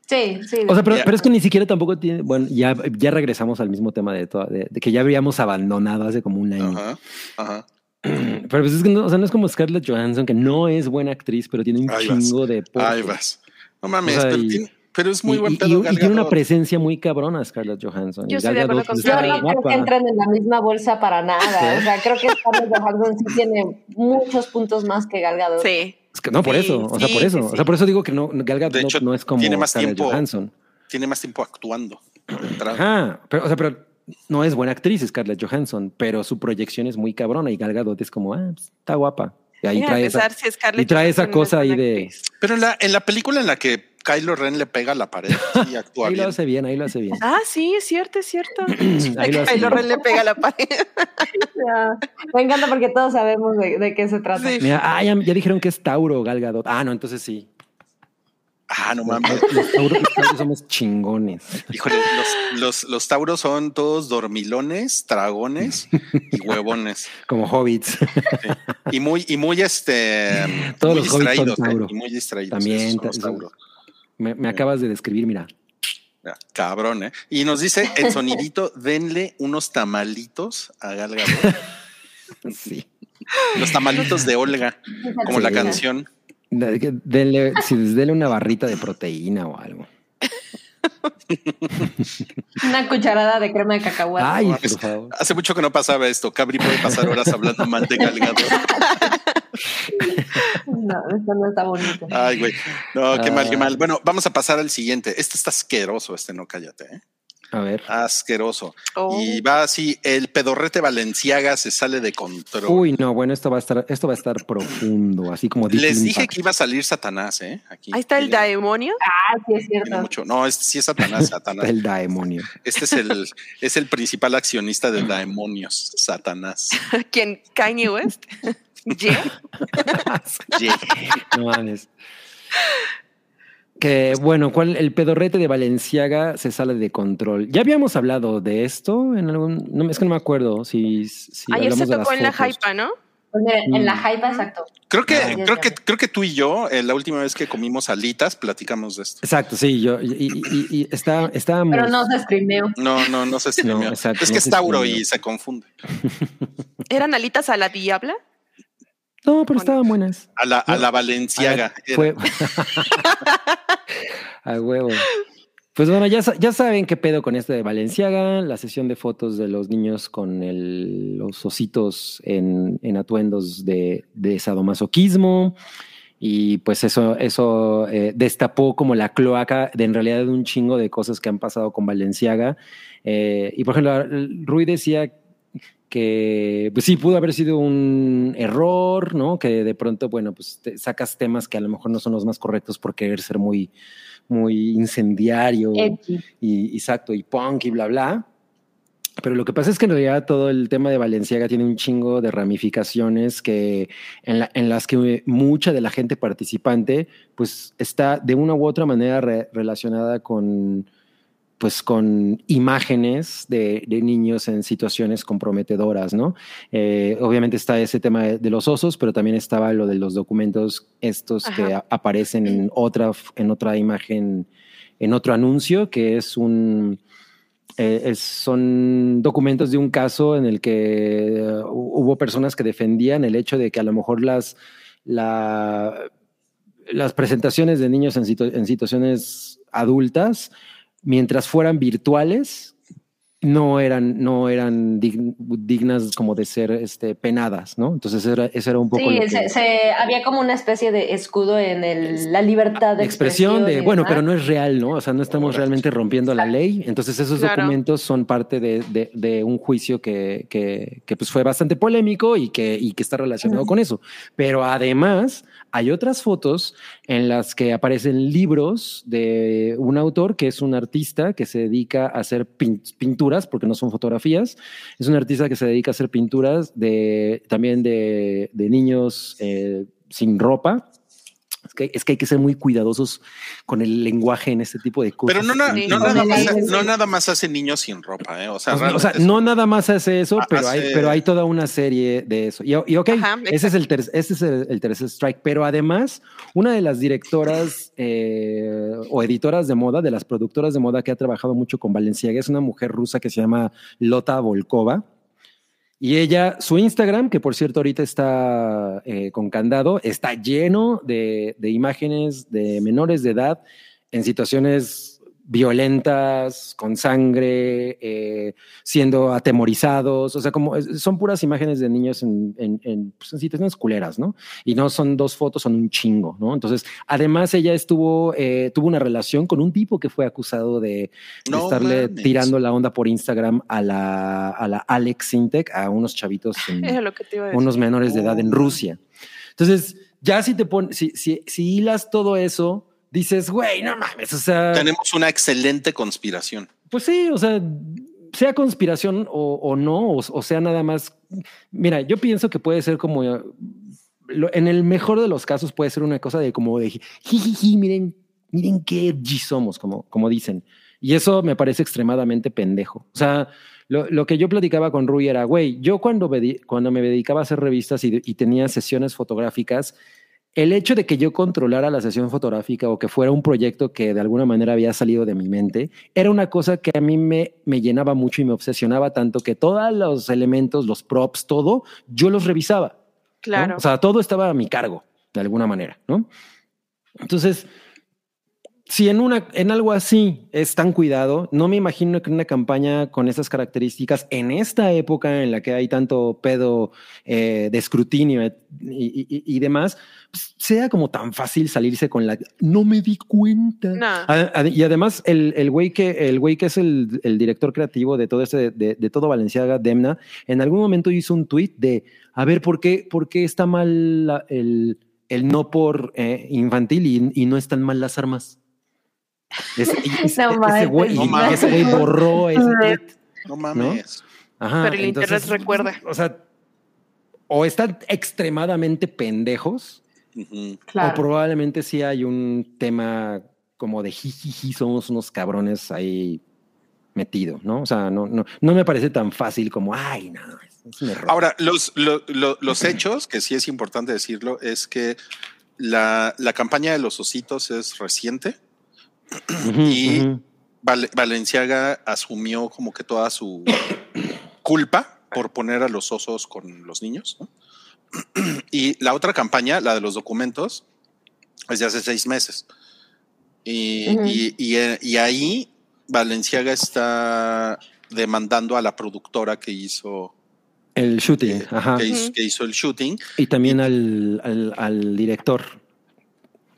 Sí, sí. O sea, pero, es que ni siquiera tampoco tiene. Bueno, ya, ya regresamos al mismo tema de, toda- de, de que ya habíamos abandonado hace como un año. Ajá, ajá. [clears throat] Pero pues es que no, o sea, no es como Scarlett Johansson, que no es buena actriz, pero tiene un Ahí vas. chingo de. porte. Ahí vas. No mames, O sea, pero, y- tiene- pero es muy y, buen pedo. y- tiene una presencia muy cabrona Scarlett Johansson. Yo Y estoy de Gal acuerdo Gadot, con pues, Yo no creo guapa. que entren en la misma bolsa para nada. O sea, creo que Scarlett Johansson sí tiene muchos puntos más que Gal Gadot. Sí. Es que no, por Sí, eso. O sea, sí, por eso. sí, O sea, por eso digo que no, Gal Gadot no- no, es como tiene más Scarlett tiempo. Johansson. Tiene más tiempo actuando. Ajá, pero, o sea, pero no es buena actriz Scarlett Johansson, pero su proyección es muy cabrona y Gal Gadot es como, ah, pues, está guapa. Y ahí trae esa, si Scarlett y trae esa cosa ahí de... Pero en la, en la película en la que Kylo Ren le pega a la pared, sí [laughs] actúa Ahí lo hace bien, ahí lo hace bien. Ah, sí, es cierto, es cierto. [clears throat] ahí lo hace Kylo bien. Ren le pega a la pared. [laughs] Ya. Me encanta porque todos sabemos de, de qué se trata. Sí. Mira, ah, ya, ya dijeron que es Tauro Gal Gadot. Ah, no, entonces sí. Ah, no mames. los Tauros, los Tauros somos chingones. Híjole, los, los, los tauros son todos dormilones, dragones y huevones. Como hobbits. Y muy, y muy este Todos muy los hobbits son distraídos, ¿eh? Tauro. Y muy distraídos. También, esos son los ta- tauros. Me, me acabas de describir, mira. Mira, Cabrón, ¿eh? Y nos dice el sonidito, denle unos tamalitos a Gal Gadot. [laughs] Sí. Los tamalitos de Olga, como la canción. Denle, sí, denle una barrita de proteína o algo. Una cucharada de crema de cacahuate. Ay, No, por es- favor. Hace mucho que no pasaba esto. Cabri puede pasar horas hablando mal de Galgado. No, esto no está bonito. Ay, güey. No, qué mal, qué Ah. mal. Bueno, vamos a pasar al siguiente. Este está asqueroso, este no cállate, ¿eh? A ver. Asqueroso. Oh. Y va así, el pedorrete Valenciaga se sale de control. Uy, no, bueno, esto va a estar, esto va a estar profundo, así como Deep Les dije Impact. que iba a salir Satanás, ¿eh? Aquí. Ahí está el Tiene- demonio. Ah, sí es cierto. mucho. No, este sí es Satanás, [laughs] Satanás. El demonio. Este es el, es el principal accionista de demonios, Satanás. [laughs] ¿Quién? Kanye West. [laughs] Yeah. Yeah. No mames. Que bueno, ¿cuál, el pedorrete de Valenciaga se sale de control. Ya habíamos hablado de esto en algún. No, es que no me acuerdo si. si Ayer se tocó en la hypa, ¿no? En la Mm. hype, exacto. Creo que, ya creo que, creo que tú y yo, eh, la última vez que comimos alitas, platicamos de esto. Exacto, sí, yo. Y, y- y- y está, estábamos. Pero no se streameó. No, no, no sé si [laughs] No, exacto, es no que es se Tauro y se confunde. [laughs] ¿Eran alitas a la diabla? No, pero estaban buenas. A la, a la A Valenciaga. Fue. [laughs] a huevo. Pues bueno, ya, ya saben qué pedo con este de Valenciaga, la sesión de fotos de los niños con el- los ositos en, en atuendos de, de sadomasoquismo. Y pues eso, eso eh, destapó como la cloaca de en realidad de un chingo de cosas que han pasado con Valenciaga. Eh, y por ejemplo, Rui decía que pues sí pudo haber sido un error, ¿no? Que de pronto, bueno, pues te sacas temas que a lo mejor no son los más correctos por querer ser muy, muy incendiario Edgy. y exacto y punk y bla bla. Pero lo que pasa es que en realidad todo el tema de Valenciaga tiene un chingo de ramificaciones que en, la- en las que mucha de la gente participante pues está de una u otra manera re- relacionada con pues con imágenes de, de niños en situaciones comprometedoras, ¿no? Eh, obviamente está ese tema de, de los osos, pero también estaba lo de los documentos estos que a- aparecen en otra, en otra imagen, en otro anuncio, que es un, eh, es- son documentos de un caso en el que eh, hubo personas que defendían el hecho de que a lo mejor las, la, las presentaciones de niños en, situ- en situaciones adultas, mientras fueran virtuales, no eran, no eran dig- dignas como de ser este, penadas, ¿no? Entonces era, eso era un poco Sí, lo que- se, se- había como una especie de escudo en el, la libertad de expresión de, bueno, demás. pero no es real, ¿no? O sea, no estamos realmente rompiendo la ley. Entonces esos Claro. documentos son parte de, de- de un juicio que, que, que, pues fue bastante polémico y que, y que está relacionado con eso. Pero además hay otras fotos en las que aparecen libros de un autor que es un artista que se dedica a hacer pin- pinturas, porque no son fotografías. Es un artista que se dedica a hacer pinturas de, también de, de niños eh, sin ropa. Es que, es que hay que ser muy cuidadosos con el lenguaje en este tipo de cosas. Pero no, na- Sí. no nada más, aire, no sí. nada más hace niños sin ropa, ¿eh? O sea, O no nada más hace eso, Ah, pero, hay, pero hay toda una serie de eso. Y, y ok, Ajá, ese es, el, ter- ese es el, el tercer strike. Pero además, una de las directoras eh, o editoras de moda, de las productoras de moda que ha trabajado mucho con Valenciaga, es una mujer rusa que se llama Lota Volkova. Y ella, su Instagram, que por cierto ahorita está eh, con candado, está lleno de, de imágenes de menores de edad en situaciones violentas, con sangre, eh, siendo atemorizados, o sea, como son puras imágenes de niños en, en- en, pues, en situaciones culeras, ¿no? Y no son dos fotos, son un chingo, ¿no? Entonces, además ella estuvo, eh, tuvo una relación con un tipo que fue acusado de, de No estarle mames. tirando la onda por Instagram a la, a la Alex Sintek, a unos chavitos en, [laughs] Era lo que te iba a decir. unos menores de edad en. Rusia. Entonces, ya si te pones, si, si, si hilas todo eso, dices, güey, no mames, o sea, tenemos una excelente conspiración. pues sí, o sea, sea conspiración o, o no, o, o sea nada más. Mira, yo pienso que puede ser como, en el mejor de los casos puede ser una cosa de como de, jijiji, miren, miren qué edgy somos, como, como dicen. Y eso me parece extremadamente pendejo. O sea, lo, lo que yo platicaba con Rui era, güey, yo cuando, cuando me dedicaba a hacer revistas y, y tenía sesiones fotográficas, el hecho de que yo controlara la sesión fotográfica o que fuera un proyecto que de alguna manera había salido de mi mente, era una cosa que a mí me, me llenaba mucho y me obsesionaba tanto que todos los elementos, los props, todo, yo los revisaba. ¿no? Claro. O sea, todo estaba a mi cargo. de alguna manera, ¿no? Entonces, si en, una, en algo así es tan cuidado, no me imagino que una campaña con esas características en esta época en la que hay tanto pedo eh, de escrutinio y, y- y demás, pues, sea como tan fácil salirse con la no me di cuenta. No. A- a- y además, el, el güey que, el güey que es el, el director creativo de todo este, de, de todo Valenciaga, Demna, en algún momento hizo un tweet de a ver por qué, por qué está mal la- el, el no por eh, infantil y, y no están mal las armas. Es- [laughs] ese, No mames. güey, y No mames. ese güey borró [laughs] ese tweet. No mames. Ajá, Pero el internet recuerda. O sea, o están extremadamente pendejos, o Claro. probablemente sí hay un tema como de jijiji, somos unos cabrones ahí metido, ¿no? O sea, no, no, no me parece tan fácil como, ay, no, es un error. Ahora, los, lo- lo- los hechos, que sí es importante decirlo, es que la, la campaña de los ositos es reciente. Y-. Val- Valenciaga asumió como que toda su culpa por poner a los osos con los niños. ¿no? Y la otra campaña, la de los documentos, es de hace seis meses. Y, Ujú. y- y, eh, y ahí Valenciaga está demandando a la productora que hizo, El shooting, que, ajá. que hizo, que hizo el shooting. Y también al, al, al director.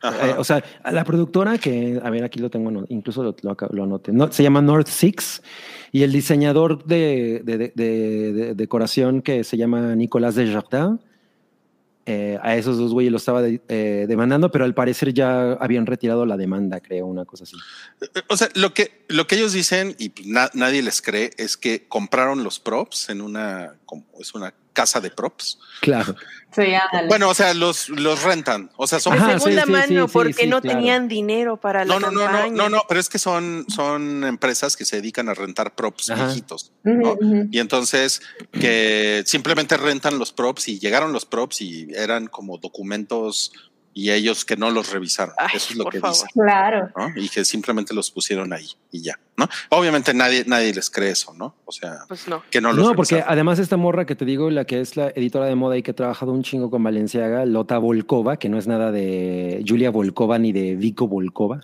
Eh, o sea, la productora que, a ver, aquí lo tengo, incluso lo, lo, anoté, no, se llama North Six y el diseñador de, de- de- de- de decoración que se llama Nicolas Desjardins, eh, a esos dos güeyes lo estaba eh, demandando, pero al parecer ya habían retirado la demanda, creo, una cosa así. O sea, lo que, lo que ellos dicen y na- nadie les cree es que compraron los props en una, como es una casa de props. Claro. Sí. Bueno, o sea, los, los rentan. O sea, son Ajá, segunda sí, mano, sí, porque sí, no claro. tenían dinero para la No, no, no, no, no, no, pero es que son, son empresas que se dedican a rentar props Ajá. viejitos. ¿no? Y entonces que simplemente rentan los props y llegaron los props y eran como documentos y ellos que no los revisaron. Ay, Eso es lo por que favor. dicen. Claro. ¿no? Y que simplemente los pusieron ahí y ya, ¿no? Obviamente nadie, nadie les cree eso, ¿no? O sea, Pues no. que no los No, porque revisaron. además esta morra que te digo, la que es la editora de moda y que ha trabajado un chingo con Valenciaga, Lota Volkova, que no es nada de Julia Volkova ni de Vico Volkova.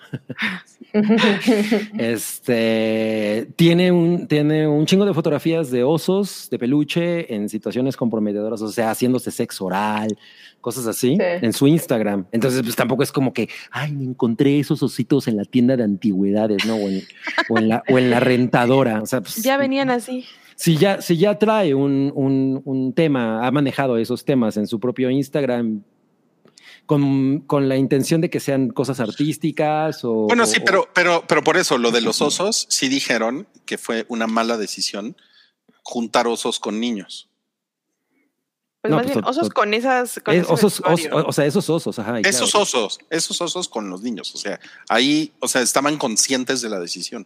[laughs] Este tiene un, tiene un chingo de fotografías de osos de peluche en situaciones comprometedoras, o sea, haciéndose sexo oral, cosas así, Sí. en su Instagram. Entonces, pues tampoco es como que, ay, me encontré esos ositos en la tienda de antigüedades, ¿no? O en, o en la, o en la rentadora. O sea, pues, Ya venían así. si ya, si ya trae un, un- un tema, ha manejado esos temas en su propio Instagram con, con la intención de que sean cosas artísticas o... Bueno, sí, o- pero, pero, pero por eso lo de los osos sí dijeron que fue una mala decisión juntar osos con niños. Pues No, más pues, bien, osos con esas. Con Eh, osos, os- o sea, esos osos, ajá. Esos claro. osos, esos osos con los niños. O sea, ahí, o sea, estaban conscientes de la decisión.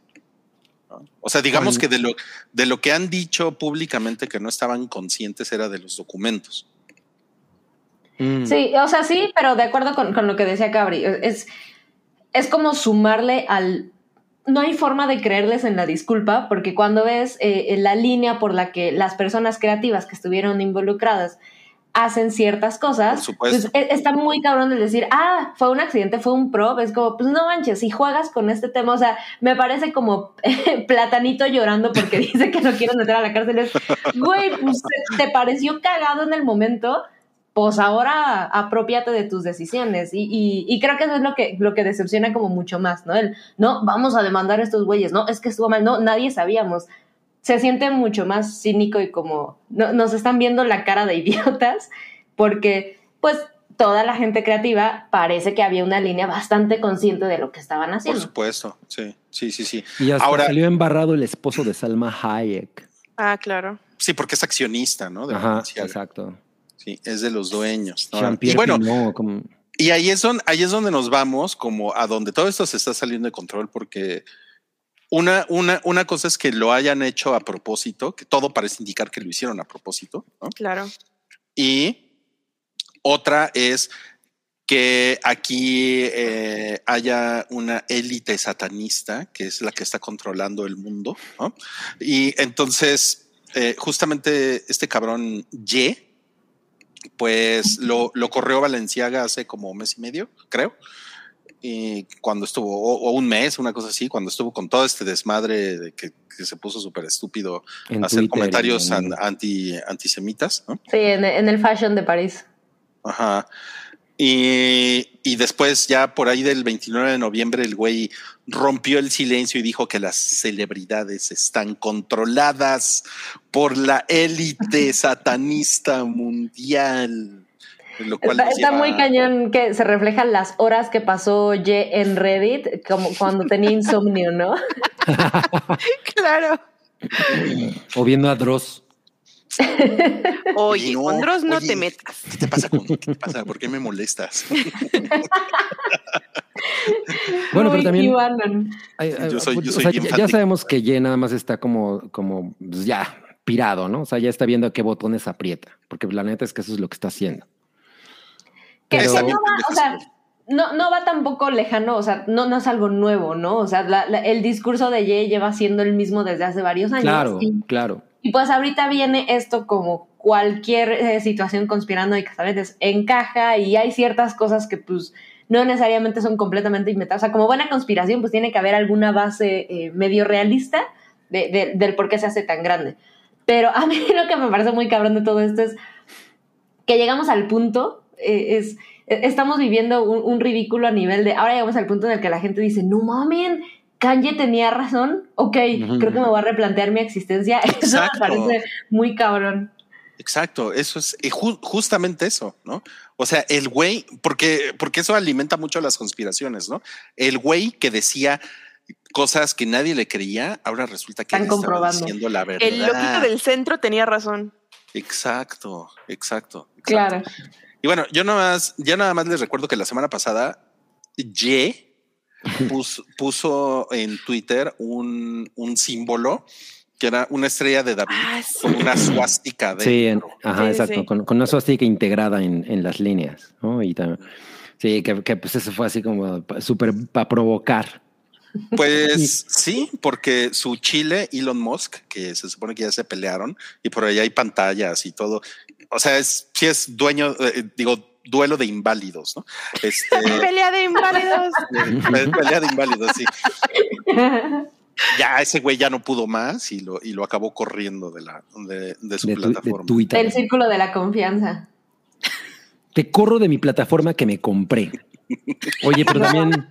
O sea, digamos que de lo, de lo que han dicho públicamente que no estaban conscientes era de los documentos. Mm. Sí, o sea, sí, pero de acuerdo con, con lo que decía Cabri, es, es como sumarle al... No hay forma de creerles en la disculpa, porque cuando ves eh, la línea por la que las personas creativas que estuvieron involucradas hacen ciertas cosas, Por supuesto. pues e- está muy cabrón el decir, ah, fue un accidente, fue un prop, es como, pues no manches, si juegas con este tema, o sea, me parece como [laughs] platanito llorando porque [laughs] dice que no quieren meter a la cárcel, es, güey, pues te, te pareció cagado en el momento, pues ahora apropiate de tus decisiones. Y, y- y creo que eso es lo que, lo que decepciona como mucho más, ¿no? El, no, vamos a demandar a estos güeyes, no, es que estuvo mal, no, nadie sabíamos. Se siente mucho más cínico y como no- nos están viendo la cara de idiotas porque pues toda la gente creativa parece que había una línea bastante consciente de lo que estaban Por haciendo. supuesto. Sí, sí, sí, sí. Y hasta Ahora- salió embarrado el esposo de Salma Hayek. Ah, claro. Sí, porque es accionista, ¿no? De Ajá, exacto. Sí, es de los dueños. ¿no? Y bueno, Pinot, como- Y ahí es, donde, ahí es donde nos vamos, como a donde todo esto se está saliendo de control, porque una, una, una cosa es que lo hayan hecho a propósito, que todo parece indicar que lo hicieron a propósito, ¿no? Claro. Y otra es que aquí eh, haya una élite satanista, que es la que está controlando el mundo, ¿no? Y entonces, eh, justamente este cabrón Y, pues lo, lo corrió Valenciaga hace como mes y medio, creo. Y cuando estuvo, o, o un mes, una cosa así, cuando estuvo con todo este desmadre de que, que se puso súper estúpido En hacer Twitter, comentarios en- an- anti, antisemitas, ¿no? Sí, en, en el Fashion de París. Ajá. Y, y después, ya por ahí del 29 de noviembre, el güey rompió el silencio y dijo que las celebridades están controladas por la élite satanista mundial. Lo cual Está, nos está lleva- muy cañón que se reflejan las horas que pasó Ye en Reddit, como cuando tenía insomnio, ¿no? [laughs] Claro. O viendo a Dross. Oye, no, con Dross no oye, te metas. ¿Qué te pasa con, qué te pasa? ¿Por qué me molestas? [laughs] Bueno, pero también. Ay, ay, Yo soy- yo o soy sea, bien ya, sabemos que Ye nada más está como, como pues, ya pirado, ¿no? O sea, ya está viendo a qué botones aprieta, porque la neta es que eso es lo que está haciendo. Que no va, [laughs] o sea, no, no va tampoco lejano, o sea, no, no es algo nuevo, ¿no? O sea, la- la- el discurso de Ye lleva siendo el mismo desde hace varios años. Claro, Y, claro. y pues ahorita viene esto como cualquier eh, situación conspirando y que a veces encaja y hay ciertas cosas que pues no necesariamente son completamente inventadas. O sea, como buena conspiración, pues tiene que haber alguna base eh, medio realista de- de- del por qué se hace tan grande. Pero a mí [laughs] lo que me parece muy cabrón de todo esto es que llegamos al punto, eh, es, eh, estamos viviendo un, un ridículo a nivel de, ahora llegamos al punto en el que la gente dice, no mamen, Kanye tenía razón, ok, creo que me voy a replantear mi existencia, [laughs] eso me parece muy cabrón. Exacto, eso es ju- justamente eso, ¿no? O sea, el güey, porque, porque eso alimenta mucho las conspiraciones, ¿no? El güey que decía cosas que nadie le creía, ahora resulta que Están comprobando. diciendo la verdad. El loquito del centro tenía razón. Exacto, exacto, exacto. Claro. Y bueno, yo nada más, ya nada más les recuerdo que la semana pasada, Ye puso, [laughs] puso en Twitter un, un símbolo que era una estrella de David Ah, sí. con una suástica de Sí, en- ajá, Sí, exacto. sí. Con, con una suástica integrada en, en las líneas, ¿no? Y también, sí, que, que, pues eso fue así como súper para provocar. Pues sí, porque su chile, Elon Musk, que se supone que ya se pelearon y por ahí hay pantallas y todo. O sea, es, sí es dueño, eh, digo, duelo de inválidos, ¿no? Este, [laughs] Pelea de inválidos. pe- pelea de inválidos, sí. [laughs] Ya ese güey ya no pudo más y lo, y lo acabó corriendo de la de, de su De, tu- de plataforma. Twitter. Del círculo de la confianza. Te corro de mi plataforma que me compré. Oye, pero también,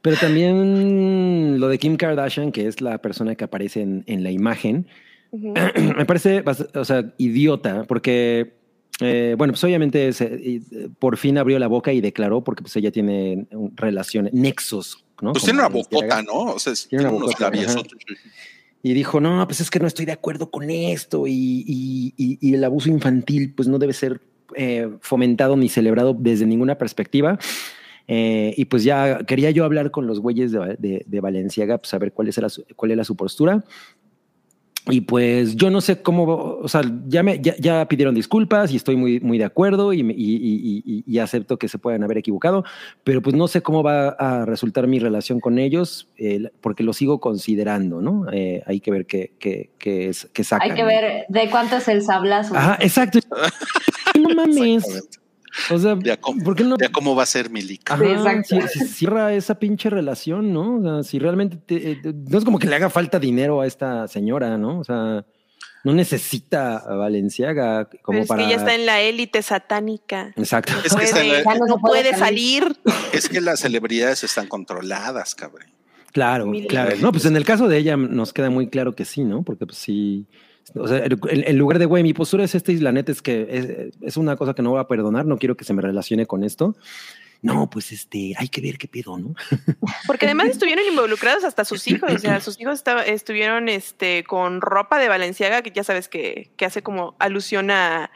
pero también lo de Kim Kardashian, que es la persona que aparece en, en la imagen, Ujú. [clears throat] me parece, o sea, idiota, porque, eh, bueno, pues obviamente se- y, por fin abrió la boca y declaró, porque pues ella tiene relaciones, nexos, ¿no? Pues tiene una bocota, ¿no? O sea, Tiene tiene, una unos bocota, labiosotes. Y dijo, no, pues es que no estoy de acuerdo con esto y, y- y- y el abuso infantil pues no debe ser eh, fomentado ni celebrado desde ninguna perspectiva. Eh, y pues ya quería yo hablar con los güeyes de, de, de Valenciaga, pues a ver cuál, es la su- cuál era su postura. Y pues yo no sé cómo, o sea, ya, me, ya, ya pidieron disculpas y estoy muy, muy de acuerdo y, me- y- y- y- y acepto que se puedan haber equivocado, pero pues no sé cómo va a resultar mi relación con ellos eh, porque lo sigo considerando, ¿no? Eh, hay que ver qué, qué, qué, es- qué sacan. Hay que ver de cuánto es el sablazo. Ajá, exacto. [laughs] no mames. O sea, Ya cómo- ¿por qué no? Ya cómo va a ser Milik. Ajá, Sí, si- si cierra esa pinche relación, ¿no? O sea, si realmente te- eh, no es como que le haga falta dinero a esta señora, ¿no? O sea, no necesita a Valenciaga como Pero es para. que ya está en la élite satánica. Exacto. Es que Puede- la- Ya no puede salir. Es que las celebridades están controladas, cabrón. Claro, claro. No, pues en el caso de ella nos queda muy claro que sí, ¿no? Porque pues sí. O sea, en, en lugar de, güey, mi postura es esta y la neta es que es, es una cosa que no voy a perdonar, no quiero que se me relacione con esto. No, pues este, hay que ver qué pedo, ¿no? [laughs] Porque además estuvieron involucrados hasta sus hijos. O sea, sus hijos estaba- estuvieron este, con ropa de Valenciaga, que ya sabes que, que hace como alusión a,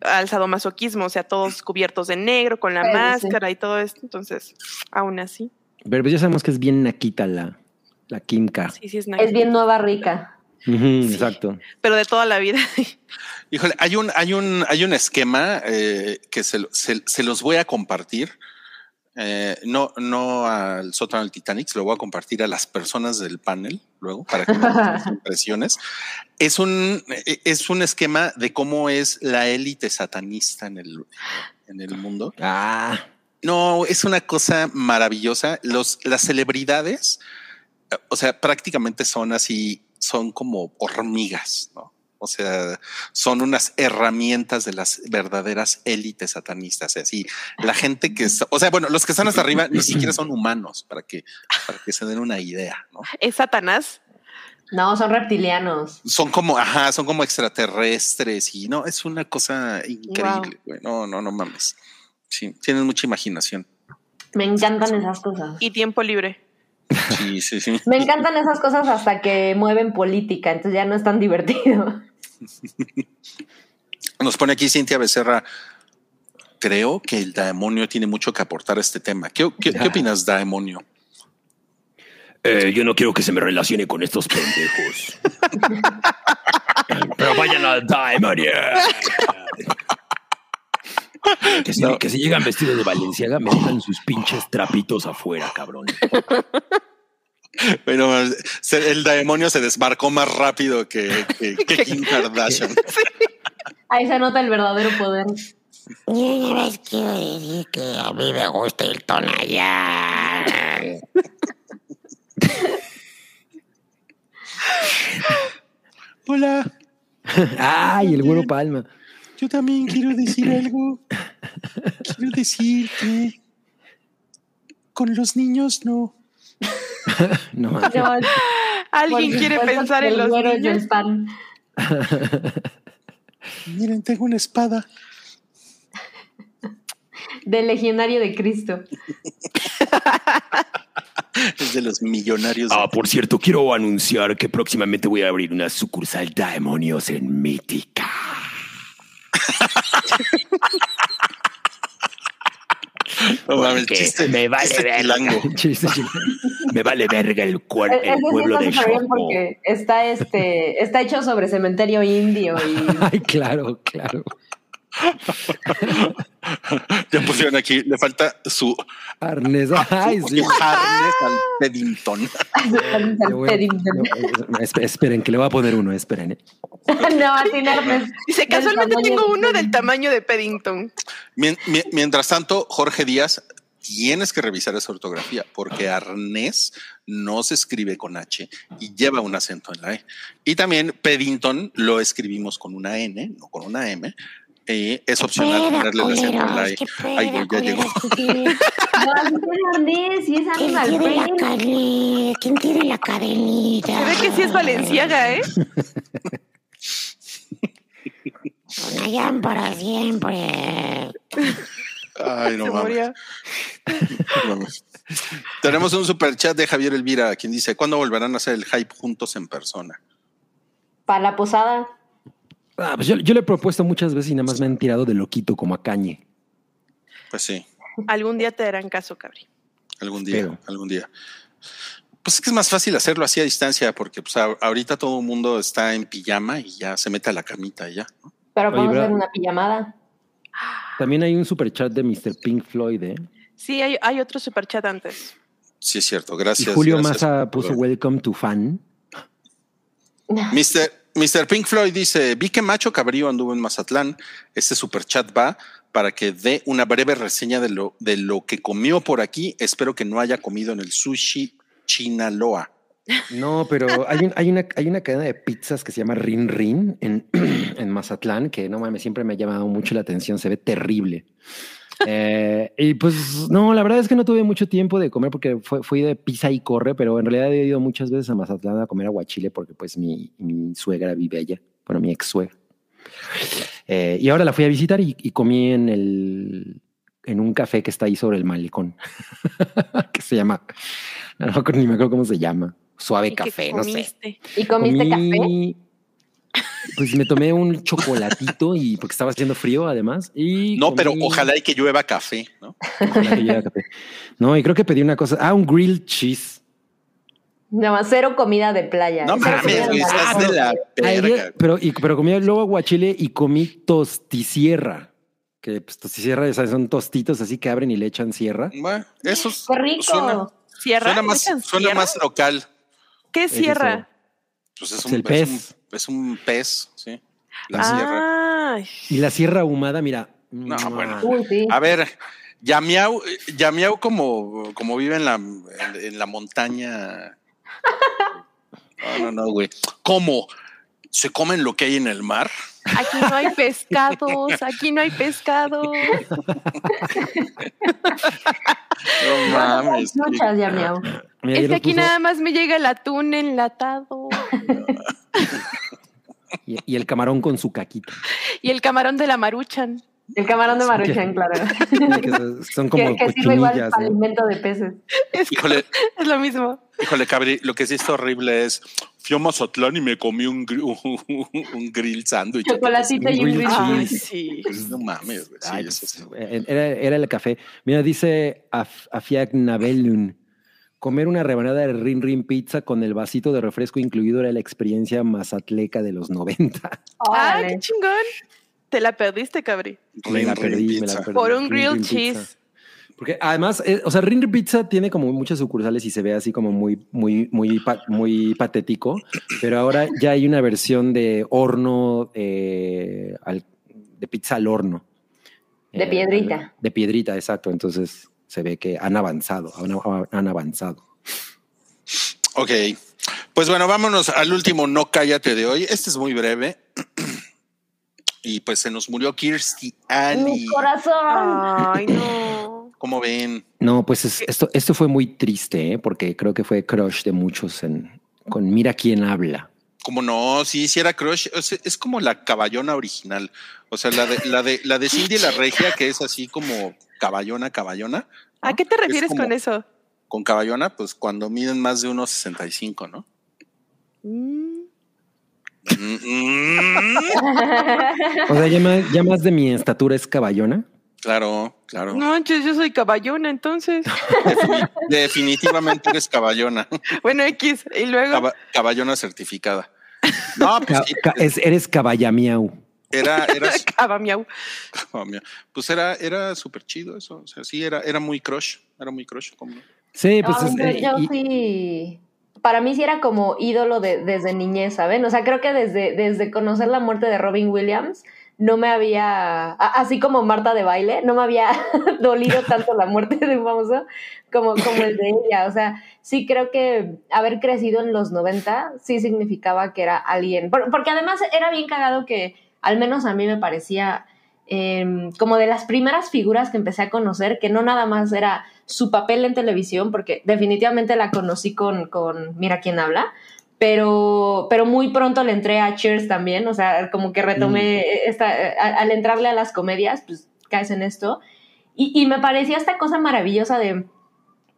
al sadomasoquismo. O sea, todos cubiertos de negro, con la Sí, sí. máscara y todo esto. Entonces, aún así, Pero pues ya sabemos que es bien naquita la, la Kim K. sí, sí es Es naquita. bien nueva rica. Exacto. Pero de toda la vida. [laughs] Híjole, hay un, hay un, hay un esquema eh, que se, se- se los voy a compartir. Eh, no, no al sótano del Titanic, se lo voy a compartir a las personas del panel luego para que vean [laughs] impresiones. Es un, eh, es un esquema de cómo es la élite satanista en el, en el mundo. Ah, No, es una cosa maravillosa. Los, las celebridades, o sea, prácticamente son así, son como hormigas, ¿no? O sea, son unas herramientas de las verdaderas élites satanistas. Así, la gente que, está- o sea, bueno, los que están hasta arriba ni siquiera son humanos para que, para que se den una idea, ¿no? Es Satanás. No, son reptilianos. Son como, ajá, son como extraterrestres y no, es una cosa increíble. güey. No, no, no mames. Sí, tienen mucha imaginación. Me encantan esas cosas. Y tiempo libre. Sí, sí, sí. Me encantan esas cosas hasta que mueven política, entonces ya no es tan divertido. Nos pone aquí Cintia Becerra. Creo que el demonio tiene mucho que aportar a este tema. ¿Qué, qué, qué opinas, demonio? Eh, yo no quiero que se me relacione con estos pendejos. [laughs] Pero vayan a Daemonia. [laughs] Que si, No. que si llegan vestidos de Valenciaga, me dejan sus pinches trapitos afuera, cabrón. [laughs] Bueno, se- el demonio se desmarcó más rápido que, que, [laughs] que Kim Kardashian. Ahí se nota el verdadero poder. Yo ya ves quiero decir que a mí me gusta el Tonayán. Hola, ay, el güero palma. Yo también quiero decir algo. Quiero decir que con los niños no. No. Yo, ¿Alguien quiere pensar en los niños? el pan. Miren, tengo una espada. Del legionario de Cristo. Es de los millonarios. Ah, por cierto, quiero anunciar que próximamente voy a abrir una sucursal Daemonios en Mítica. [laughs] no mames, chiste, me vale chiste verga. chilango. [laughs] Chiste. Me vale verga el, cuer- E- el sí pueblo de Chopo. porque está, este, está hecho sobre cementerio indio y [laughs] Ay, claro, claro. Ya pusieron aquí, le falta su, Arnés. Ay, su sí. harness al Peddington. Esperen, que le voy a poner uno, esperen. ¿eh? [laughs] no, Martín Hermes. Dice, Del casualmente tengo uno del tamaño de. Mien- mien- Mientras tanto, Jorge Díaz, tienes que revisar esa ortografía porque arnés no se escribe con H y lleva un acento en la E. Y también Peddington lo escribimos con una N, no con una M. Es opcional Peda, ponerle el acento en la Ay, güey, ya llegó. culeros, ¿quién tiene- [laughs] No, así es ¿Quién Animal tiene la Print. cadena? ¿Quién tiene la cadenita? Se ve que sí es Valenciaga, ¿eh? Tonayán para siempre. Ay, mames. no mames. Tenemos un super chat de Javier Elvira, quien dice: ¿Cuándo volverán a hacer el hype juntos en persona? Para la posada. Ah, pues yo, yo le he propuesto muchas veces y nada más me han tirado de loquito como a cañe. Pues sí, Algún día te darán caso, cabri. algún día, Pero- algún día. Pues es que es más fácil hacerlo así a distancia, porque pues, a- ahorita todo el mundo está en pijama y ya se mete a la camita y ya. ¿no? Pero podemos hacer una pijamada. También hay un super chat de Mr. Pink Floyd, ¿eh? Sí, hay, hay otro superchat antes. Sí, es cierto. Y Gracias. Julio gracias Massa puso Welcome to Fan. Mr. Mr. Pink Floyd dice: Vi que Macho Cabrío anduvo en Mazatlán. Este super chat va para que dé una breve reseña de lo, de lo que comió por aquí. Espero que no haya comido en el sushi Chinaloa. No, pero hay, un- hay, una, hay una cadena de pizzas que se llama Rin Rin en, [clears throat] en Mazatlán, que no mames, siempre me ha llamado mucho la atención, se ve terrible. Eh, y pues no, la verdad es que no tuve mucho tiempo de comer porque fue, fui de pizza y corre, pero en realidad he ido muchas veces a Mazatlán a comer aguachile porque pues mi, mi suegra vive allá, bueno, mi ex suegra. Eh, y ahora la fui a visitar y, y comí en el en un café que está ahí sobre el malecón, [laughs] que se llama, no, me acuerdo- ni me acuerdo cómo se llama, suave ¿Y qué café, no sé. ¿Y comiste café? Pues me tomé un chocolatito y porque estaba haciendo frío además. Y No, pero ojalá y que llueva café, ¿no? ojalá que llueva café. No, y creo que pedí una cosa. Ah, un grilled cheese. Nada más cero comida de playa. No mames, estás de la verga. pero, y, pero comí luego aguachile y comí tosticierra. que pues, o sea, son tostitos así que abren y le echan sierra. Bueno, eso es- ¡Qué rico! Suena, ¿Sierra? suena más, ¿Echan suena sierra? más local. ¿Qué sierra? Pues es Es un, el es pez. un- es un pez, sí. La sierra. Ay, Y la sierra ahumada, mira. No, bueno. Uy, sí. A ver, Yamiau, Yamiau como, como vive en la, en, en la montaña. [laughs] No, no, no, güey. ¿Cómo? ¿Se comen lo que hay en el mar? aquí no hay pescados, aquí no hay pescado. [laughs] No mames. Muchas, ya miau. Mira, Es que aquí puso- nada más me llega el atún enlatado [laughs] y, y el camarón con su caquita. y el camarón de la maruchan. El camarón de Maruchan, claro. [laughs] Que son- como que, que sirve igual alimento de peces. Es, Híjole, es lo mismo. híjole, Cabri, lo que sí está horrible es, fui a Mazatlán y me comí un, [laughs] un, grill sándwich. Chocolatito y un grilled Ay, cheese. sí. Pues No mames, güey. Sí, Ay, eso pues, sí. era, era el café. Mira, dice Af- Afiak Nabelun. Comer una rebanada de Rin Rin Pizza con el vasito de refresco incluido era la experiencia mazatleca de los 90. Ay, Órale. qué chingón. Te la perdiste, cabri. Me la perdí, me la perdí. Por un grilled cheese. Pizza. Porque además, eh, o sea, Rin Rin Pizza tiene como muchas sucursales y se ve así como muy, muy, muy, pa- muy patético, pero ahora ya hay una versión de horno, eh, al- de pizza al horno. De Eh, piedrita. De piedrita, exacto. Entonces se ve que han avanzado, han, han avanzado. Ok. Pues bueno, vámonos al último no cállate de hoy. Este es muy breve. [clears throat] Y pues se nos murió Kirstie Alley. Mi corazón. Ay, no. ¿Cómo ven? No, pues es- esto, esto fue muy triste, ¿eh? porque creo que fue crush de muchos en, con Mira quién habla. Como no, sí, sí era crush. O sea, es como la caballona original. O sea, la de, la de, la de Cindy la regia, que es así como caballona, caballona. ¿no? ¿A qué te Es refieres como- con eso? Con caballona, pues cuando miden más de unos 65, ¿no? Mm, Mm, mm. [laughs] O sea, ya más, ya más de mi estatura es caballona. Claro, claro. No yo soy caballona, entonces. Defini- [laughs] definitivamente eres caballona. Bueno, X. Y luego. Caba- caballona certificada. No, pues Ca- es- eres caballamiau. era, era, [laughs] Caba, miau. mira, pues era, era súper chido eso. O sea, sí, era, era muy crush. Era muy crush. ¿cómo no? Sí, pues No, es- eh, yo y- sí. Para mí sí era como ídolo de- desde niñez, ¿saben? O sea, creo que desde, desde conocer la muerte de Robin Williams, no me había, así como Marta de baile, no me había [laughs] dolido tanto la muerte de un famoso como, como el de ella. O sea, sí creo que haber crecido en los 90 sí significaba que era alguien. Por- porque además era bien cagado que, al menos a mí me parecía eh, como de las primeras figuras que empecé a conocer, que no nada más era su papel en televisión, porque definitivamente la conocí con, con Mira quién habla, pero, pero muy pronto le entré a Cheers también, o sea, como que retomé esta, a- al entrarle a las comedias, pues caes en esto. Y, y me parecía esta cosa maravillosa de,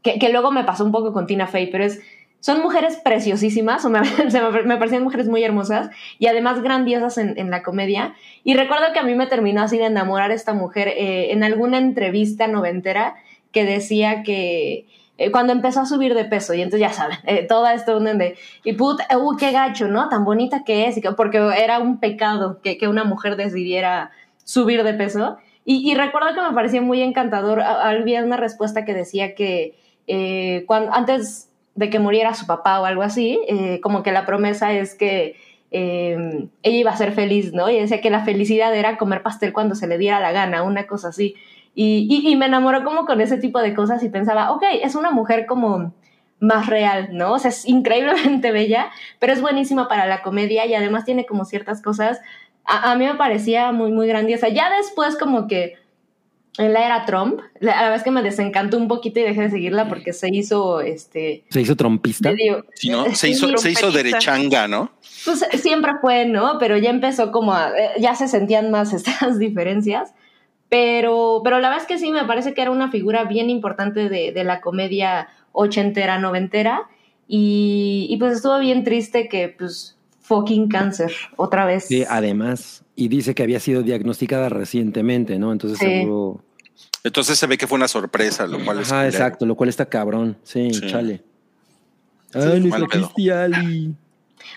que, que luego me pasó un poco con Tina Fey, pero es, son mujeres preciosísimas, o me, [laughs] se me, me parecían mujeres muy hermosas y además grandiosas en, en la comedia. Y recuerdo que a mí me terminó así de enamorar esta mujer eh, en alguna entrevista noventera que decía que eh, cuando empezó a subir de peso, y entonces ya saben, [laughs] eh, todo esto unen de, y puta, uh, qué gacho, ¿no? Tan bonita que es, porque era un pecado que, que una mujer decidiera subir de peso. Y, y recuerdo que me parecía muy encantador, había una respuesta que decía que eh, cuando, antes de que muriera su papá o algo así, eh, como que la promesa es que eh, ella iba a ser feliz, ¿no? Y decía que la felicidad era comer pastel cuando se le diera la gana, una cosa así. Y, y, y me enamoró como con ese tipo de cosas y pensaba, ok, es una mujer como más real, ¿no? O sea, es increíblemente [laughs] bella, pero es buenísima para la comedia y además tiene como ciertas cosas, a, a mí me parecía muy, muy grandiosa. Ya después como que en la era Trump, la, la verdad es que me desencantó un poquito y dejé de seguirla porque se hizo, este, se hizo trompista. Sí, ¿no? Se hizo, se hizo [laughs] Trompetista. derechanga, ¿no? pues siempre fue, ¿no? Pero ya empezó como a, eh, ya se sentían más [laughs] estas diferencias. Pero, pero la verdad es que sí, me parece que era una figura bien importante de, de la comedia ochentera, noventera. Y, y pues estuvo bien triste que, pues, fucking cáncer, otra vez. Sí, además. Y dice que había sido diagnosticada recientemente, ¿no? Entonces Sí. seguro. Entonces se ve que fue una sorpresa, lo cual es. Ajá, culero. exacto, lo cual está cabrón. Sí, Sí. chale. Sí, Ay, Alley.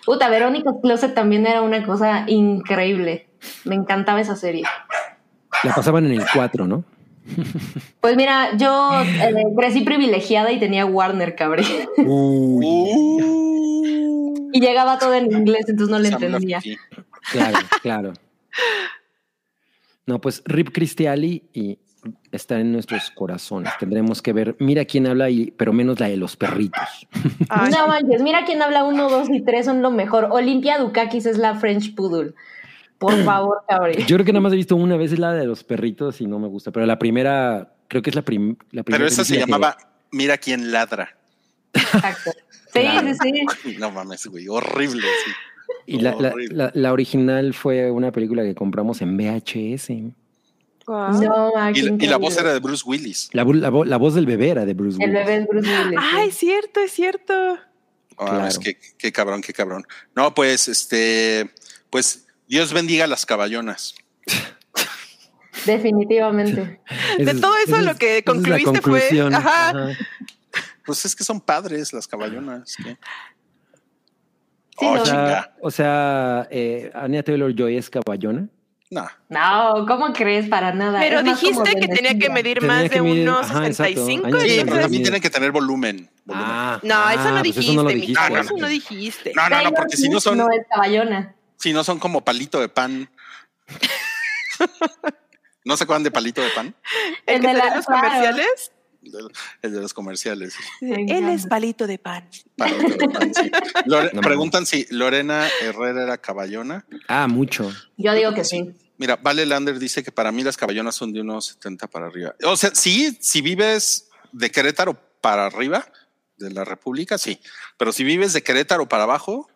Puta, Verónica Closet también era una cosa increíble. Me encantaba esa serie. La pasaban en el 4, ¿no? Pues mira, yo eh, crecí privilegiada y tenía Warner, cabrón. Uy, Uh, Y llegaba todo en inglés, entonces no le entendía. Claro, claro. No, pues Rip Cristiali y está en nuestros corazones. Tendremos que ver, mira quién habla, y, pero menos la de los perritos. Ay, No manches, mira quién habla uno, dos y tres son lo mejor. Olimpia Dukakis es la French Poodle. Por [clears throat] favor, cabrón. Yo creo que nada más he visto una vez la de los perritos y no me gusta, pero la primera, creo que es la, prim- la primera. Pero esa se que- llamaba Mira quién ladra. Exacto. Sí, Claro. sí, sí. [laughs] No mames, güey, horrible. sí. Y la, la- Horrible. la- la original fue una película que compramos en VHS. guau. No, ah, Y, y la voz era de Bruce Willis. La, vo- la vo- la voz del bebé era de Bruce El Willis. bebé es Bruce Willis. Ay, es cierto, es cierto. Ah, Claro. es que, qué cabrón, qué cabrón. No, pues, este, pues, Dios bendiga las caballonas. Definitivamente. [laughs] De todo eso lo que concluiste fue- ajá. Pues es que son padres las caballonas. ¿qué? Sí, oh, no. O sea, chinga. o sea eh, Anya Taylor Joy es caballona. No. No, ¿cómo crees? Para nada. Pero Es dijiste que tenía que medir Tenía más que de medir- unos ajá, exacto. 65. Años Sí, pero entonces- también tienen que tener volumen. volumen. Ah, No, eso no pues dijiste, eso no lo mi dijiste. Eso no dijiste. No, no, no, porque si no son, No es caballona. Si no son como palito de pan. ¿No se acuerdan de palito de pan? El de la- los claro. comerciales. El- de los comerciales. Me Él es palito de pan. Palito de pan, sí. [laughs] Lore- No, preguntan si Lorena Herrera era caballona. Ah, mucho. Yo digo que sí. Mira, Vale Lander dice que para mí las caballonas son de unos 70 para arriba. O sea, sí, si vives de Querétaro para arriba de la República, sí. Pero si vives de Querétaro para abajo,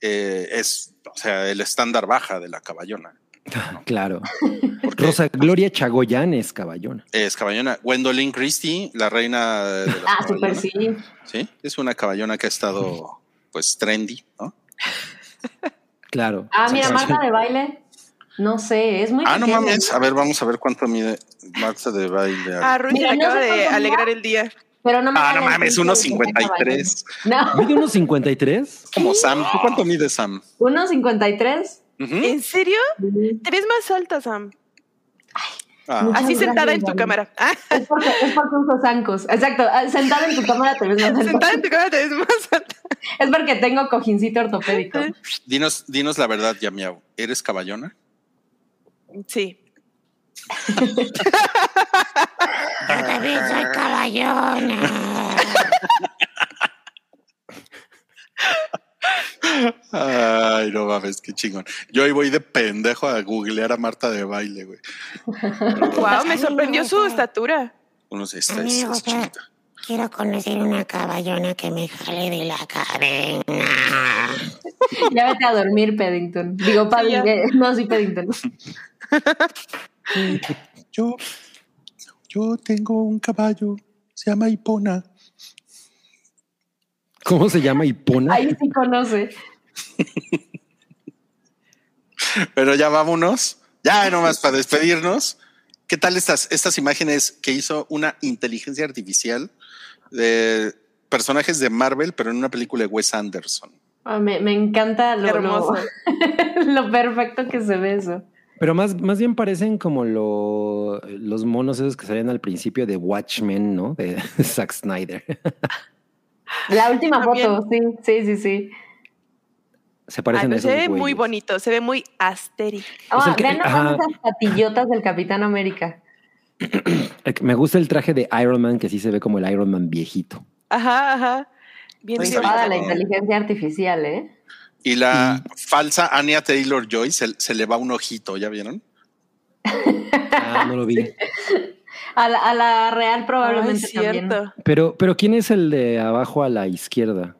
eh, es, o sea, el estándar baja de la caballona. [laughs] Claro. Porque Rosa Gloria Chagoyán es caballona. es caballona. Gwendolyn Christie, la reina de las [laughs] Ah, súper caballonas. sí. Sí, es una caballona que ha estado, pues, trendy, ¿no? Claro. Ah, mira. Marta de baile. No sé, es muy Ah, no mames. A ver, vamos a ver cuánto mide Marta de baile. Ah, Ruiz Mira, no acaba sé de alegrar va. el día. Pero no me Ah, no mames, chiste unos de que sea 53. caballona. ¿Mide unos 53? Como Sam. ¿Tú cuánto mide Sam? No, unos 53. Ujú. ¿En serio? Te ves más alta, Sam. Ah, Así sentada gracias, en tu Dani. cámara. Ah, Es porque, es porque uso zancos. Exacto. ah, Sentada en tu cámara te ves más alto. sentada en tu cámara te ves más alta. Es porque tengo cojincito ortopédico. dinos, dinos la verdad, Yamiau. ¿Eres caballona? Sí. Yo también soy caballona. Ay, no mames, qué chingón. Yo hoy voy de pendejo a googlear a Marta de baile, güey. Wow, me sorprendió su estatura. Amigo, pero chiquita. quiero conocer una caballona que me jale de la cadena. Ya vete a dormir, Paddington. Digo, Sí, ya. Paddington. no, sí, [laughs] Yo, yo tengo un caballo, se llama Hipona. ¿Cómo se llama? Hipona. Ahí sí conoce. Pero ya vámonos. Ya nomás para despedirnos. ¿Qué tal estas, estas imágenes que hizo una inteligencia artificial de personajes de Marvel, pero en una película de Wes Anderson? Ah, me, me encanta lo, lo, Hermoso. [laughs] lo perfecto que se ve eso. Pero más, más bien parecen como lo- los monos esos que salían al principio de Watchmen, ¿no? De [laughs] Zack Snyder. La última También. foto, sí, sí, sí, sí. Se Ay, parecen a esos se ve muy bonito, se ve muy asteric. O sea, Ah, el que- vean esas patillotas del Capitán América. [clears throat] Me gusta el traje de Iron Man, que sí se ve como el Iron Man viejito. Ajá, ajá. Bien. Rifada la bien. inteligencia artificial, ¿eh? Y la falsa Anya Taylor Joy se, se le va un ojito, ¿ya vieron? Ah, no lo vi. [laughs] A la, a la real Ay, probablemente también. cierto. Pero, pero ¿quién es el de abajo a la izquierda?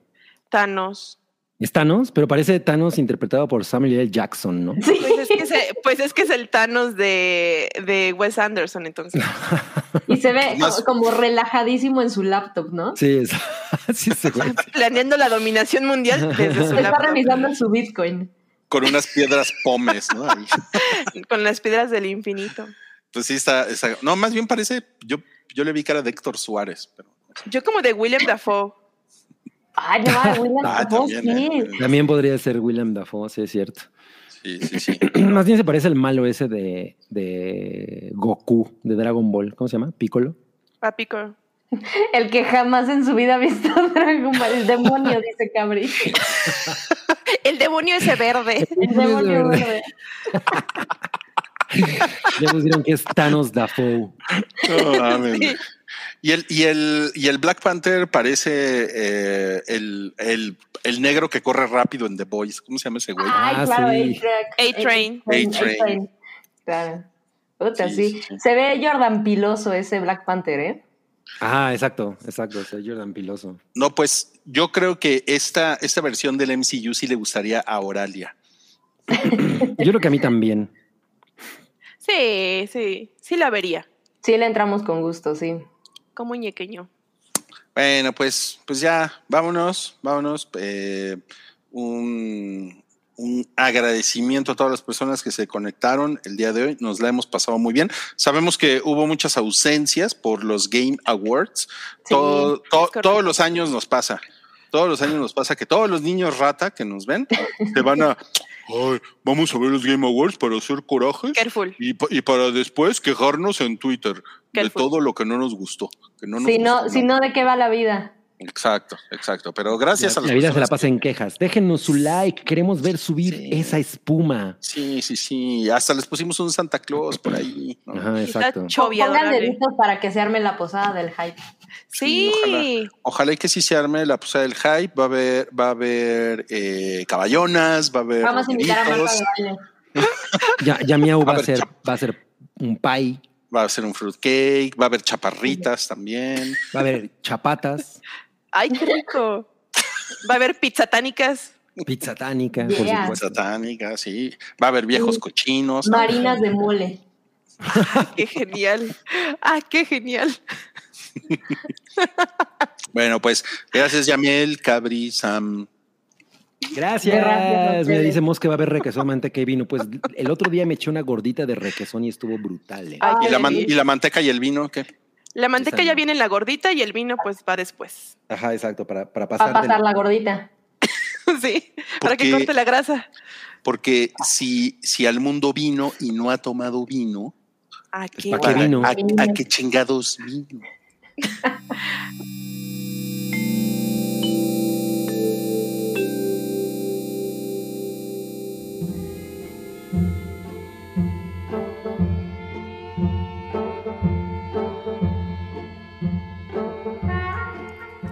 Thanos. Es Thanos, pero parece Thanos interpretado por Samuel L. Jackson, ¿no? Pues es que, se- pues es, que es el Thanos de, de Wes Anderson, entonces. Y se ve Más- como, relajadísimo en su laptop, ¿no? Sí, es, [laughs] sí. [laughs] Planeando la dominación mundial desde su Está laptop, revisando su Bitcoin. Con unas piedras pomes, ¿no? Con las piedras del infinito. Pues sí, está, está- No, más bien parece. Yo, yo le vi cara de Héctor Suárez, pero. Yo como de William Dafoe. Ay, no, William Ah, Dafoe, también, sí. eh. También podría ser William Dafoe, sí es cierto. Sí, sí, sí. [clears throat] Más bien se parece al malo ese de, de Goku, de Dragon Ball. ¿Cómo se llama? Piccolo. Papico. El que jamás en su vida ha visto [laughs] Dragon Ball. El demonio, dice Cabri. [laughs] El demonio ese verde. El demonio verde. [laughs] Ya pusieron que es Thanos Dafoe. No mames. Sí. Y el, y el, y el Black Panther parece eh, el, el, el negro que corre rápido en The Boys. ¿Cómo se llama ese güey? Ay, Ah, claro, sí. A-Train. A-Train. Claro. Puta, Sí, sí. Se ve Jordan Piloso ese Black Panther, ¿eh? Ah, exacto, exacto. Es Jordan Piloso. No, pues yo creo que esta, esta versión del MCU sí le gustaría a Oralia. [laughs] Yo creo que a mí también. Sí, sí. Sí la vería. Sí, le entramos con gusto, sí. Como ñequeño. Bueno, pues, pues ya, vámonos, vámonos. Eh, un, un agradecimiento a todas las personas que se conectaron el día de hoy. Nos la hemos pasado muy bien. Sabemos que hubo muchas ausencias por los Game Awards. Sí, Todo- to- correcto. todos los años nos pasa. Todos los años nos pasa que todos los niños rata que nos ven te van a. "Ay, vamos a ver los Game Awards para hacer corajes Careful. y, pa- y para después quejarnos en Twitter de todo lo que no nos gustó. Que no nos Si no, ¿de qué va la vida? Exacto, exacto. Pero gracias La, a las la vida se la pasa en quejas. Déjenos su like. Queremos ver subir Sí. esa espuma. Sí, sí, sí. Hasta les pusimos un Santa Claus por ahí. ¿no? Ajá, exacto. Pongan deditos para que se arme la posada del hype. Sí. Sí, Ojalá y que sí se arme la posada del hype. Va a haber, va a haber eh, caballonas, va a haber. Vamos a invitar a Marta de. [laughs] Ya, ya Miau [laughs] va a ser, va a ser un pie. va a ser un fruitcake, va a haber chaparritas también. Va a haber chapatas, Ay, qué rico. Va a haber pizzatánicas. pizza tánica, Yeah. por supuesto. Satánica, sí. Va a haber viejos cochinos. Marinas de mole. Qué genial. Ah, qué genial. Bueno, pues gracias, Yamiel, Cabri, Sam. Gracias. Gracias Me dice Mos que va a haber requesón, manteca y vino. Pues el otro día me eché una gordita de requesón y estuvo brutal. eh. Ay, ¿Y qué la, man- delicia. y la manteca y el vino qué? La manteca ya viene en la gordita y el vino pues va después. Ajá, exacto, para, para pasar. a pasar la gordita. [laughs] sí, para que corte la grasa. Porque si, si al mundo vino y no ha tomado vino, Ah, Pues, qué ¿pa' qué bueno. vino? ¿a, a qué chingados vino? [laughs]